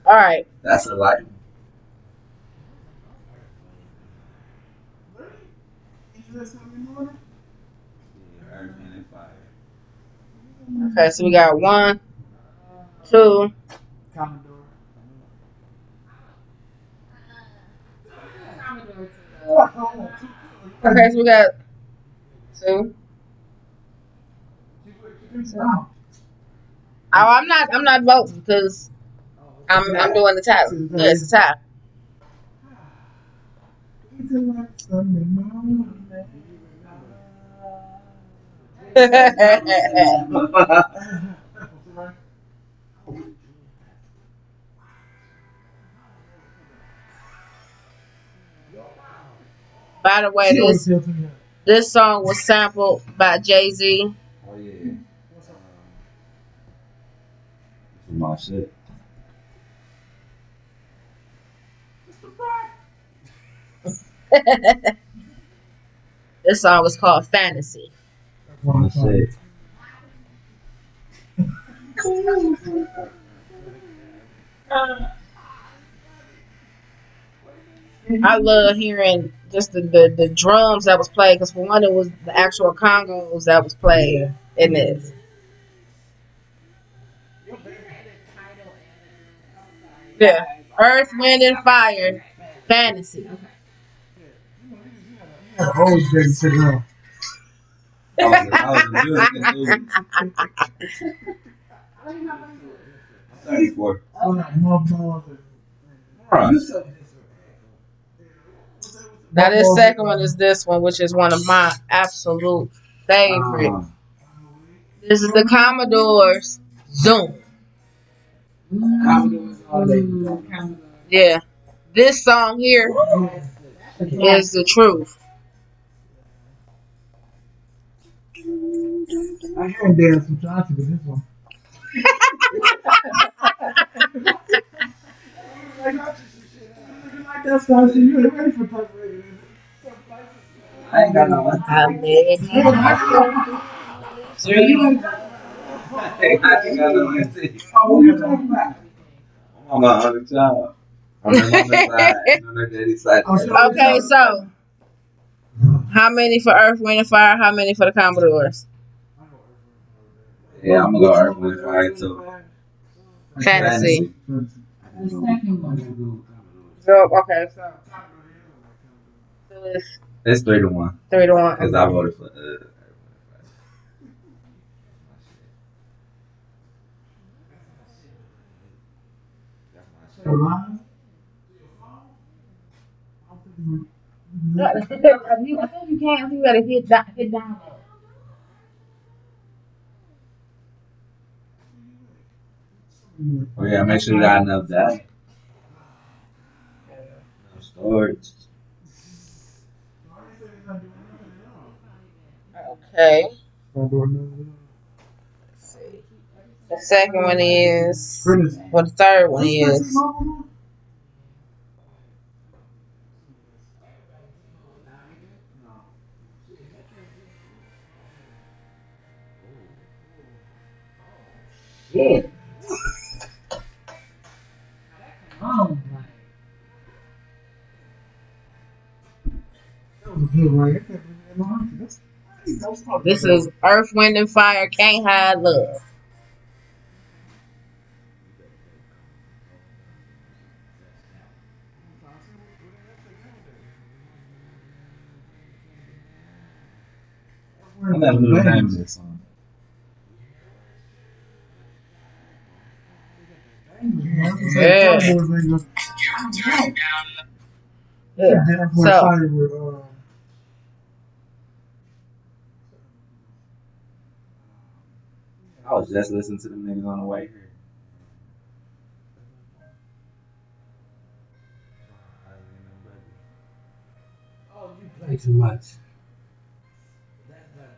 [SPEAKER 1] All right.
[SPEAKER 2] That's a light. Earth, Wind, and Fire.
[SPEAKER 1] Okay, so we got one, two,
[SPEAKER 4] Commodore.
[SPEAKER 1] Okay, so we got two. Oh, I'm not. I'm not voting because I'm. I'm doing the tie. Yeah, it's a tie.
[SPEAKER 4] It's like Sunday morning.
[SPEAKER 1] By the way, this
[SPEAKER 4] tells me that.
[SPEAKER 1] this song was sampled by Jay Z.
[SPEAKER 2] Oh yeah. This my shit.
[SPEAKER 1] This song was called Fantasy.
[SPEAKER 4] I'm
[SPEAKER 2] My
[SPEAKER 4] saying.
[SPEAKER 1] I love hearing just the, the, the drums that was played because for one it was the actual congas that was played in this. Yeah. Earth, Wind, and Fire, Fantasy.
[SPEAKER 4] Yeah, always baby sit down.
[SPEAKER 2] I was, I was a music 34.
[SPEAKER 4] So that mom balls and
[SPEAKER 2] Alright.
[SPEAKER 1] Now this second one is this one, which is one of my absolute favorite.
[SPEAKER 2] Uh,
[SPEAKER 1] This is the Commodores Zoom.
[SPEAKER 2] Commodores all day.
[SPEAKER 1] Yeah. This song here is the truth.
[SPEAKER 4] I hear him dance with Chauncey with this one. like that Chauncey, you ain't ready for touch radio.
[SPEAKER 2] I ain't got no one.
[SPEAKER 1] I made it.
[SPEAKER 4] So you ain't
[SPEAKER 2] I ain't got no one.
[SPEAKER 4] Oh, what you talking about?
[SPEAKER 2] I'm on the other job. I'm on the side. I'm on the daddy side.
[SPEAKER 1] Okay, so how many for Earth, Wind, and Fire? How many for the Commodores?
[SPEAKER 2] Yeah, I'm gonna go Earth, Wind, Fire too.
[SPEAKER 1] Fantasy.
[SPEAKER 3] The second.
[SPEAKER 1] So okay, so, so it's
[SPEAKER 2] It's three to one
[SPEAKER 1] three to one.
[SPEAKER 2] because I voted for. Uh, Earth, Wind, Fire. That's my shit.
[SPEAKER 4] So live?
[SPEAKER 1] Yeah, you- I think you can. I think you gotta hit that, hit down.
[SPEAKER 2] Oh yeah, make sure you got enough data. Enough storage.
[SPEAKER 1] Okay.
[SPEAKER 4] Don't do another.
[SPEAKER 1] Let's see. The second one is.
[SPEAKER 4] Goodness.
[SPEAKER 1] Well, the third one is.
[SPEAKER 3] Yeah. Oh, like,
[SPEAKER 4] That was a good one. I can't believe that one. That's- that's
[SPEAKER 1] This is Earth, Wind, and Fire. Can't hide love.
[SPEAKER 2] I never knew the name of this
[SPEAKER 1] Yeah. Yeah. So-
[SPEAKER 4] So,
[SPEAKER 2] I was just listening to the niggas on the way here.
[SPEAKER 5] Oh, you play too much. That's not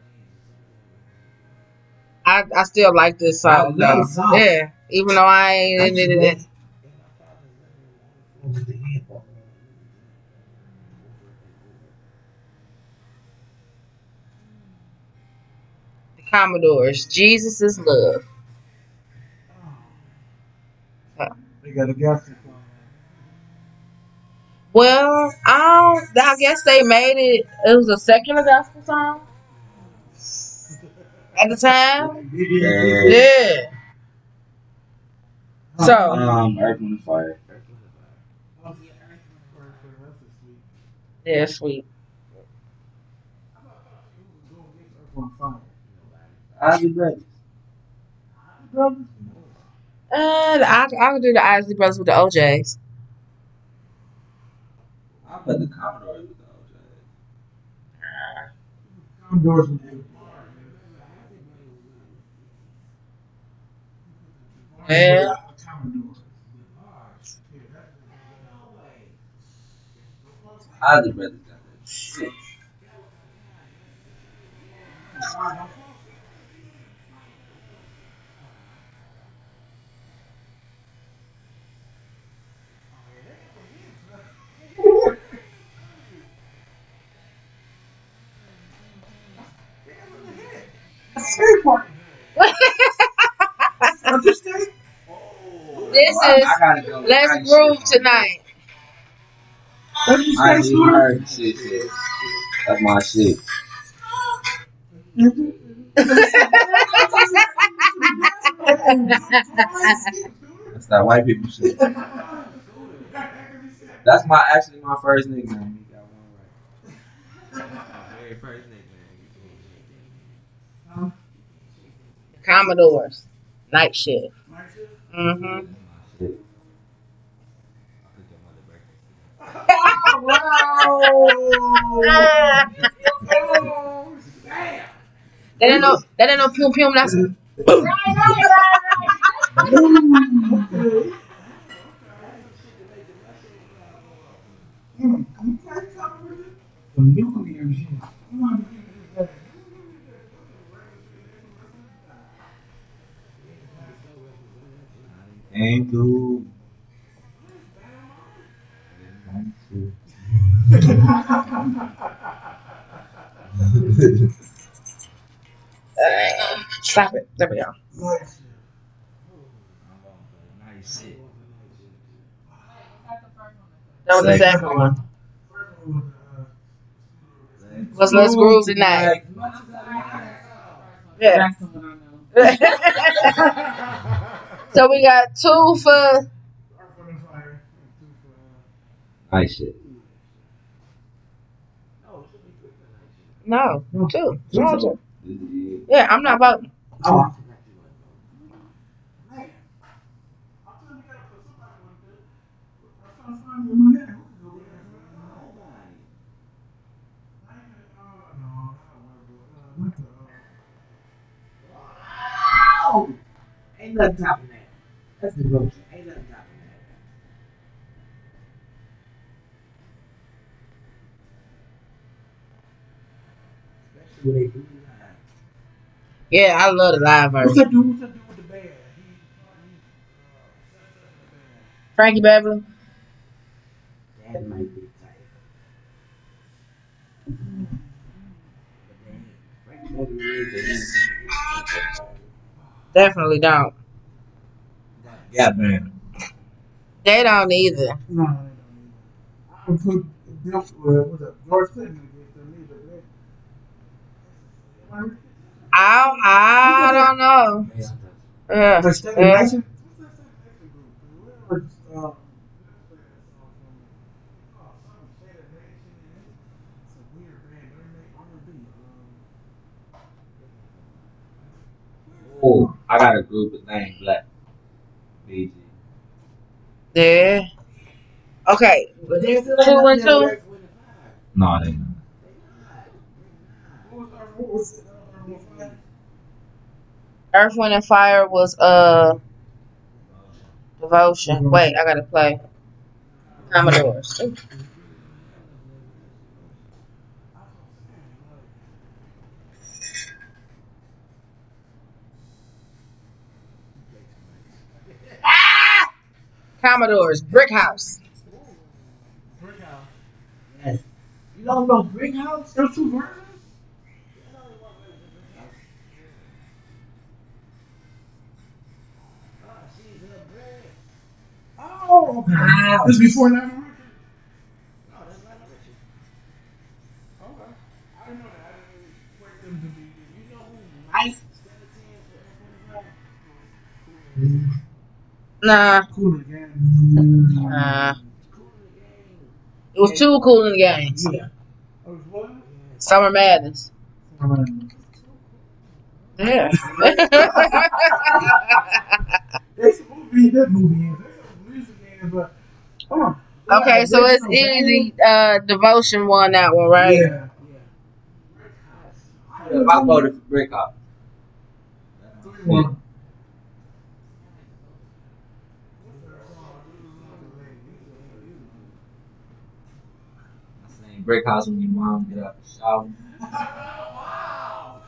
[SPEAKER 5] Jesus.
[SPEAKER 1] I, I still like this song
[SPEAKER 5] love
[SPEAKER 1] though.
[SPEAKER 5] song.
[SPEAKER 1] Yeah, even though I ain't into it.
[SPEAKER 5] Over the
[SPEAKER 1] Commodores. Jesus is love.
[SPEAKER 4] They got a gas station.
[SPEAKER 1] Well, I don't, I guess they made it. It was a secular gospel song at the time.
[SPEAKER 2] Yeah.
[SPEAKER 1] Yeah. So
[SPEAKER 2] Um, Earth, Wind, and Fire.
[SPEAKER 1] yeah, sweet.
[SPEAKER 2] Isley Brothers.
[SPEAKER 1] And I I could do the Isley Brothers with the OJ's.
[SPEAKER 2] I put the Commodores with the OJ.
[SPEAKER 4] Commodores would do.
[SPEAKER 1] Yeah.
[SPEAKER 2] Isley Brothers got that. shit.
[SPEAKER 4] This
[SPEAKER 1] is
[SPEAKER 2] I gotta go.
[SPEAKER 1] Let's Groove tonight.
[SPEAKER 4] What's this
[SPEAKER 2] I
[SPEAKER 4] skate
[SPEAKER 2] ain't even
[SPEAKER 4] store?
[SPEAKER 2] heard shit. That's my shit. That's that white people shit. That's my actually my first nickname. You got one right.
[SPEAKER 5] My very first nickname. You can't
[SPEAKER 1] Commodores. Night shift.
[SPEAKER 4] Night shift?
[SPEAKER 1] Mm-hmm. That ain't no that ain't no pum pum. That's
[SPEAKER 4] come with it. The nuclear shit. You want to get it
[SPEAKER 2] Ain't cool.
[SPEAKER 1] Stop it. There we go.
[SPEAKER 4] Night shift.
[SPEAKER 2] Nice shit.
[SPEAKER 1] That was the second one.
[SPEAKER 4] First one was,
[SPEAKER 1] Was Let's Groove tonight. Yeah.
[SPEAKER 3] That's the one I know.
[SPEAKER 1] so we got two for
[SPEAKER 4] Earth, Wind, and Fire. Two for, uh,
[SPEAKER 2] Nice shit.
[SPEAKER 5] No, it should be quick tonight.
[SPEAKER 1] No two. Two, two.
[SPEAKER 2] Yeah.
[SPEAKER 1] Yeah, I'm not voting.
[SPEAKER 4] Oh,
[SPEAKER 5] I forgot you wasn't voting.
[SPEAKER 4] man. I'm telling you, you gotta put somebody on there. I'm trying to find you in my head. Who can go with that?
[SPEAKER 5] Nobody.
[SPEAKER 4] I ain't gonna- uh, no, I don't wanna do it. Uh, not the, uh,
[SPEAKER 5] Oh! Ain't nothing topping that. That's devotion. Ain't nothing topping that. Especially when they do live.
[SPEAKER 1] Yeah, I love the live version.
[SPEAKER 4] What's
[SPEAKER 1] version.
[SPEAKER 4] that dude? What's that dude with the band? He, he, uh,
[SPEAKER 1] Frankie Beverly.
[SPEAKER 5] That might be tight. But then, Frank Beverly is a
[SPEAKER 1] Definitely don't.
[SPEAKER 2] Yeah, man.
[SPEAKER 1] They don't either.
[SPEAKER 4] No, they don't either. I would put Bill, uh, what's that, George Clinton against them either. They,
[SPEAKER 1] I I don't know. Yeah.
[SPEAKER 4] the
[SPEAKER 1] Yeah.
[SPEAKER 4] Nation? What's that State Nation group? Whatever, oh, some State Nation, it's a weird band, they're make R&B.
[SPEAKER 2] I got a group of named Black. BG.
[SPEAKER 1] Yeah. Okay.
[SPEAKER 5] But they're still
[SPEAKER 1] Two and two?
[SPEAKER 2] No, they not.
[SPEAKER 4] what was, uh, what was it? Uh, what was it?
[SPEAKER 1] Earth, Wind, and Fire was uh devotion. Wait, I gotta play. Commodores. Ah! Commodores. Brick House.
[SPEAKER 4] Brick House.
[SPEAKER 5] Yes. You don't know Brick House?
[SPEAKER 4] There's two versions?
[SPEAKER 5] You know who Mike Seventeen for F45?
[SPEAKER 1] Nah.
[SPEAKER 4] Cool.
[SPEAKER 1] Nah.
[SPEAKER 5] Cool in the game.
[SPEAKER 1] It was too cool in the games.
[SPEAKER 4] Yeah. Oh, it's what?
[SPEAKER 1] Summer Madness. Yeah.
[SPEAKER 4] There's a movie that movie. in. There's some music in it, but. Oh.
[SPEAKER 1] okay, so it's easy. Uh, devotion won that one, right?
[SPEAKER 4] Yeah.
[SPEAKER 2] I voted for Brick House.
[SPEAKER 4] Three one.
[SPEAKER 2] I seen brick house when your mom get out the shower.
[SPEAKER 4] Wow.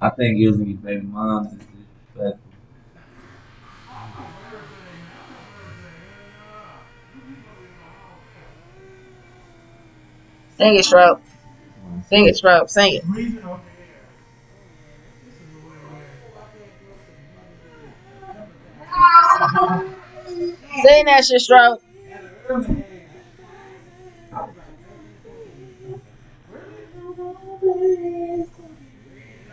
[SPEAKER 4] I
[SPEAKER 2] think using your baby moms is disrespectful.
[SPEAKER 1] Sing it, Stroke. Sing it, Stroke. Sing it. Sing that shit,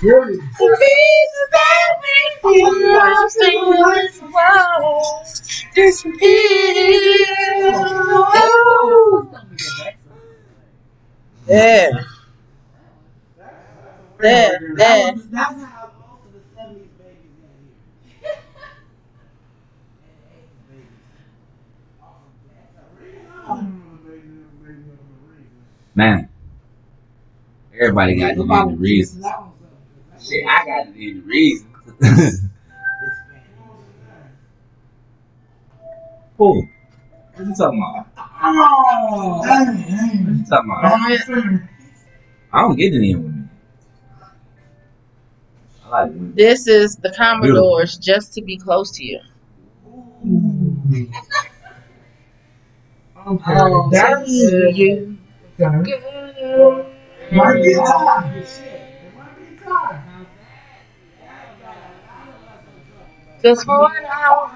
[SPEAKER 2] think your mama got it.
[SPEAKER 5] Really?
[SPEAKER 1] Yeah. Yeah, yeah.
[SPEAKER 5] The 70s babies got here.
[SPEAKER 2] Man, everybody got to need the reason.
[SPEAKER 5] That one's a-
[SPEAKER 2] Shit, I got to need the reason. Who? What you talking about?
[SPEAKER 5] Oh,
[SPEAKER 2] What you talking about? I don't get any women. Like women.
[SPEAKER 1] This is the Commodores just to be close to you.
[SPEAKER 5] Oh,
[SPEAKER 1] That's you.
[SPEAKER 5] okay.
[SPEAKER 1] Girl.
[SPEAKER 5] Might be time. Shit, it might be time.
[SPEAKER 1] Just for an hour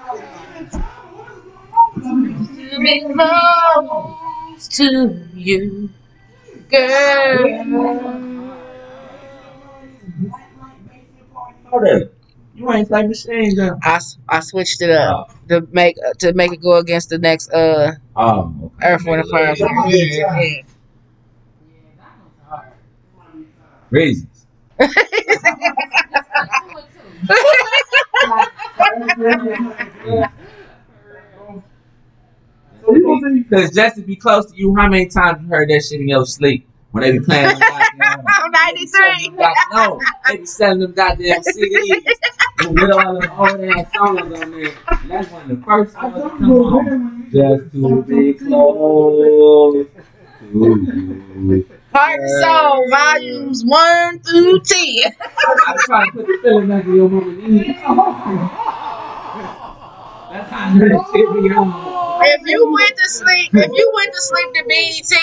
[SPEAKER 1] to be close to you, girl.
[SPEAKER 2] Know. You ain't play machine gun.
[SPEAKER 1] I switched it up to make to make it go against the next uh
[SPEAKER 2] Oh, okay.
[SPEAKER 1] Earth Wind and Fire. song. Yeah, yeah.
[SPEAKER 3] Yeah, that one's hard.
[SPEAKER 2] Reasons.
[SPEAKER 3] Do it too.
[SPEAKER 2] Because just to be close to you, how many times you heard that shit in your sleep? When they be playing them goddamn.
[SPEAKER 1] I'm 93.
[SPEAKER 2] No, they be selling them goddamn CDs. With all them old ass songs on there. And that's one of the first
[SPEAKER 4] I
[SPEAKER 2] ones that come on.
[SPEAKER 4] when
[SPEAKER 2] Just to be close to you.
[SPEAKER 1] Heart and Soul, volumes 1 through 10.
[SPEAKER 2] I'm trying to put the feeling back in your mama's. That's how I heard that shit be on.
[SPEAKER 1] If you went to sleep, if you went to sleep to BET,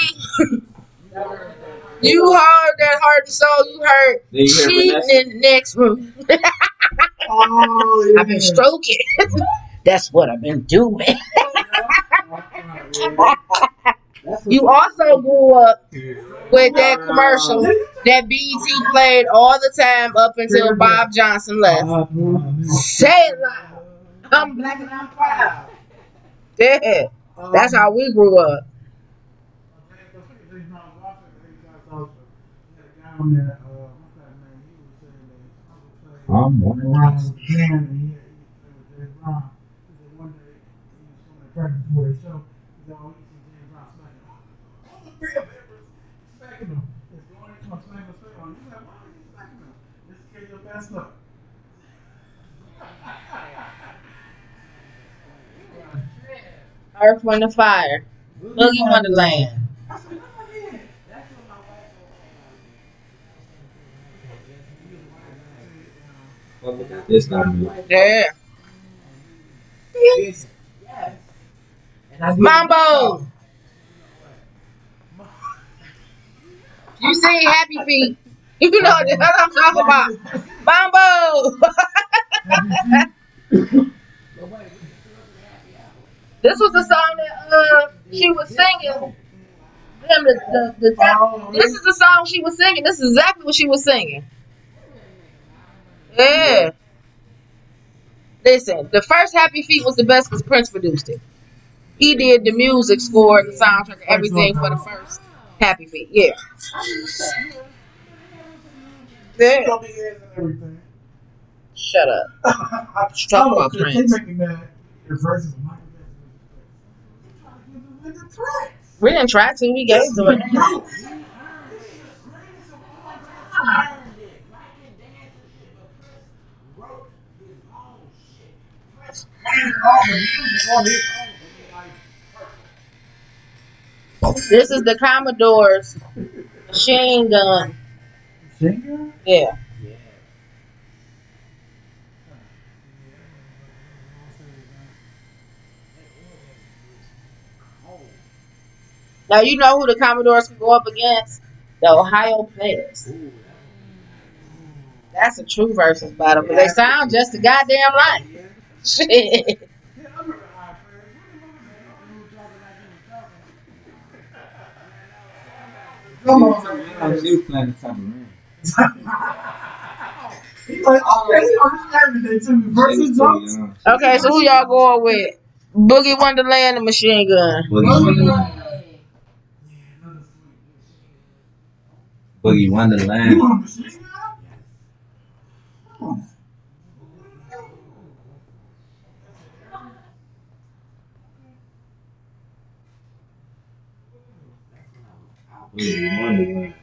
[SPEAKER 1] you heard that heart and soul, you heard
[SPEAKER 2] you
[SPEAKER 1] cheating in the next room.
[SPEAKER 5] Oh,
[SPEAKER 1] I've been stroking. That's what I've been doing. Oh, you also grew up with that commercial that BET played all the time up until Bob Johnson left. Say it loud. I'm black and I'm proud. Yeah, that's how we grew up.
[SPEAKER 2] I'm wondering.
[SPEAKER 1] Earth, Wind, and Fire. Boogie Wonderland.
[SPEAKER 2] Fuck with that. This not me.
[SPEAKER 1] Yeah. Mambo. You sing Happy Feet. You know what I'm talking about. Mambo. this was the song that uh, she was singing. The, the, the, this is the song she was singing. This is exactly what she was singing. Yeah. Listen, the first Happy Feet was the best because Prince produced it. He did the music score, the soundtrack, everything for the first. Happy Feet. Yeah. Yeah.
[SPEAKER 4] Don't be ass and everything.
[SPEAKER 1] Shut up.
[SPEAKER 4] I
[SPEAKER 1] Talk about
[SPEAKER 4] They
[SPEAKER 1] Prince.
[SPEAKER 4] make me mad. Your verses of Michael Jackson. I'm trying to give the nigga Prince.
[SPEAKER 1] We didn't try to. We gave to it. This is the Commodore's machine gun.
[SPEAKER 4] Singer?
[SPEAKER 1] Yeah.
[SPEAKER 5] Yeah.
[SPEAKER 1] Now you know who the Commodores can go up against? The Ohio players. That's a true versus battle because they sound just a goddamn like. Shit.
[SPEAKER 4] Come on, man.
[SPEAKER 2] She was playing the tambourine.
[SPEAKER 4] He's like, okay, he understand everything to me. Versus
[SPEAKER 2] was too
[SPEAKER 1] Okay, so who y'all going with? Boogie Wonderland and Machine Gun.
[SPEAKER 2] Boogie Wonderland.
[SPEAKER 4] Yeah, another sweet.
[SPEAKER 2] Boogie Wonderland.
[SPEAKER 4] want a machine gun? Oh.
[SPEAKER 2] Wonderland.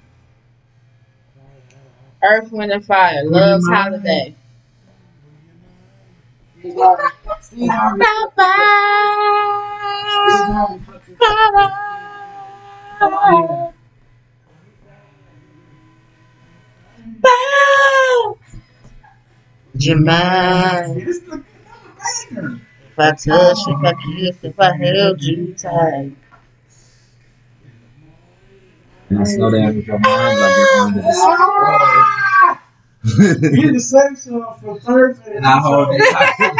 [SPEAKER 1] Earth, Wind, and Fire. Love's Holiday.
[SPEAKER 4] The banger.
[SPEAKER 1] if I touch, if I kiss, if I held you tight.
[SPEAKER 2] And I slow down with your mind like you're under the.
[SPEAKER 4] Ah! He the same song for Thursday.
[SPEAKER 2] And I hold it tight.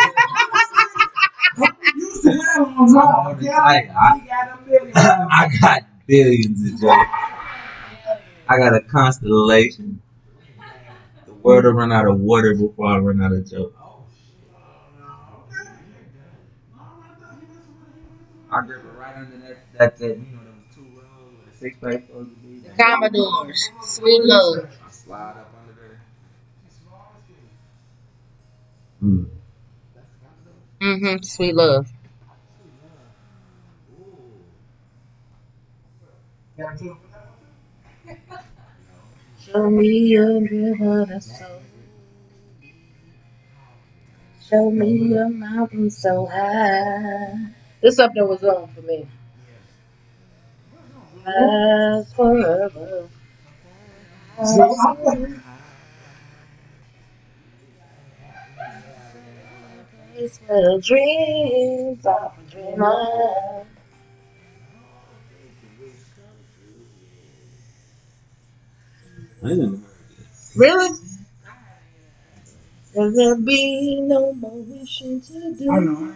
[SPEAKER 4] You used to have on
[SPEAKER 2] I hold it tight. I,
[SPEAKER 5] got.
[SPEAKER 2] I got billions of jokes. I got a constellation. The world will run out of water before I run out of jokes. I grip it right under that, that, that you know, them two rows the six pack supposed to be.
[SPEAKER 1] The Commodores. Sweet Love.
[SPEAKER 2] Slide. Mm.
[SPEAKER 1] Mm-hmm. Sweet Love. Show me a river that's so Show me a mountain so high. This up there was on for me. Last forever. Place where dreams are.
[SPEAKER 2] I this.
[SPEAKER 1] Really? Will there be no more wishing to do?
[SPEAKER 4] I know.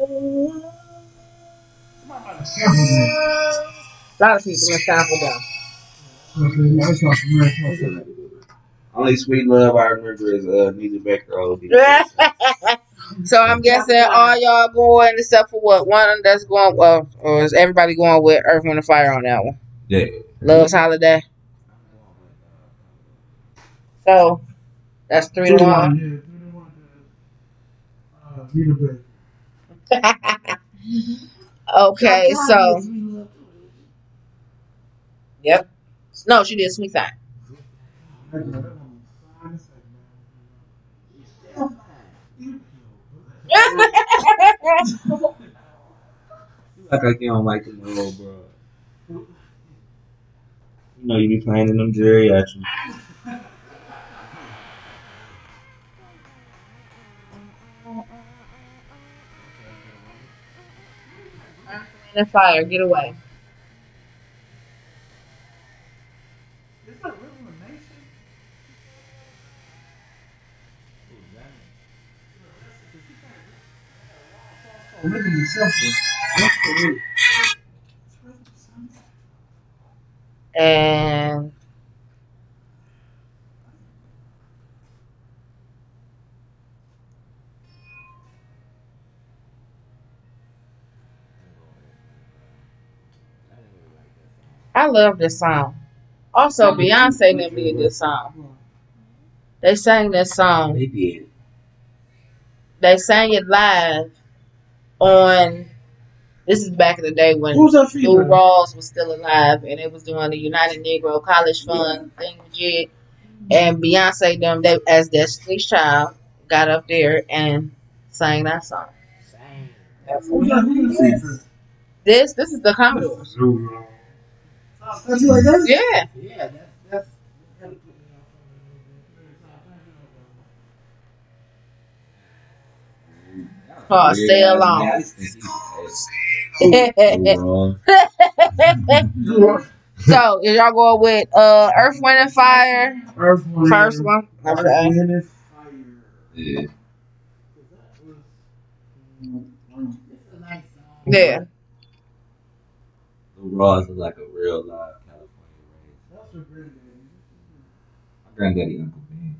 [SPEAKER 4] Oh,
[SPEAKER 1] A lot of people have sampled them.
[SPEAKER 4] Okay, that's not familiar. Okay.
[SPEAKER 2] Only sweet love I remember is uh, Nita Baker.
[SPEAKER 1] so I'm guessing all y'all going except for what one that's going well, or is everybody going with Earth, Wind, and Fire on that one?
[SPEAKER 2] Yeah.
[SPEAKER 1] Love's Holiday. So that's three to one.
[SPEAKER 4] one, yeah, three to one. Uh, Nita Baker.
[SPEAKER 1] okay,
[SPEAKER 4] Shout
[SPEAKER 1] so
[SPEAKER 4] to Sweet Love, too.
[SPEAKER 1] yep. No, she did Sweet Time.
[SPEAKER 4] That girl, that woman was fine as heck, man.
[SPEAKER 5] He's still fine.
[SPEAKER 4] You-
[SPEAKER 2] You act like you don't like them old bro. You know you be playing in them geriatrics.
[SPEAKER 1] Wind, and Fire, get away.
[SPEAKER 4] Is that really a nation? At yourself. That's the.
[SPEAKER 1] And I love this song. Also, Beyonce and them did this song. They sang this song.
[SPEAKER 2] They did.
[SPEAKER 1] They sang it live on. This is back in the day when
[SPEAKER 4] Who's that
[SPEAKER 1] Lou? Rawls was still alive, and it was doing the United Negro College Fund thing jig. And Beyonce them they as Destiny's Child got up there and sang that song.
[SPEAKER 5] Same.
[SPEAKER 4] Who's that? Who's that?
[SPEAKER 1] This this is the Commodores.
[SPEAKER 4] That's you like that?
[SPEAKER 1] Yeah.
[SPEAKER 5] Yeah, that's that's. that's
[SPEAKER 1] Oh, stay alone. So is y'all going with uh Earth, Wind and Fire?
[SPEAKER 4] Earth, Wind,
[SPEAKER 1] First one.
[SPEAKER 4] Earth,
[SPEAKER 1] Okay.
[SPEAKER 4] Wind, and Fire.
[SPEAKER 2] Yeah.
[SPEAKER 3] It's a nice.
[SPEAKER 1] Yeah.
[SPEAKER 2] Lou Rawls is like a real live California raised.
[SPEAKER 4] That's your granddaddy.
[SPEAKER 2] My granddaddy Uncle Ben.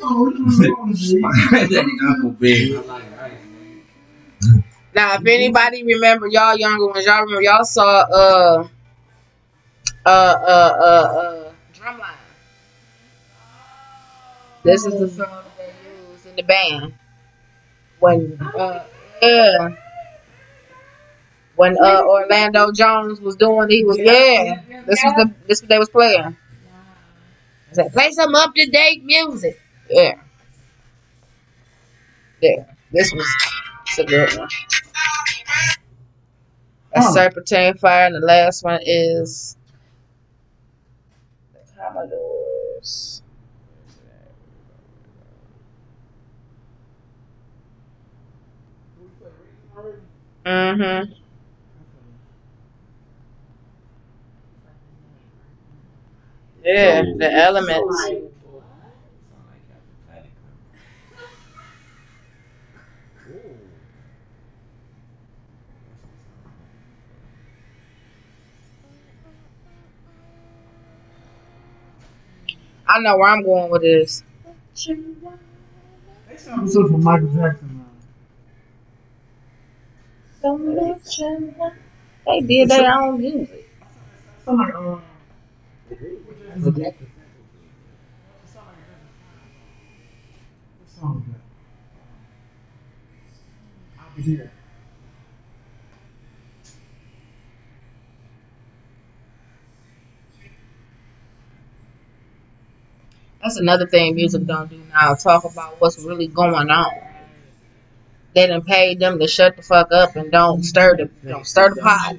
[SPEAKER 4] What you want to see?
[SPEAKER 2] My granddaddy Uncle Ben. I'm like, right.
[SPEAKER 1] Now, if anybody remember, y'all younger ones, y'all remember, y'all saw uh uh uh uh uh drumline. This is the song they used in the band when uh yeah when uh Orlando Jones was doing he was yeah this was the this what they was playing. I said, play some up to date music. Yeah. Yeah. This was it's a good one. That's
[SPEAKER 4] Huh.
[SPEAKER 1] Serpentine Fire, and the last one is the Commodores. Mm-hmm. Yeah, the elements.
[SPEAKER 2] Sound like Captain
[SPEAKER 1] I know where I'm going with this.
[SPEAKER 4] They sound so from Michael Jackson now.
[SPEAKER 1] They did their own music.
[SPEAKER 4] Sound like, uh,
[SPEAKER 5] That's a Jackson.
[SPEAKER 4] sound like What song is
[SPEAKER 1] That's another thing music don't do now. Talk about what's really going on. They done paid them to shut the fuck up and don't stir the don't stir the pot.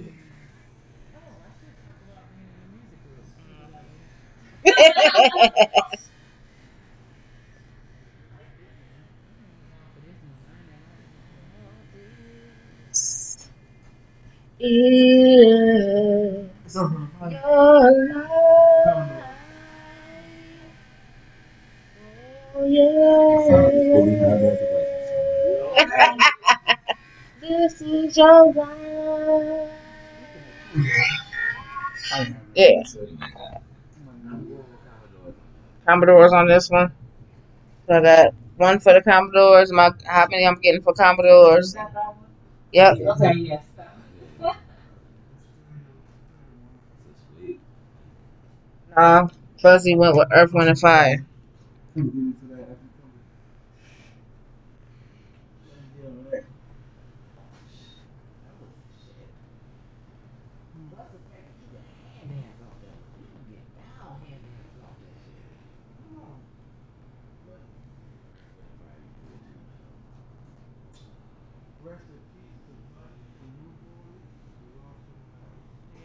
[SPEAKER 1] Yeah,
[SPEAKER 4] What's up, man? Hi.
[SPEAKER 1] your life. Oh yeah. This is your life. Yeah, Commodores on this one. So I got one for the Commodores. My how many I'm getting for Commodores?
[SPEAKER 3] Is that that one?
[SPEAKER 1] Yep.
[SPEAKER 3] Okay, yes.
[SPEAKER 1] Nah, Fuzzy went with Earth, Wind, and Fire.
[SPEAKER 4] We'll get into that after we come. Yeah, right.
[SPEAKER 5] What's the fact that you can hand dance off that? You can get down hand dance off that shit. Come on.
[SPEAKER 4] Rest in peace to Buddy, the new boy. We lost him last
[SPEAKER 1] Yeah.
[SPEAKER 4] last year, last year, last year. Last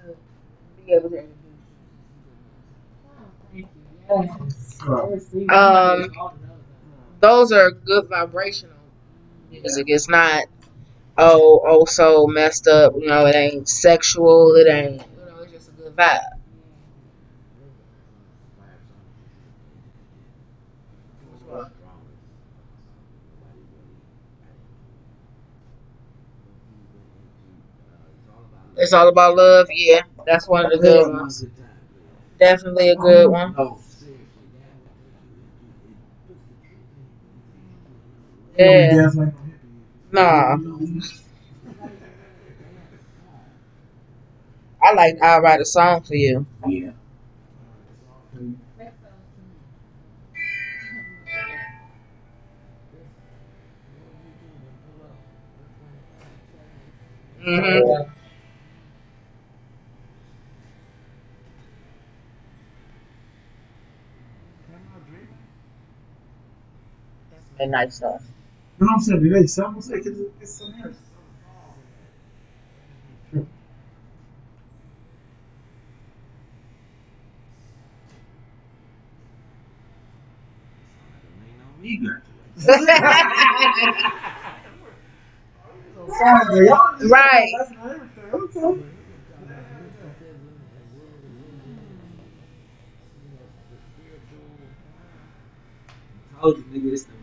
[SPEAKER 1] able to introduce. Um, those are good vibrational music. It's not oh oh so messed up. You know, it ain't sexual. It ain't. You know, it's just a good vibe. It's all about love. Yeah, that's one of the good ones. Definitely a good one. Yeah. Nah. I like. I'll write a song for you.
[SPEAKER 4] Yeah. Mm-hmm.
[SPEAKER 3] That's so
[SPEAKER 1] hmm Midnight stuff.
[SPEAKER 4] You know what I'm saying? Today, some say it's, it's some else.
[SPEAKER 2] Me, girl.
[SPEAKER 1] Right.
[SPEAKER 4] Okay.
[SPEAKER 2] told you, nigga, it's the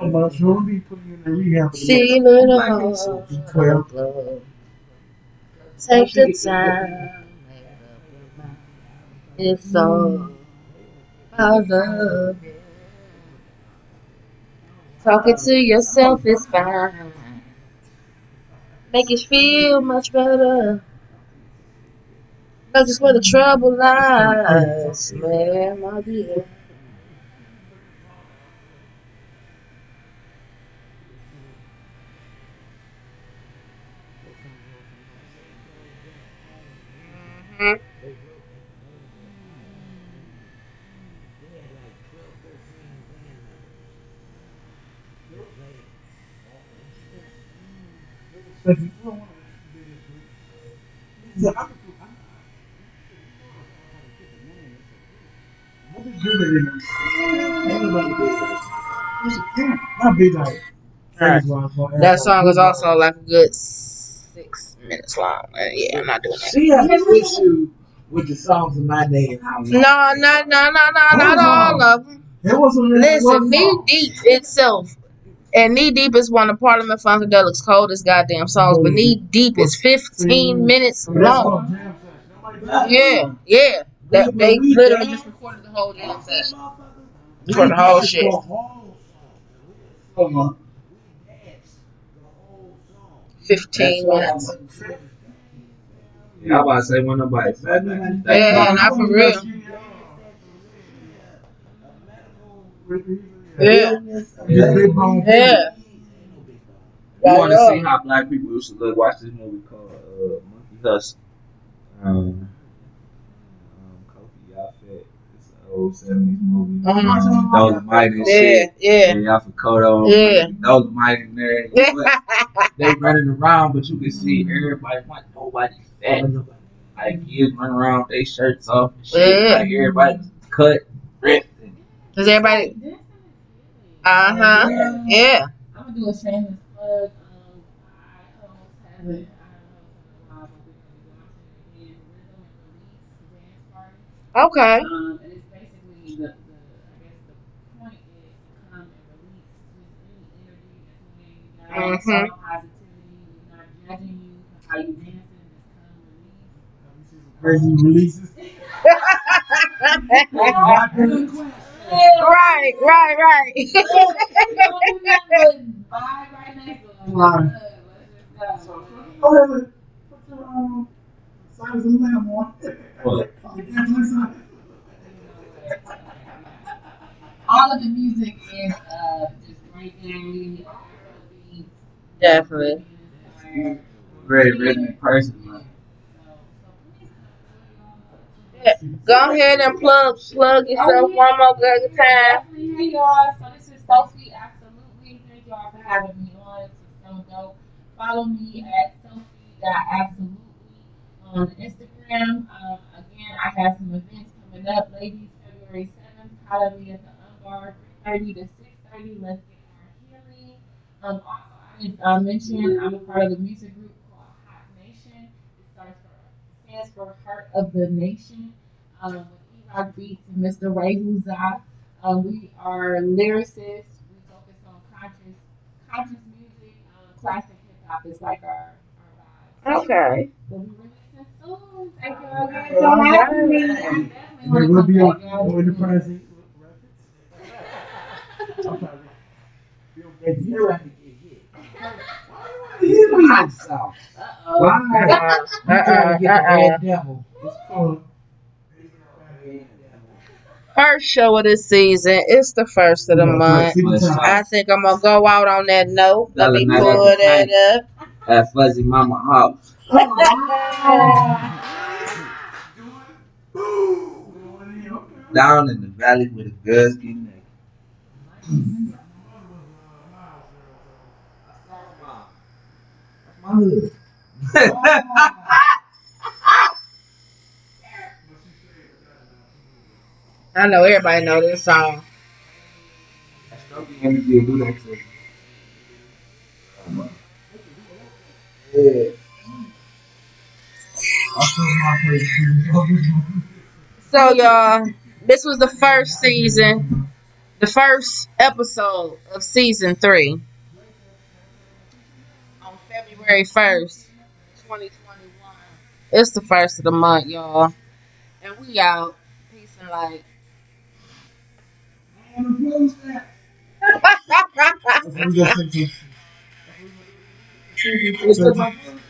[SPEAKER 2] mushroom.
[SPEAKER 4] No mushroom be putting you in the rehab.
[SPEAKER 1] See, heart
[SPEAKER 2] it's so
[SPEAKER 1] of love. Take the time. make up your. It's all about love. Talking to yourself is fine. Make you feel much better. That's just where the trouble lies, man, my dear.
[SPEAKER 4] But you don't want to do this. So I could do. What is good in it? Everybody did it. Who's it? Yeah, Not big like.
[SPEAKER 1] Alright. That song is also like a good six minutes long. Uh, yeah, I'm not doing that.
[SPEAKER 5] She has an issue with the songs of my day and how.
[SPEAKER 1] No, no, no, no, no, not all of them.
[SPEAKER 4] It.
[SPEAKER 1] Listen, Knee Deep itself, and Knee Deep is one of Parliament Funkadelic's coldest goddamn songs, but Knee Deep is 15 mm. minutes long. Yeah, yeah. That, they literally just recorded the whole jam session. For the whole shit.
[SPEAKER 4] Hold on.
[SPEAKER 1] 15 minutes.
[SPEAKER 2] Yeah, I'm about to say one nobody fat like that.
[SPEAKER 1] Yeah, not for real. Yeah.
[SPEAKER 4] Yeah. Big bone.
[SPEAKER 1] Yeah.
[SPEAKER 2] You want to see how black people used to look? Watch this movie called uh, Monkey Hustle. Um, um, Kofi Yaphet. It's an old 70s movie.
[SPEAKER 1] Mhm.
[SPEAKER 2] Dolomite and
[SPEAKER 1] Yeah,
[SPEAKER 2] shit.
[SPEAKER 1] yeah.
[SPEAKER 2] Yeah, Yaphet Kotto.
[SPEAKER 1] Yeah.
[SPEAKER 2] Dolomite in there. But they running around, but you can see everybody, like, nobody fat. Like, kids running around with their shirts off and shit.
[SPEAKER 1] Yeah.
[SPEAKER 2] Like, everybody cut, ripped.
[SPEAKER 1] Does everybody?
[SPEAKER 3] This is
[SPEAKER 1] Uh huh. Yeah.
[SPEAKER 3] I'm gonna do a shameless plug. Um, I host have it. I don't know if it's live, gonna be watching it again. Rhythm and Release Dance Party.
[SPEAKER 1] Okay.
[SPEAKER 3] Um, and it's basically the, the I guess the point is to come and release just any energy that's weighing you down.
[SPEAKER 1] Mhm.
[SPEAKER 3] Positivity. We're not judging you how you dancing. Just come release.
[SPEAKER 4] Crazy releases.
[SPEAKER 1] right, right, right.
[SPEAKER 3] We don't do nothing but vibe right next to them.
[SPEAKER 4] Right.
[SPEAKER 3] Let's just
[SPEAKER 4] So,
[SPEAKER 3] go.
[SPEAKER 4] go ahead and put um, signs of the lamb on.
[SPEAKER 2] What?
[SPEAKER 4] You can't play signs.
[SPEAKER 3] all of the music is uh just reggae, Afrobeat,
[SPEAKER 1] Definitely.
[SPEAKER 3] inspired.
[SPEAKER 2] Very rhythmic person,
[SPEAKER 1] Go ahead and plug plug yourself one more good time.
[SPEAKER 3] Hey y'all. So this is Sophii. Appsolutelii, thank y'all for having me on. Is so dope. Follow me at Sophii.appsolutelii on Instagram. Um, again, I have some events coming up, ladies. February seventh, Academy at the Unbar, three thirty to six thirty. Let's get our healing. Um, also, I I mentioned, I'm a part of the music group called Hot Nation. It stands for, stands for Heart of the Nation. Um, with E-Rock Beats and Mr. Ray Huza. Um, we are lyricists. We focus on conscious, conscious music. Um, classic hip hop is like our, our vibe.
[SPEAKER 1] Okay.
[SPEAKER 3] So we releasing soon. Thank y'all guys for having me. I definitely
[SPEAKER 4] They
[SPEAKER 3] want
[SPEAKER 4] will be
[SPEAKER 3] come
[SPEAKER 4] on
[SPEAKER 3] back, y'all.
[SPEAKER 4] Enterprise Records. I'm trying to Bill Gates.
[SPEAKER 5] You have to get hit.
[SPEAKER 4] Hit me.
[SPEAKER 5] Hot sauce.
[SPEAKER 3] Uh-oh.
[SPEAKER 5] Why?
[SPEAKER 1] Uh-uh. Uh-uh.
[SPEAKER 5] to get the red devil.
[SPEAKER 4] It's called.
[SPEAKER 1] First show of the season. It's the first of the month. I think I'm gonna go out on that note. Let me pull that up.
[SPEAKER 2] At Fuzzy Mama House. Oh, Down in the valley with the girls getting naked.
[SPEAKER 1] I know everybody know this song.
[SPEAKER 2] Strokey energy do.
[SPEAKER 1] So y'all, this was the first season, the first episode of season three. February first, 2021. It's the first of the month, y'all. And we out. Peace and light.
[SPEAKER 4] Got some-
[SPEAKER 1] It's the-